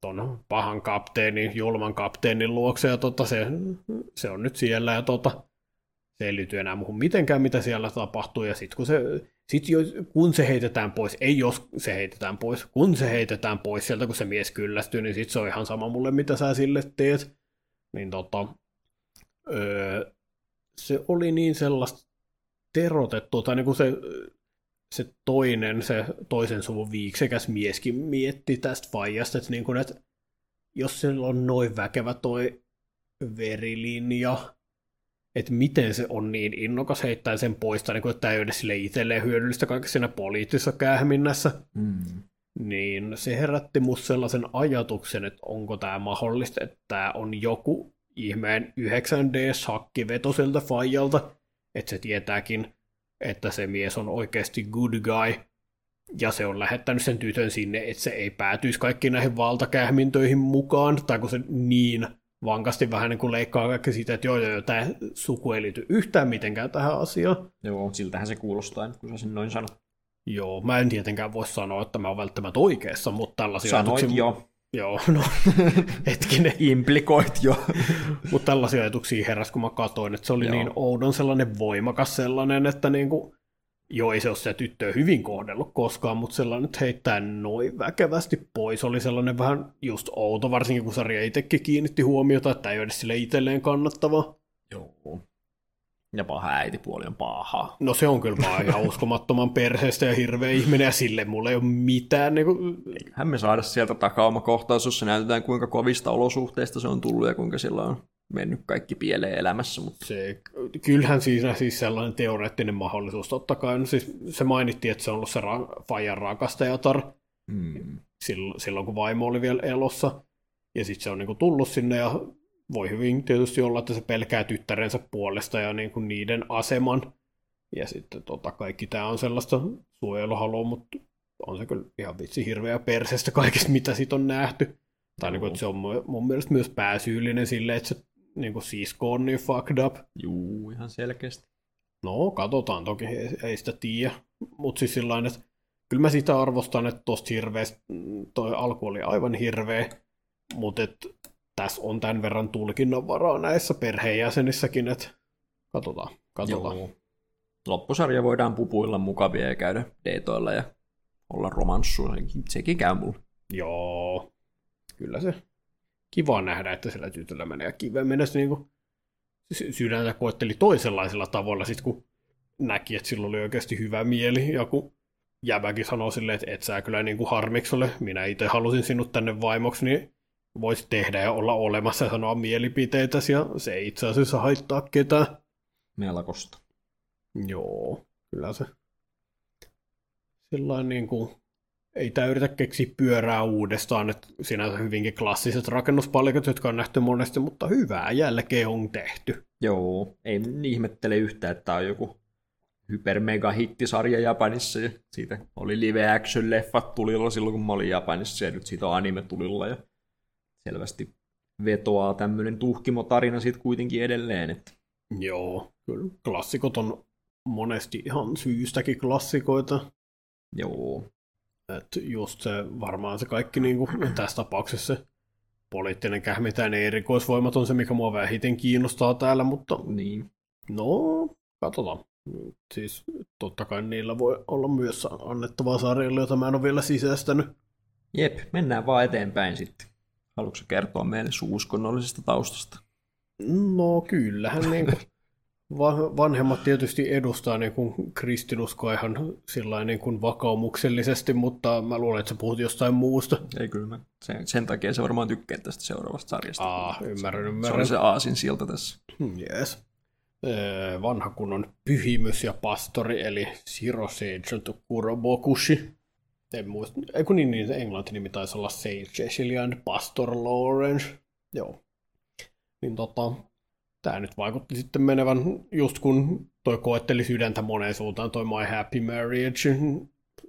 ton pahan kapteenin, julman kapteenin luokse, ja tota, se, se on nyt siellä, ja tota, se ei liity enää muuhun mitenkään, mitä siellä tapahtuu, ja sitten kun se, sit jo, kun se heitetään pois, ei jos se heitetään pois, kun se heitetään pois sieltä, kun se mies kyllästyy, niin sitten se on ihan sama mulle, mitä sä sille teet. Niin tota, öö, se oli niin sellaista terotettua, tai niin kuin se, se toinen, se toisen suvun viiksekäs mieskin mietti tästä faijasta, että, niin kuin, että jos sillä on noin väkevä toi verilinja, että miten se on niin innokas heittää sen pois, niin kuin, että tämä ei ole sille itselleen hyödyllistä kaikessa siinä poliittisessa kähminnässä. Mm. Niin se herätti musta sellaisen ajatuksen, että onko tämä mahdollista, että tämä on joku ihmeen 9D-sakki vetoselta faijalta, että se tietääkin, että se mies on oikeasti good guy, ja se on lähettänyt sen tytön sinne, että se ei päätyisi kaikki näihin valtakähmintöihin mukaan, tai kun se niin vankasti vähän niin kuin leikkaa kaikki siitä, että joo, joo, tämä suku ei liity yhtään mitenkään tähän asiaan. Joo, siltähän se kuulostaa, kun sä sen noin sanot. Joo, mä en tietenkään voi sanoa, että mä oon välttämättä oikeassa, mutta tällaisia Sanoit ajatuksia... jo. Joo, [LAUGHS] no hetkinen. [LAUGHS] Implikoit jo. mutta tällaisia ajatuksia heräsi, kun mä katsoin, että se oli Joo. niin oudon sellainen voimakas sellainen, että niinku, joo, ei se ole se tyttöä hyvin kohdellut koskaan, mutta sellainen, että heittää noin väkevästi pois, oli sellainen vähän just outo, varsinkin kun sarja itsekin kiinnitti huomiota, että ei ole edes sille itselleen kannattava. Joo. Ja paha äitipuoli on paha. No se on kyllä vaan ihan uskomattoman perheestä ja hirveä ihminen, ja sille mulle ei ole mitään. Niin kuin... Eiköhän me saada sieltä takauma-kohtaus, jossa näytetään kuinka kovista olosuhteista se on tullut ja kuinka sillä on mennyt kaikki pieleen elämässä. Mutta... Se, kyllähän siinä siis sellainen teoreettinen mahdollisuus, totta kai. No siis se mainittiin, että se on ollut se ra- Fajan rakastajatar hmm. silloin, silloin, kun vaimo oli vielä elossa. Ja sitten se on niinku tullut sinne ja voi hyvin tietysti olla, että se pelkää tyttärensä puolesta ja niinku niiden aseman. Ja sitten tota, kaikki tämä on sellaista suojeluhalua, mutta on se kyllä ihan vitsi hirveä perseestä kaikesta, mitä siitä on nähty. Tai niin kuin, että se on mun mielestä myös pääsyyllinen sille, että se niin kuin sisko on niin fucked up. Juu, ihan selkeästi. No, katsotaan toki, ei, ei sitä tiedä. Mutta siis sillä että kyllä mä sitä arvostan, että tosta hirveästi, toi alku oli aivan hirveä, mutta tässä on tämän verran tulkinnan varaa näissä perheenjäsenissäkin, että katsotaan, katsotaan. Joo. Loppusarja voidaan pupuilla mukavia ja käydä deetoilla ja olla romanssu, sekin käy mulle. Joo, kyllä se kiva nähdä, että sillä tytöllä menee kiven mennessä niin kuin, sydäntä koetteli toisenlaisilla tavoilla, sit kun näki, että sillä oli oikeasti hyvä mieli, ja kun jäbäkin sanoi silleen, että et sä kyllä niin kuin harmikselle, minä itse halusin sinut tänne vaimoksi, niin voisi tehdä ja olla olemassa ja sanoa mielipiteitäsi, ja se ei itse asiassa haittaa ketään. Melkosta. Joo, kyllä se sellainen niin kuin, ei tämä yritä keksiä pyörää uudestaan, että sinänsä hyvinkin klassiset rakennuspalikot, jotka on nähty monesti, mutta hyvää jälkeen on tehty. Joo, ei ihmettele yhtään, että tämä on joku hyper mega hittisarja Japanissa ja siitä oli live action leffat tulilla silloin kun mä olin Japanissa ja nyt siitä on anime tulilla ja selvästi vetoaa tämmöinen tuhkimotarina sitten kuitenkin edelleen. Että... Joo, kyllä klassikot on monesti ihan syystäkin klassikoita. Joo. Et just se, varmaan se kaikki niin kuin, tässä tapauksessa se poliittinen kähmitään erikoisvoimat on se, mikä mua vähiten kiinnostaa täällä, mutta niin. no, katsotaan. Siis totta kai niillä voi olla myös annettavaa sarjalle, jota mä en ole vielä sisäistänyt. Jep, mennään vaan eteenpäin sitten. Haluatko kertoa meille sun uskonnollisesta taustasta? No kyllähän niin kuin, [LAUGHS] vanhemmat tietysti edustaa niin kuin kristinuskoa ihan niin kuin vakaumuksellisesti, mutta mä luulen, että sä puhut jostain muusta. Ei kyllä, mä sen, sen takia se varmaan tykkää tästä seuraavasta sarjasta. Aa, ymmärrän, ymmärrän. Se on se aasin silta tässä. Hmm, yes. Vanha kunnon pyhimys ja pastori, eli Siro Seijun Kurobokushi. En muista, ei kun niin, niin englanti nimi taisi olla Sage Cecilian Pastor Lawrence. Joo. Niin tota, tämä nyt vaikutti sitten menevän, just kun toi koetteli sydäntä moneen suuntaan, toi My Happy Marriage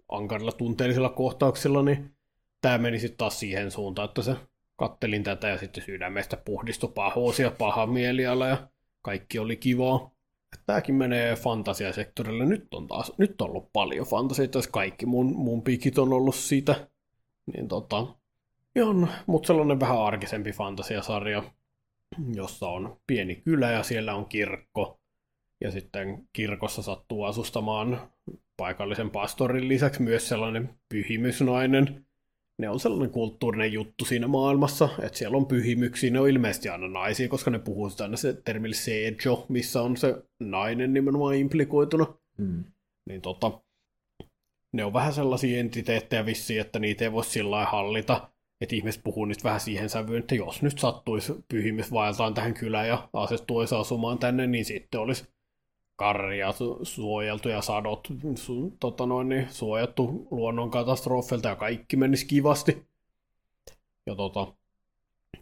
ankarilla tunteellisilla kohtauksilla, niin tämä meni sitten taas siihen suuntaan, että se kattelin tätä ja sitten sydämestä puhdistui pahoos ja paha mieliala ja kaikki oli kivaa. Tämäkin menee fantasiasektorille. Nyt on taas nyt on ollut paljon fantasiaa, kaikki mun, mun pikit on ollut sitä. Niin tota, mutta sellainen vähän arkisempi fantasiasarja jossa on pieni kylä ja siellä on kirkko. Ja sitten kirkossa sattuu asustamaan paikallisen pastorin lisäksi myös sellainen pyhimysnainen. Ne on sellainen kulttuurinen juttu siinä maailmassa, että siellä on pyhimyksiä, ne on ilmeisesti aina naisia, koska ne puhuu sitä aina se termillä sejo, missä on se nainen nimenomaan implikoituna. Mm. Niin tota, ne on vähän sellaisia entiteettejä vissiin, että niitä ei voi sillä hallita että ihmiset puhuu nyt vähän siihen sävyyn, että jos nyt sattuisi pyhimys vaeltaan tähän kylään ja asettuisi asumaan tänne, niin sitten olisi karja suojeltu ja sadot su, tota noin, niin, suojattu luonnon katastrofeilta ja kaikki menisi kivasti. Ja tota,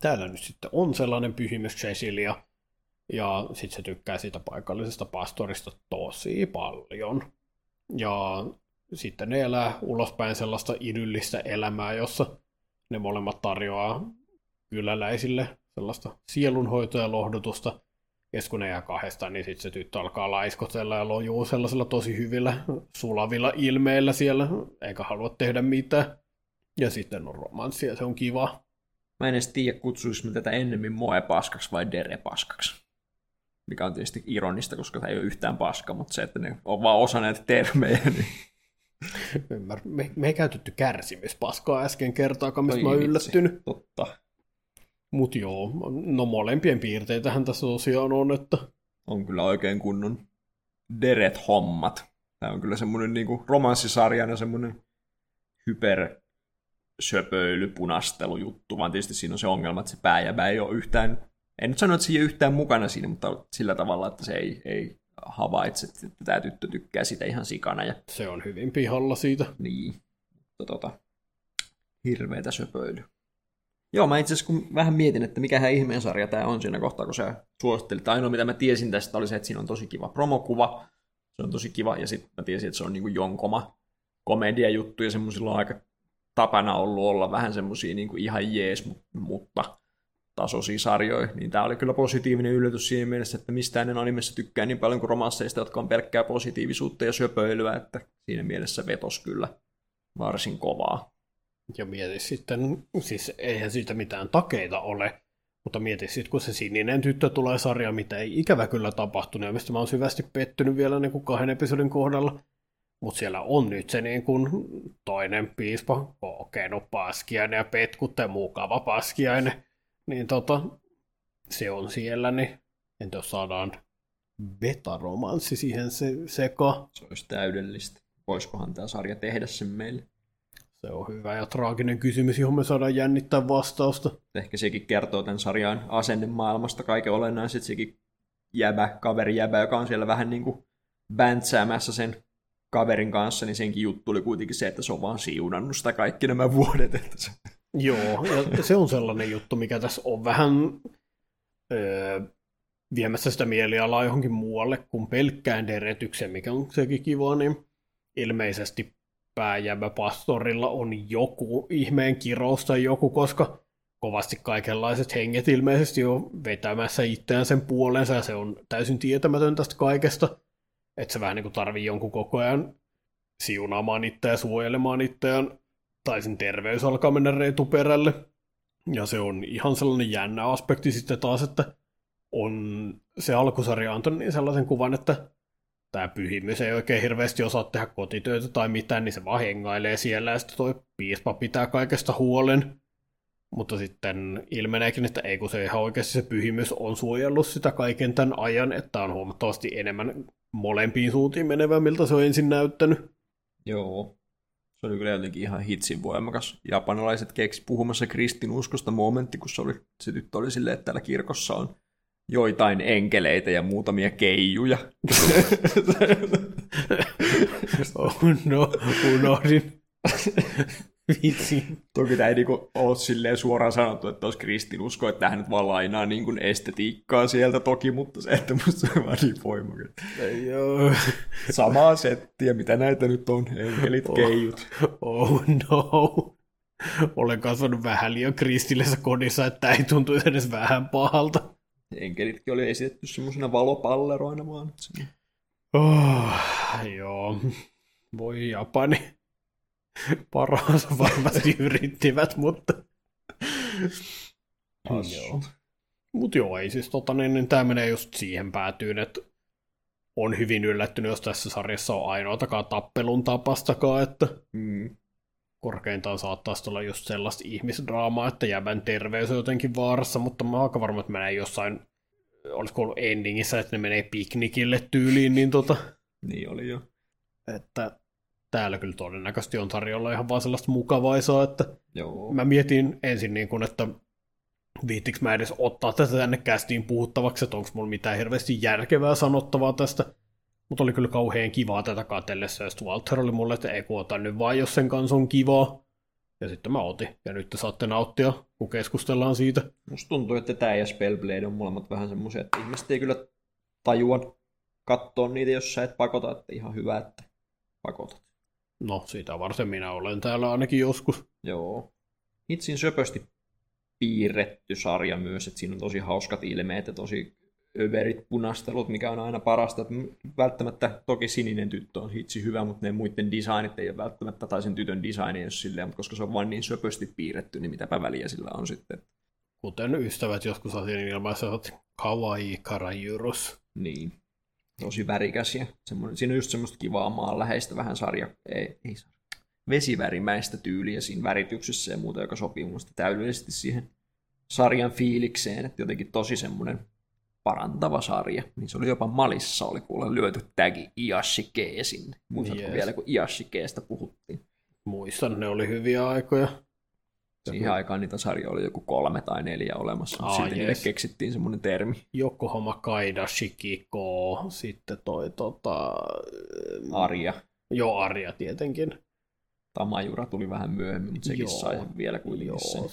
täällä nyt sitten on sellainen pyhimys Cecilia, ja sitten se tykkää siitä paikallisesta pastorista tosi paljon. Ja sitten ne elää ulospäin sellaista idyllistä elämää, jossa ne molemmat tarjoaa kyläläisille sellaista sielunhoitoa ja lohdutusta. Ja kun ne jää kahdestaan, niin sitten se tyttö alkaa laiskotella ja lojuu sellaisilla tosi hyvillä sulavilla ilmeillä siellä, eikä halua tehdä mitään. Ja sitten on romanssia, se on kiva. Mä en edes tiedä, kutsuisimme tätä ennemmin moe paskaksi vai dere paskaksi. Mikä on tietysti ironista, koska tämä ei ole yhtään paska, mutta se, että ne on vaan osa näitä termejä, niin Ymmär. Me, me ei käytetty kärsimyspaskaa äsken kertaakaan, mistä mä oon yllättynyt. Totta. Mut joo, no molempien piirteitähän tässä tosiaan on, että... On kyllä oikein kunnon deret-hommat. Tämä on kyllä semmoinen niinku romanssisarjana semmoinen hyper söpöily, punastelujuttu, vaan tietysti siinä on se ongelma, että se pääjäbä ei ole yhtään, en nyt sano, että se ei ole yhtään mukana siinä, mutta sillä tavalla, että se ei, ei havaitset, että tämä tyttö tykkää sitä ihan sikana. Ja... Se on hyvin pihalla siitä. Niin, mutta tota, hirveätä söpöily. Joo, mä itse asiassa kun vähän mietin, että mikä ihmeen sarja tämä on siinä kohtaa, kun sä suosittelit. Ainoa mitä mä tiesin tästä oli se, että siinä on tosi kiva promokuva. Se on tosi kiva, ja sitten mä tiesin, että se on niinku jonkoma komediajuttu, ja semmoisilla on aika tapana ollut olla vähän semmoisia niinku ihan jees, mutta tasoisia sarjoja, niin tämä oli kyllä positiivinen yllätys siinä mielessä, että mistään en animessa tykkää niin paljon kuin romansseista, jotka on pelkkää positiivisuutta ja söpöilyä, että siinä mielessä vetos kyllä varsin kovaa. Ja mieti sitten, siis eihän siitä mitään takeita ole, mutta mieti sitten, kun se sininen tyttö tulee sarja, mitä ei ikävä kyllä tapahtunut, ja mistä mä oon syvästi pettynyt vielä niin kuin kahden episodin kohdalla. Mutta siellä on nyt se niin kuin toinen piispa, kokenut paskiainen ja petkutte mukava paskiainen niin tota, se on siellä, niin entä jos saadaan betaromanssi siihen se, sekaan. Se olisi täydellistä. Voisikohan tämä sarja tehdä sen meille? Se on hyvä ja traaginen kysymys, johon me saadaan jännittää vastausta. Ehkä sekin kertoo tämän sarjan asennemaailmasta kaiken olennaiset. Sekin jäbä, kaveri jäbä, joka on siellä vähän niin kuin bäntsäämässä sen kaverin kanssa, niin senkin juttu oli kuitenkin se, että se on vaan siunannut sitä kaikki nämä vuodet. Että se... Joo, ja se on sellainen juttu, mikä tässä on vähän öö, viemässä sitä mielialaa johonkin muualle kuin pelkkään deretykseen, mikä on sekin kiva, niin ilmeisesti pääjävä pastorilla on joku ihmeen kirous tai joku, koska kovasti kaikenlaiset henget ilmeisesti on vetämässä itseään sen puolensa ja se on täysin tietämätön tästä kaikesta. Että se vähän niin kuin tarvii jonkun koko ajan siunaamaan itseään suojelemaan itseään tai sen terveys alkaa mennä reetuperälle. Ja se on ihan sellainen jännä aspekti sitten taas, että on se alkusarja antanut niin sellaisen kuvan, että tämä pyhimys ei oikein hirveästi osaa tehdä kotitöitä tai mitään, niin se vaan hengailee siellä ja sitten toi piispa pitää kaikesta huolen. Mutta sitten ilmeneekin, että ei kun se ihan oikeasti se pyhimys on suojellut sitä kaiken tämän ajan, että on huomattavasti enemmän molempiin suuntiin menevä, miltä se on ensin näyttänyt. Joo. Se oli kyllä jotenkin ihan hitsin voimakas. Japanilaiset keksi puhumassa kristinuskosta momentti, kun se, oli, se tyttö oli silleen, että täällä kirkossa on joitain enkeleitä ja muutamia keijuja. [LAUGHS] oh no, unohdin. Vitsi. Toki tämä ei niinku ole silleen suoraan sanottu, että olisi kristinusko, että tähän nyt vaan lainaa niin kuin estetiikkaa sieltä toki, mutta se, että musta se on vaan niin voimakas. Joo. Samaa settiä, mitä näitä nyt on, enkelit, Oh. keijut. Oh no. Olen kasvanut vähän liian kristillisessä kodissa, että ei tuntuisi edes vähän pahalta. Enkelitkin oli esitetty semmoisena valopalleroina vaan. Oh, joo. Voi Japani. [LAUGHS] Paransa varmasti yrittivät, mutta... joo. Mut joo, ei siis tota, niin, niin tämä menee just siihen päätyyn, että on hyvin yllättynyt, jos tässä sarjassa on ainoatakaan tappelun tapastakaan, että Mm. korkeintaan saattaisi olla just sellaista ihmisdraamaa, että jäbän terveys on jotenkin vaarassa, mutta mä aika varma, että menee jossain, olisiko ollut endingissä, että ne menee piknikille tyyliin, niin tota, Niin oli jo. että täällä kyllä todennäköisesti on tarjolla ihan vaan sellaista mukavaisaa, että Joo. mä mietin ensin niin kuin, että viittikö mä edes ottaa tätä tänne kästiin puhuttavaksi, että onko mulla mitään hirveästi järkevää sanottavaa tästä, mutta oli kyllä kauhean kivaa tätä katsellessa, ja sitten Walter oli mulle, että ei kun otan nyt vaan, jos sen kanssa on kivaa. Ja sitten mä otin, ja nyt te saatte nauttia, kun keskustellaan siitä. Musta tuntuu, että tämä ja Spellblade on molemmat vähän semmoisia, että ihmiset ei kyllä tajua katsoa niitä, jos sä et pakota, että ihan hyvä, että pakotat. No, sitä varten minä olen täällä ainakin joskus. Joo. Hitsin söpösti piirretty sarja myös, että siinä on tosi hauskat ilmeet ja tosi överit punastelut, mikä on aina parasta. Että välttämättä, toki sininen tyttö on hitsi hyvä, mutta ne muiden designit ei ole välttämättä, tai sen tytön design ei ole silleen, mutta koska se on vain niin söpösti piirretty, niin mitäpä väliä sillä on sitten. Kuten ystävät joskus asian ilmaisevat kawaii karajyrus. Niin. Tosi värikäs ja semmoinen, siinä on just semmoista kivaa maanläheistä vähän sarja, ei, ei sarja, vesivärimäistä tyyliä siinä värityksessä ja muuta, joka sopii mun täydellisesti siihen sarjan fiilikseen, että jotenkin tosi semmoinen parantava sarja. Niin se oli jopa Malissa, oli kuule lyöty tagi Iashikee sinne. Muistatko yes. vielä, kun Iashikeesta puhuttiin? Muistan, ne oli hyviä aikoja. Siihen aikaan niitä sarjoja oli joku kolme tai neljä olemassa, mutta Aa, sitten niille keksittiin semmoinen termi. Yokohama Kaida Shikiko, sitten toi tota... Arja. Joo, Arja tietenkin. Tamajura tuli vähän myöhemmin, mutta sekin Joo, sai vielä kuitenkin sen. Joo,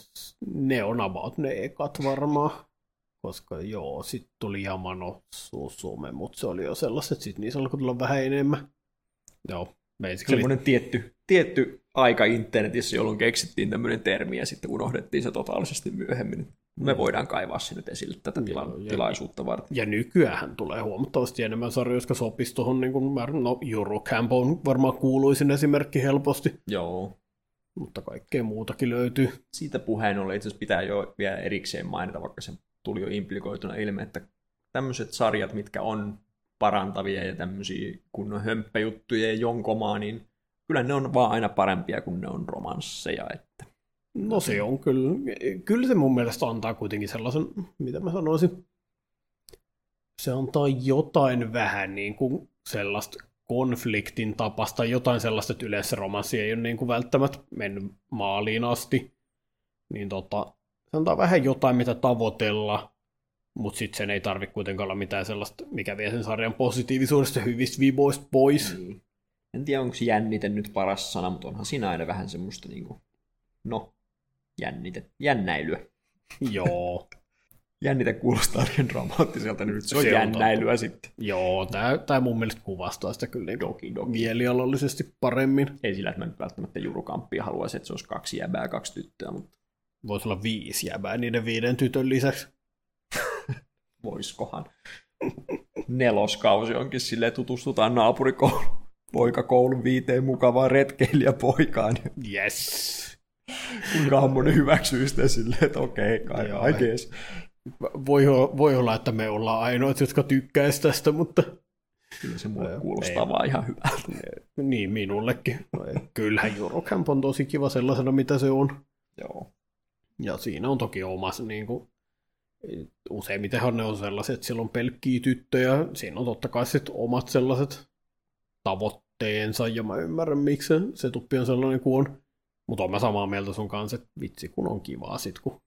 ne on about ne ekat varmaan. Koska joo, sitten tuli Yamano Susume, mutta se oli jo sellaiset, sitten niissä alkoi tulla vähän enemmän. Joo, basically. semmoinen tietty, tietty aika internetissä, jolloin keksittiin tämmöinen termi ja sitten unohdettiin se totaalisesti myöhemmin. Me voidaan kaivaa se nyt esille tätä tila- ja- tilaisuutta varten. Ja nykyään tulee huomattavasti enemmän sarjoja, jotka sopisi tuohon, niin kuin, no Eurocamp on varmaan kuuluisin esimerkki helposti, Joo. mutta kaikkea muutakin löytyy. Siitä puheen ollen itse asiassa pitää jo vielä erikseen mainita, vaikka se tuli jo implikoituna ilme, että tämmöiset sarjat, mitkä on parantavia ja tämmöisiä kunnon hömppäjuttuja ja jonkomaa, niin kyllä ne on vaan aina parempia kuin ne on romansseja. Että No se on kyllä, kyllä se mun mielestä antaa kuitenkin sellaisen, mitä mä sanoisin, se antaa jotain vähän niin kuin sellaista konfliktin tapasta, jotain sellaista, että yleensä romanssi ei ole niin kuin välttämättä mennyt maaliin asti, niin tota, se antaa vähän jotain, mitä tavoitella, mutta sitten sen ei tarvitse kuitenkaan olla mitään sellaista, mikä vie sen sarjan positiivisuudesta hyvistä viboista pois. Niin. En tiedä, onko jännite nyt paras sana, mutta onhan siinä aina vähän semmoista, niin kuin, no, jännite, jännäilyä. [LAUGHS] Joo. Jännite kuulostaa niin dramaattiselta, niin nyt se on Se on jännäilyä totta. sitten. Joo, tämä, tämä mun mielestä kuvastaa sitä kyllä niin Doki, doki. mielialallisesti paremmin. Ei sillä, että mä nyt välttämättä jurukamppia haluaisin, että se olisi kaksi jäbää, kaksi tyttöä, mutta Voisi olla viisi jäbää niiden viiden tytön lisäksi. [LAUGHS] voiskohan. Neloskausi onkin silleen, tutustutaan naapurikoulun poikakoulun viiteen mukavaan retkeilijäpoikaan. Yes. Kuinka Hammonen hyväksyy sitä silleen, että okei, kai Joo, I guess. Voi, o- voi olla, että me ollaan ainoat, jotka tykkäis tästä, mutta Kyllä se mulle kuulostaa ei. vaan ihan hyvältä. niin minullekin. Kyllähän Eurocamp on tosi kiva sellaisena, mitä se on. Joo. Ja siinä on toki omassa, niin kuin, useimmitenhan ne on sellaiset, että siellä on pelkkiä tyttöjä, siinä on totta kai sit omat sellaiset tavoitteensa, ja mä ymmärrän, miksi se, tuppi on sellainen kuin on. Mutta olen mä samaa mieltä sun kanssa, että vitsi kun on kivaa sit, kun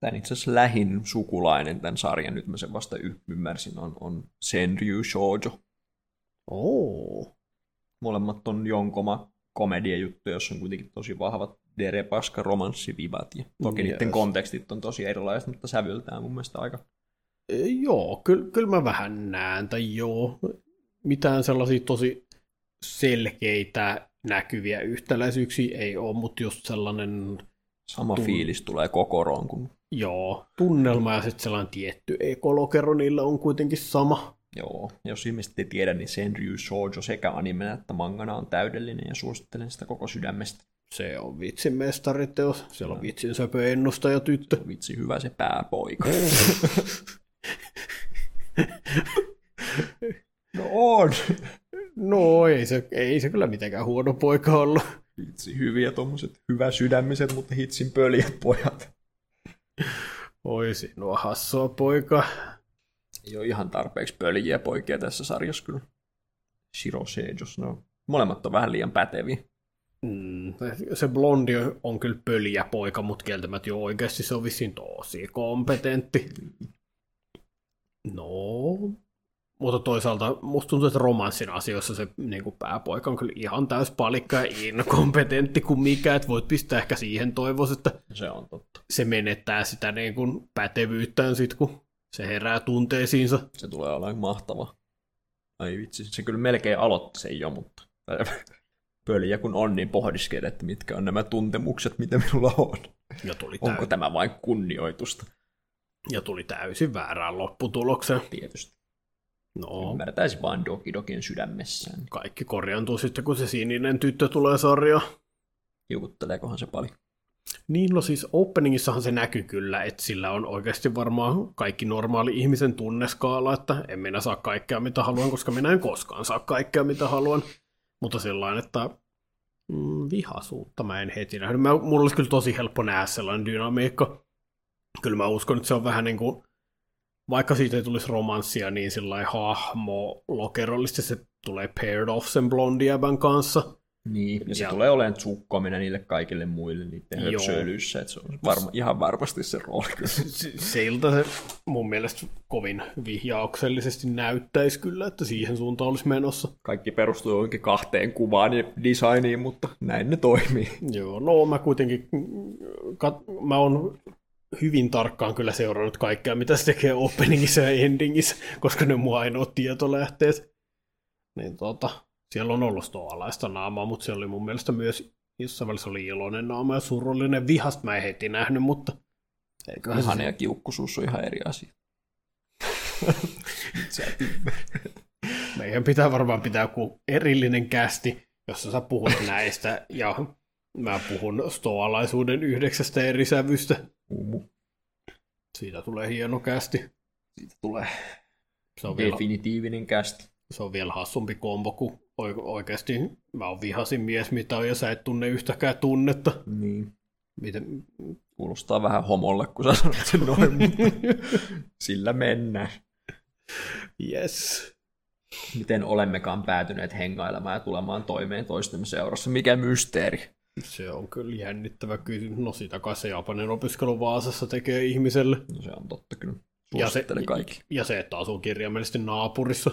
Tämän itse asiassa lähin sukulainen tämän sarjan, nyt mä sen vasta y- ymmärsin, on, on Senryu Shoujo. Oo. Molemmat on jonkoma komediajuttu, jossa on kuitenkin tosi vahvat derepaska romanssivivat. Ja toki Yes. niiden kontekstit on tosi erilaiset, mutta sävyltään mun mielestä aika E, Joo, kyllä, kyllä mä vähän näen, tai joo. Mitään sellaisia tosi selkeitä näkyviä yhtäläisyyksiä ei ole, mutta just sellainen, sama Tull- fiilis tulee kokoroon, kun joo, tunnelma ja sitten sellainen tietty ekolokero niillä on kuitenkin sama. Joo, jos ihmiset ei tiedä, niin Senryu Shoujo sekä animena että mangana on täydellinen ja suosittelen sitä koko sydämestä. Se on vitsin mestariteos. Siellä on vitsin söpö ennustaja tyttö. Vitsi, hyvä se pääpoika. [LAUGHS] no on. No ei se, ei se kyllä mitenkään huono poika ollut. Vitsi, hyviä tommoset hyvä sydämiset, mutta hitsin pöljät pojat. Oi sinua hassua poika. Ei ole ihan tarpeeksi pöljiä poikia tässä sarjassa kyllä. Shiro Seijos, no. Molemmat on vähän liian päteviä. Mm, se blondi on kyllä pöliä poika, mutta kieltämättä jo oikeasti se on vissiin tosi kompetentti. No, mutta toisaalta musta tuntuu, että romanssin asioissa se niin kuin pääpoika on kyllä ihan täys palikka ja inkompetentti kuin mikä, että voit pistää ehkä siihen toivoa, että Se on totta. se menettää sitä niin kuin pätevyyttään sit, kun se herää tunteisiinsa. Se tulee olemaan mahtava. Ai vitsi, se kyllä melkein aloitti sen jo, mutta [LAUGHS] pöliä kun on, niin pohdiskele, että mitkä on nämä tuntemukset, mitä minulla on. Ja tuli, Onko täy- tämä vain kunnioitusta? ja tuli täysin väärään lopputulokseen. Tietysti. No, Ymmärtäisi vain Doki Dokien sydämessään. kaikki korjaantuu sitten, kun se sininen tyttö tulee sarjaan. Kiukutteleekohan se paljon? Niin, no siis openingissahan se näkyy kyllä, että sillä on oikeasti varmaan kaikki normaali ihmisen tunneskaala, että en minä saa kaikkea mitä haluan, koska minä en koskaan saa kaikkea mitä haluan. Mutta sellainen, että mm, vihasuutta mä en heti nähnyt. Mä, mulla olisi kyllä tosi helppo nähdä sellainen dynamiikka. Kyllä mä uskon, että se on vähän niin kuin, vaikka siitä ei tulisi romanssia, niin sillä hahmo lokerollisesti se tulee paired off sen blondiäbän kanssa. Niin, ja se Ja- tulee olemaan tsukkominen niille kaikille muille niiden Joo. höpsöilyssä, että se on varma, ihan varmasti se rooli kyllä. Se- Siltä se mun mielestä kovin vihjauksellisesti näyttäisi kyllä, että siihen suuntaan olisi menossa. Kaikki perustuu johonkin kahteen kuvaan ja designiin, mutta näin ne toimii. Joo, no mä kuitenkin, kat- mä oon hyvin tarkkaan kyllä seurannut kaikkea, mitä se tekee openingissa ja endingissä, koska ne on mun ainoat tietolähteet. Niin tota, siellä on ollut stoalaista naamaa, mutta se oli mun mielestä myös jossain välissä oli iloinen naama ja surullinen. Vihasta mä en heti nähnyt, mutta eiköhän se Ihane ja kiukkusuus on ihan eri asia. [LAUGHS] Meidän pitää varmaan pitää joku erillinen kästi, jossa sä puhut näistä, ja mä puhun stoalaisuuden yhdeksästä eri sävystä. Umu. Siitä tulee hieno kästi. Siitä tulee Se on vielä, definitiivinen kästi. se on vielä hassumpi kombo, kun oike- oikeasti mä oon vihasin mies, mitä on, ja sä et tunne yhtäkään tunnetta. Niin. Miten? Kuulostaa vähän homolle, kun sä sanot sen noin, [LAUGHS] mutta sillä mennään. Yes. Miten olemmekaan päätyneet hengailemaan ja tulemaan toimeen toistemme seurassa? Mikä mysteeri? Se on kyllä jännittävä kysymys. No sitä kai se Japanin opiskelu Vaasassa tekee ihmiselle. No se on totta kyllä. Ja se, kaikki. ja se, että asuu kirjaimellisesti naapurissa.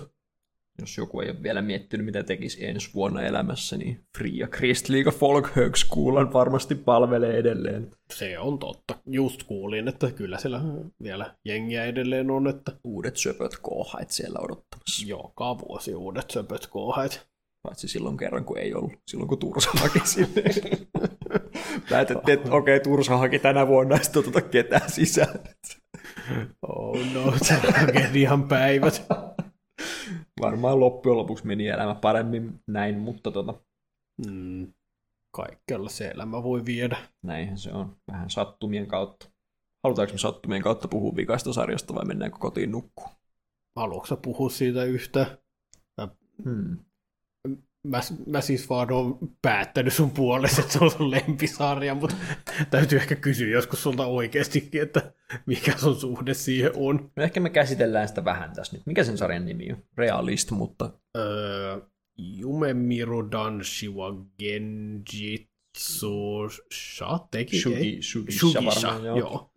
Jos joku ei ole vielä miettinyt, mitä tekisi ensi vuonna elämässä, niin Fria Kristliga Folk Högskolan varmasti palvelee edelleen. Se on totta. Just kuulin, että kyllä siellä vielä jengiä edelleen on, että Uudet söpöt kohait siellä odottamassa. joka vuosi uudet söpöt kohait. Paitsi silloin kerran, kun ei ollut. Silloin, kun Tursa haki sinne. [LAUGHS] Päätettiin, että okei, okay, Tursa haki tänä vuonna, ja sitten oteta ketään sisään. Oh no, tragedian päivät. Varmaan loppujen lopuksi meni elämä paremmin näin, mutta tota, Mm. Kaikkialla se elämä voi viedä. näinhän se on. Vähän sattumien kautta. Halutaanko me sattumien kautta puhua vikaista sarjasta vai mennäänkö kotiin nukkuun? Haluatko sä puhua siitä yhtä? Hmm. Mä, mä siis vaan oon päättänyt sun puolesta, että se on sun lempisarja, mutta täytyy ehkä kysyä joskus sulta oikeastikin, että mikä sun suhde siihen on. No ehkä me käsitellään sitä vähän tässä nyt. Mikä sen sarjan nimi on? Realist, mutta Öö, Yumemiru Danshi wa Genjitsu Shateki? Shugi, ei? Shugisha, Shugisha, varmaan, joo. joo.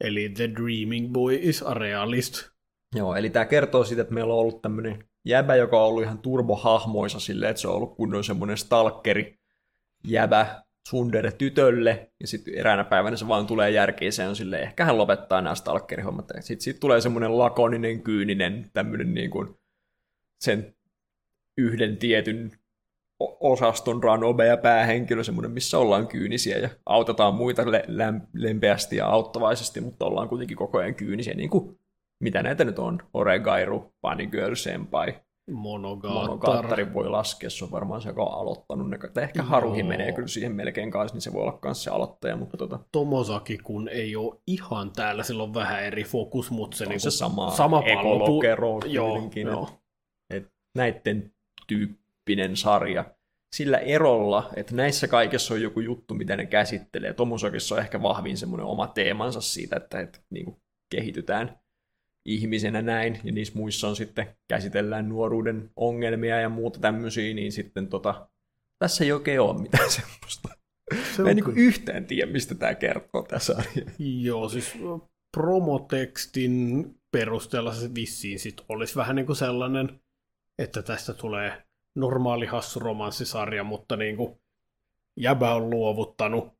Eli The Dreaming Boy is a realist. Joo, eli tämä kertoo siitä, että meillä on ollut tämmöinen jäbä, joka on ollut ihan turbohahmoisa silleen, että se on ollut kunnon semmoinen stalkeri jäbä sundere tytölle, ja sitten eräänä päivänä se vaan tulee järkiin, se on silleen, ehkä hän lopettaa nämä stalkerihommat. Sitten siitä tulee semmoinen lakoninen, kyyninen, tämmöinen niin kuin sen yhden tietyn osaston ranobe ja päähenkilö, semmoinen, missä ollaan kyynisiä ja autetaan muita lempeästi ja auttavaisesti, mutta ollaan kuitenkin koko ajan kyynisiä, niin kuin mitä näitä nyt on, Oregairu, Bunny Girl, Senpai, Monogatari. Monogatari voi laskea, se on varmaan se, joka on aloittanut ne. Tai ehkä Haruhi Joo. menee kyllä siihen melkein kanssa, niin se voi olla myös se aloittaja, mutta tota, Tomosaki, kun ei ole ihan täällä, sillä on vähän eri fokus, mutta se, on niinku, se sama, sama pallo. ekolokero Joo, kuitenkin, joo. et näiden tyyppinen sarja. Sillä erolla, että näissä kaikessa on joku juttu, mitä ne käsittelee. Tomosakissa on ehkä vahvin semmoinen oma teemansa siitä, että, että niin kuin kehitytään ihmisenä näin, ja niissä muissa on sitten käsitellään nuoruuden ongelmia ja muuta tämmöisiä, niin sitten tota, tässä ei oikein ole mitään [LAUGHS] semmoista. Se Mä en on niin yhtään tiedä, mistä tämä kertoo tässä sarja. Joo, siis promotekstin perusteella se vissiin sit olisi vähän niin kuin sellainen, että tästä tulee normaali hassu romanssisarja, mutta niin kuin jäbä on luovuttanut.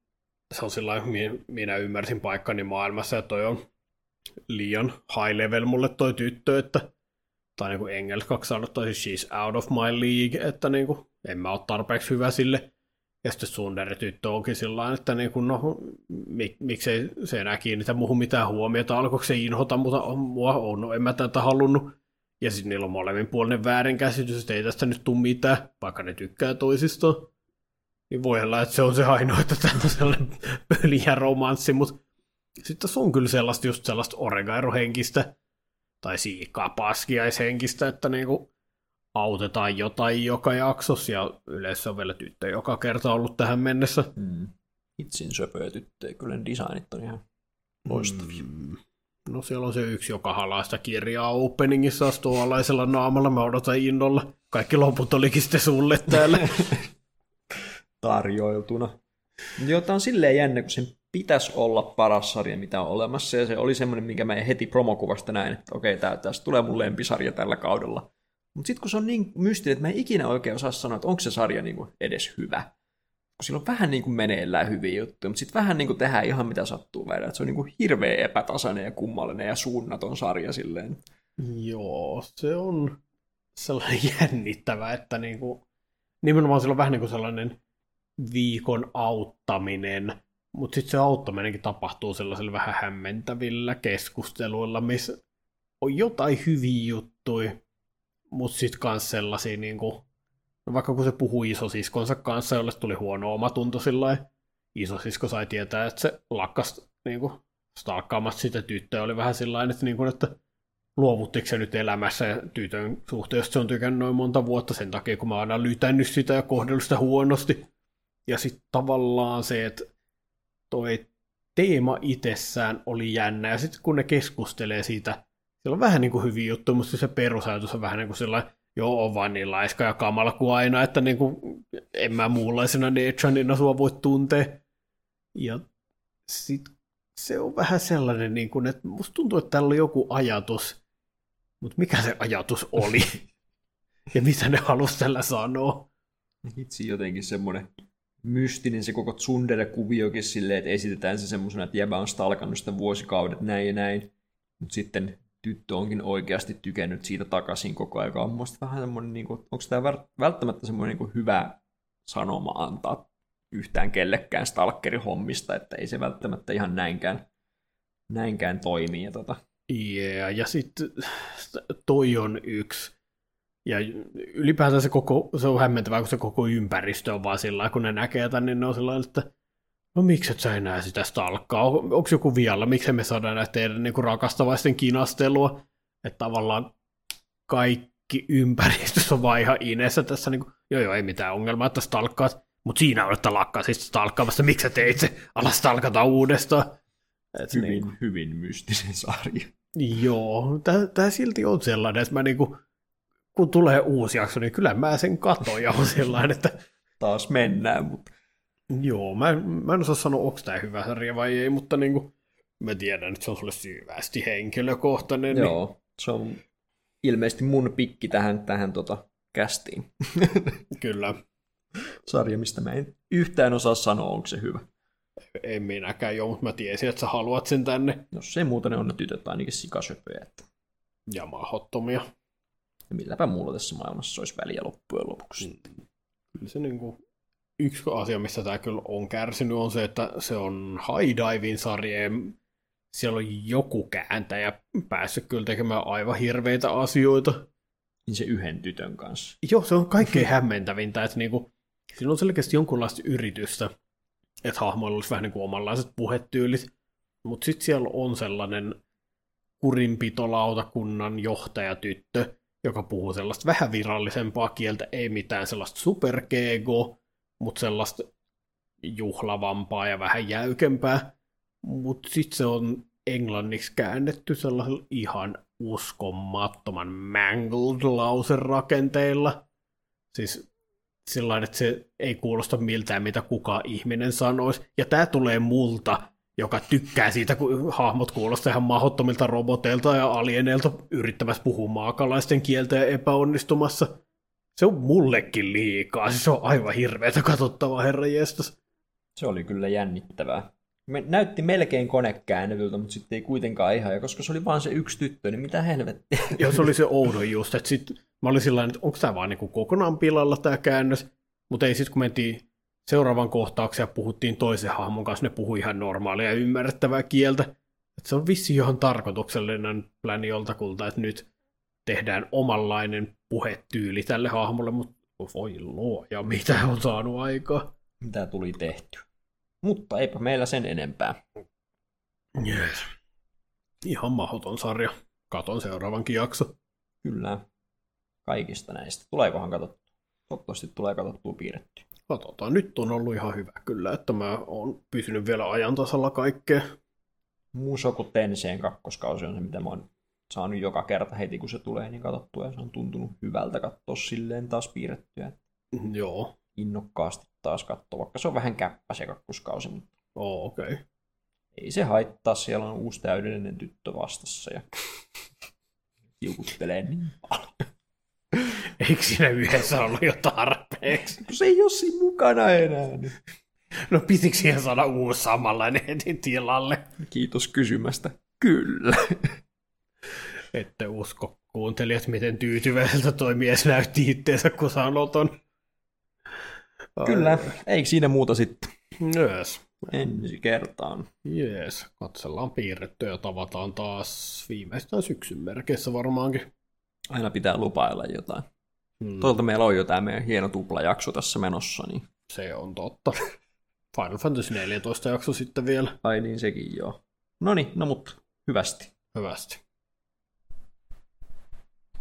Se on sillä minä ymmärsin paikkani maailmassa, ja toi on liian high level mulle toi tyttö, että tai niin kuin englanniksi sanottaisiin she's out of my league, että niin kuin, en mä ole tarpeeksi hyvä sille. Ja sitten Sundere-tyttö onkin sillä että niin kuin, no, mik, miksei se enää kiinnitä muuhun mitään huomiota, alkoiko se inhota mutta on, mua on, no en mä tätä halunnut. Ja sitten niillä on molemminpuolinen väärinkäsitys, että ei tästä nyt tule mitään, vaikka ne tykkää toisistaan. Niin voi olla, että se on se ainoa, että tämä [LAUGHS] pöliä romanssi, mutta sitten tässä on kyllä sellaista just sellaista oregairohenkistä tai siikaa paskiaishenkistä, että niinku autetaan jotain joka jaksossa ja yleensä on vielä tyttö joka kerta ollut tähän mennessä. Mm. Itsin söpöjä tyttöjä, kyllä ne designit on ihan loistavia. Mm. No siellä on se yksi, joka halaa sitä kirjaa openingissa astuu alaisella naamalla. Mä odotan innolla. Kaikki loput olikin sitten sulle täällä. [LAUGHS] tarjoiltuna. Joo, tää on silleen jännä, kun sen pitäisi olla paras sarja, mitä on olemassa, ja se oli semmoinen, minkä mä heti promokuvasta näin, että okei, tää, tästä tulee mun lempisarja tällä kaudella. Mutta sitten kun se on niin mystinen, että mä en ikinä oikein osaa sanoa, että onko se sarja niinku edes hyvä. Kun sillä on vähän niin kuin meneillään hyviä juttuja, mutta sitten vähän niin kuin tehdään ihan mitä sattuu. Että se on niin kuin hirveän epätasainen ja kummallinen ja suunnaton sarja silleen. Joo, se on sellainen [LAUGHS] jännittävä, että niinku, nimenomaan sillä on vähän niin kuin sellainen viikon auttaminen, mutta sitten se auttaminenkin tapahtuu sellaisilla vähän hämmentävillä keskusteluilla, missä on jotain hyviä juttuja, mutta sitten myös sellaisia, niinku, no vaikka kun se puhui isosiskonsa kanssa, jolle tuli huono omatunto sillä isosisko sai tietää, että se lakkas niinku, stalkkaamasta sitä tyttöä, oli vähän sillä että, niinku, että luovuttiko se nyt elämässä ja tytön suhteen, se on tykännyt noin monta vuotta sen takia, kun mä oon aina lytännyt sitä ja kohdellut sitä huonosti. Ja sitten tavallaan se, että toi teema itsessään oli jännä, ja sitten kun ne keskustelee siitä, siellä on vähän niin kuin hyviä juttuja, mutta se perusajatus on vähän niin kuin sellainen, joo, on vaan niin laiska ja kamala kuin aina, että niin kuin, en mä muunlaisena Nechanina sua voi tuntea. Ja sitten se on vähän sellainen, niin kuin, että musta tuntuu, että täällä oli joku ajatus, mutta mikä se ajatus oli? [LAUGHS] ja mitä ne halusi tällä sanoa? Itse jotenkin semmoinen mystinen se koko Tsundere-kuviokin silleen, että esitetään se semmoisena, että jäbä on stalkannut sitä vuosikaudet näin ja näin, mutta sitten tyttö onkin oikeasti tykännyt siitä takaisin koko ajan. On musta vähän semmoinen, niin onko tämä välttämättä semmoinen niin hyvä sanoma antaa yhtään kellekään stalkerihommista, että ei se välttämättä ihan näinkään, näinkään toimi. Ja, tota. yeah, ja sitten toi on yksi. Ja ylipäätään se, koko, se on hämmentävää, kun se koko ympäristö on vaan sillä kun ne näkee tämän, niin ne on sillä että no miksi et sä enää sitä stalkkaa? Onko joku vialla? Miksi me saadaan näitä teidän niin kuin rakastavaisten kinastelua? Että tavallaan kaikki ympäristössä on vaan ihan inessä tässä, niin kuin, joo joo, ei mitään ongelmaa, että stalkkaat, mutta siinä on, että lakkaa siis stalkkaamassa, miksi sä teit se, ala stalkata uudestaan. Et hyvin, niin kuin, hyvin mystinen sarja. Joo, tämä silti on sellainen, että mä niin kuin, kun tulee uusi jakso, niin kyllä mä sen katon ja on sellainen, että... Taas mennään, mutta... Joo, mä, mä en osaa sanoa, onko tämä hyvä sarja vai ei, mutta niin kuin, mä tiedän, että se on sulle syvästi henkilökohtainen. Niin- Joo, niin... se on ilmeisesti mun pikki tähän, tähän tota, kästiin. [LAUGHS] kyllä. Sarja, mistä mä en yhtään osaa sanoa, onko se hyvä. En minäkään joo, mutta mä tiesin, että sä haluat sen tänne. Jos se muuten ne on ne tytöt ainakin sikasöpöjä. Että... Ja mahottomia. Ja milläpä muulla tässä maailmassa olisi väliä loppujen lopuksi. Mm. Kyllä se niin kuin, yksi asia, missä tämä kyllä on kärsinyt, on se, että se on High Diving sarja. Siellä on joku kääntäjä päässyt kyllä tekemään aivan hirveitä asioita. Niin se yhden tytön kanssa. Joo, se on kaikkein hämmentävintä, että niinku, siinä on selkeästi jonkunlaista yritystä, että hahmoilla olisi vähän niin kuin omanlaiset puhetyylit. Mutta sitten siellä on sellainen kurinpitolautakunnan johtajatyttö, joka puhuu sellaista vähän virallisempaa kieltä, ei mitään sellaista superkeego, mutta sellaista juhlavampaa ja vähän jäykempää. Mutta sitten se on englanniksi käännetty sellaisella ihan uskomattoman mangled lauserakenteilla. Siis sillä että se ei kuulosta miltään, mitä kuka ihminen sanoisi. Ja tämä tulee multa, joka tykkää siitä, kun hahmot kuulostaa ihan mahdottomilta roboteilta ja alieneilta yrittämässä puhua maakalaisten kieltä ja epäonnistumassa. Se on mullekin liikaa. Se on aivan hirveätä katsottavaa, herra jestas. Se oli kyllä jännittävää. Me näytti melkein konekäännetyltä, mutta sitten ei kuitenkaan ihan. Ja koska se oli vaan se yksi tyttö, niin mitä helvettiä. [LAUGHS] Joo, se oli se oudon just. Että sit, mä olin sillä että onko tämä vaan niinku kokonaan pilalla tämä käännös. Mutta ei sitten kun mentiin seuraavan kohtauksen ja puhuttiin toisen hahmon kanssa, ne puhui ihan normaalia ja ymmärrettävää kieltä. Et se on vissi ihan tarkoituksellinen pläni joltakulta, että nyt tehdään omanlainen puhetyyli tälle hahmolle, mutta voi luoja, mitä on saanut aikaa. Mitä tuli tehty. Mutta eipä meillä sen enempää. Yes. Ihan mahdoton sarja. Katon seuraavankin jakso. Kyllä. Kaikista näistä. Tuleekohan katsottu? Toivottavasti tulee katsottua piirretty. Katsotaan. Nyt on ollut ihan hyvä kyllä, että mä oon pysynyt vielä ajan tasalla kaikkea. Musoku Tenseen kakkoskausi on se, mitä mä oon saanut joka kerta heti, kun se tulee, niin katsottua. Ja se on tuntunut hyvältä katsoa silleen taas piirrettyä. Joo. Innokkaasti taas katsoa, vaikka se on vähän käppä se kakkoskausi. Mutta oh, okei. Okay. Ei se haittaa, siellä on uusi täydellinen tyttö vastassa ja [LAUGHS] kiukuttelee niin paljon. [LAUGHS] Eikö siinä yhdessä ollut jo tarpeeksi? se ei ole siinä mukana enää. No pitikö siihen saada uusi samanlainen heti tilalle? Kiitos kysymästä. Kyllä. [LAUGHS] Ette usko kuuntelijat, miten tyytyväiseltä toi mies näytti itteensä, kun sanoton. Kyllä, eikö siinä muuta sitten? Yes. Ensi kertaan. Jees, katsellaan piirrettyä ja tavataan taas viimeistään syksyn merkeissä varmaankin. Aina pitää lupailla jotain. Hmm. Tuolta meillä on jo tämä meidän hieno tuplajakso tässä menossa. Niin... Se on totta. Final Fantasy 14 jakso sitten vielä. Ai niin, sekin joo. No niin, no mutta hyvästi. Hyvästi.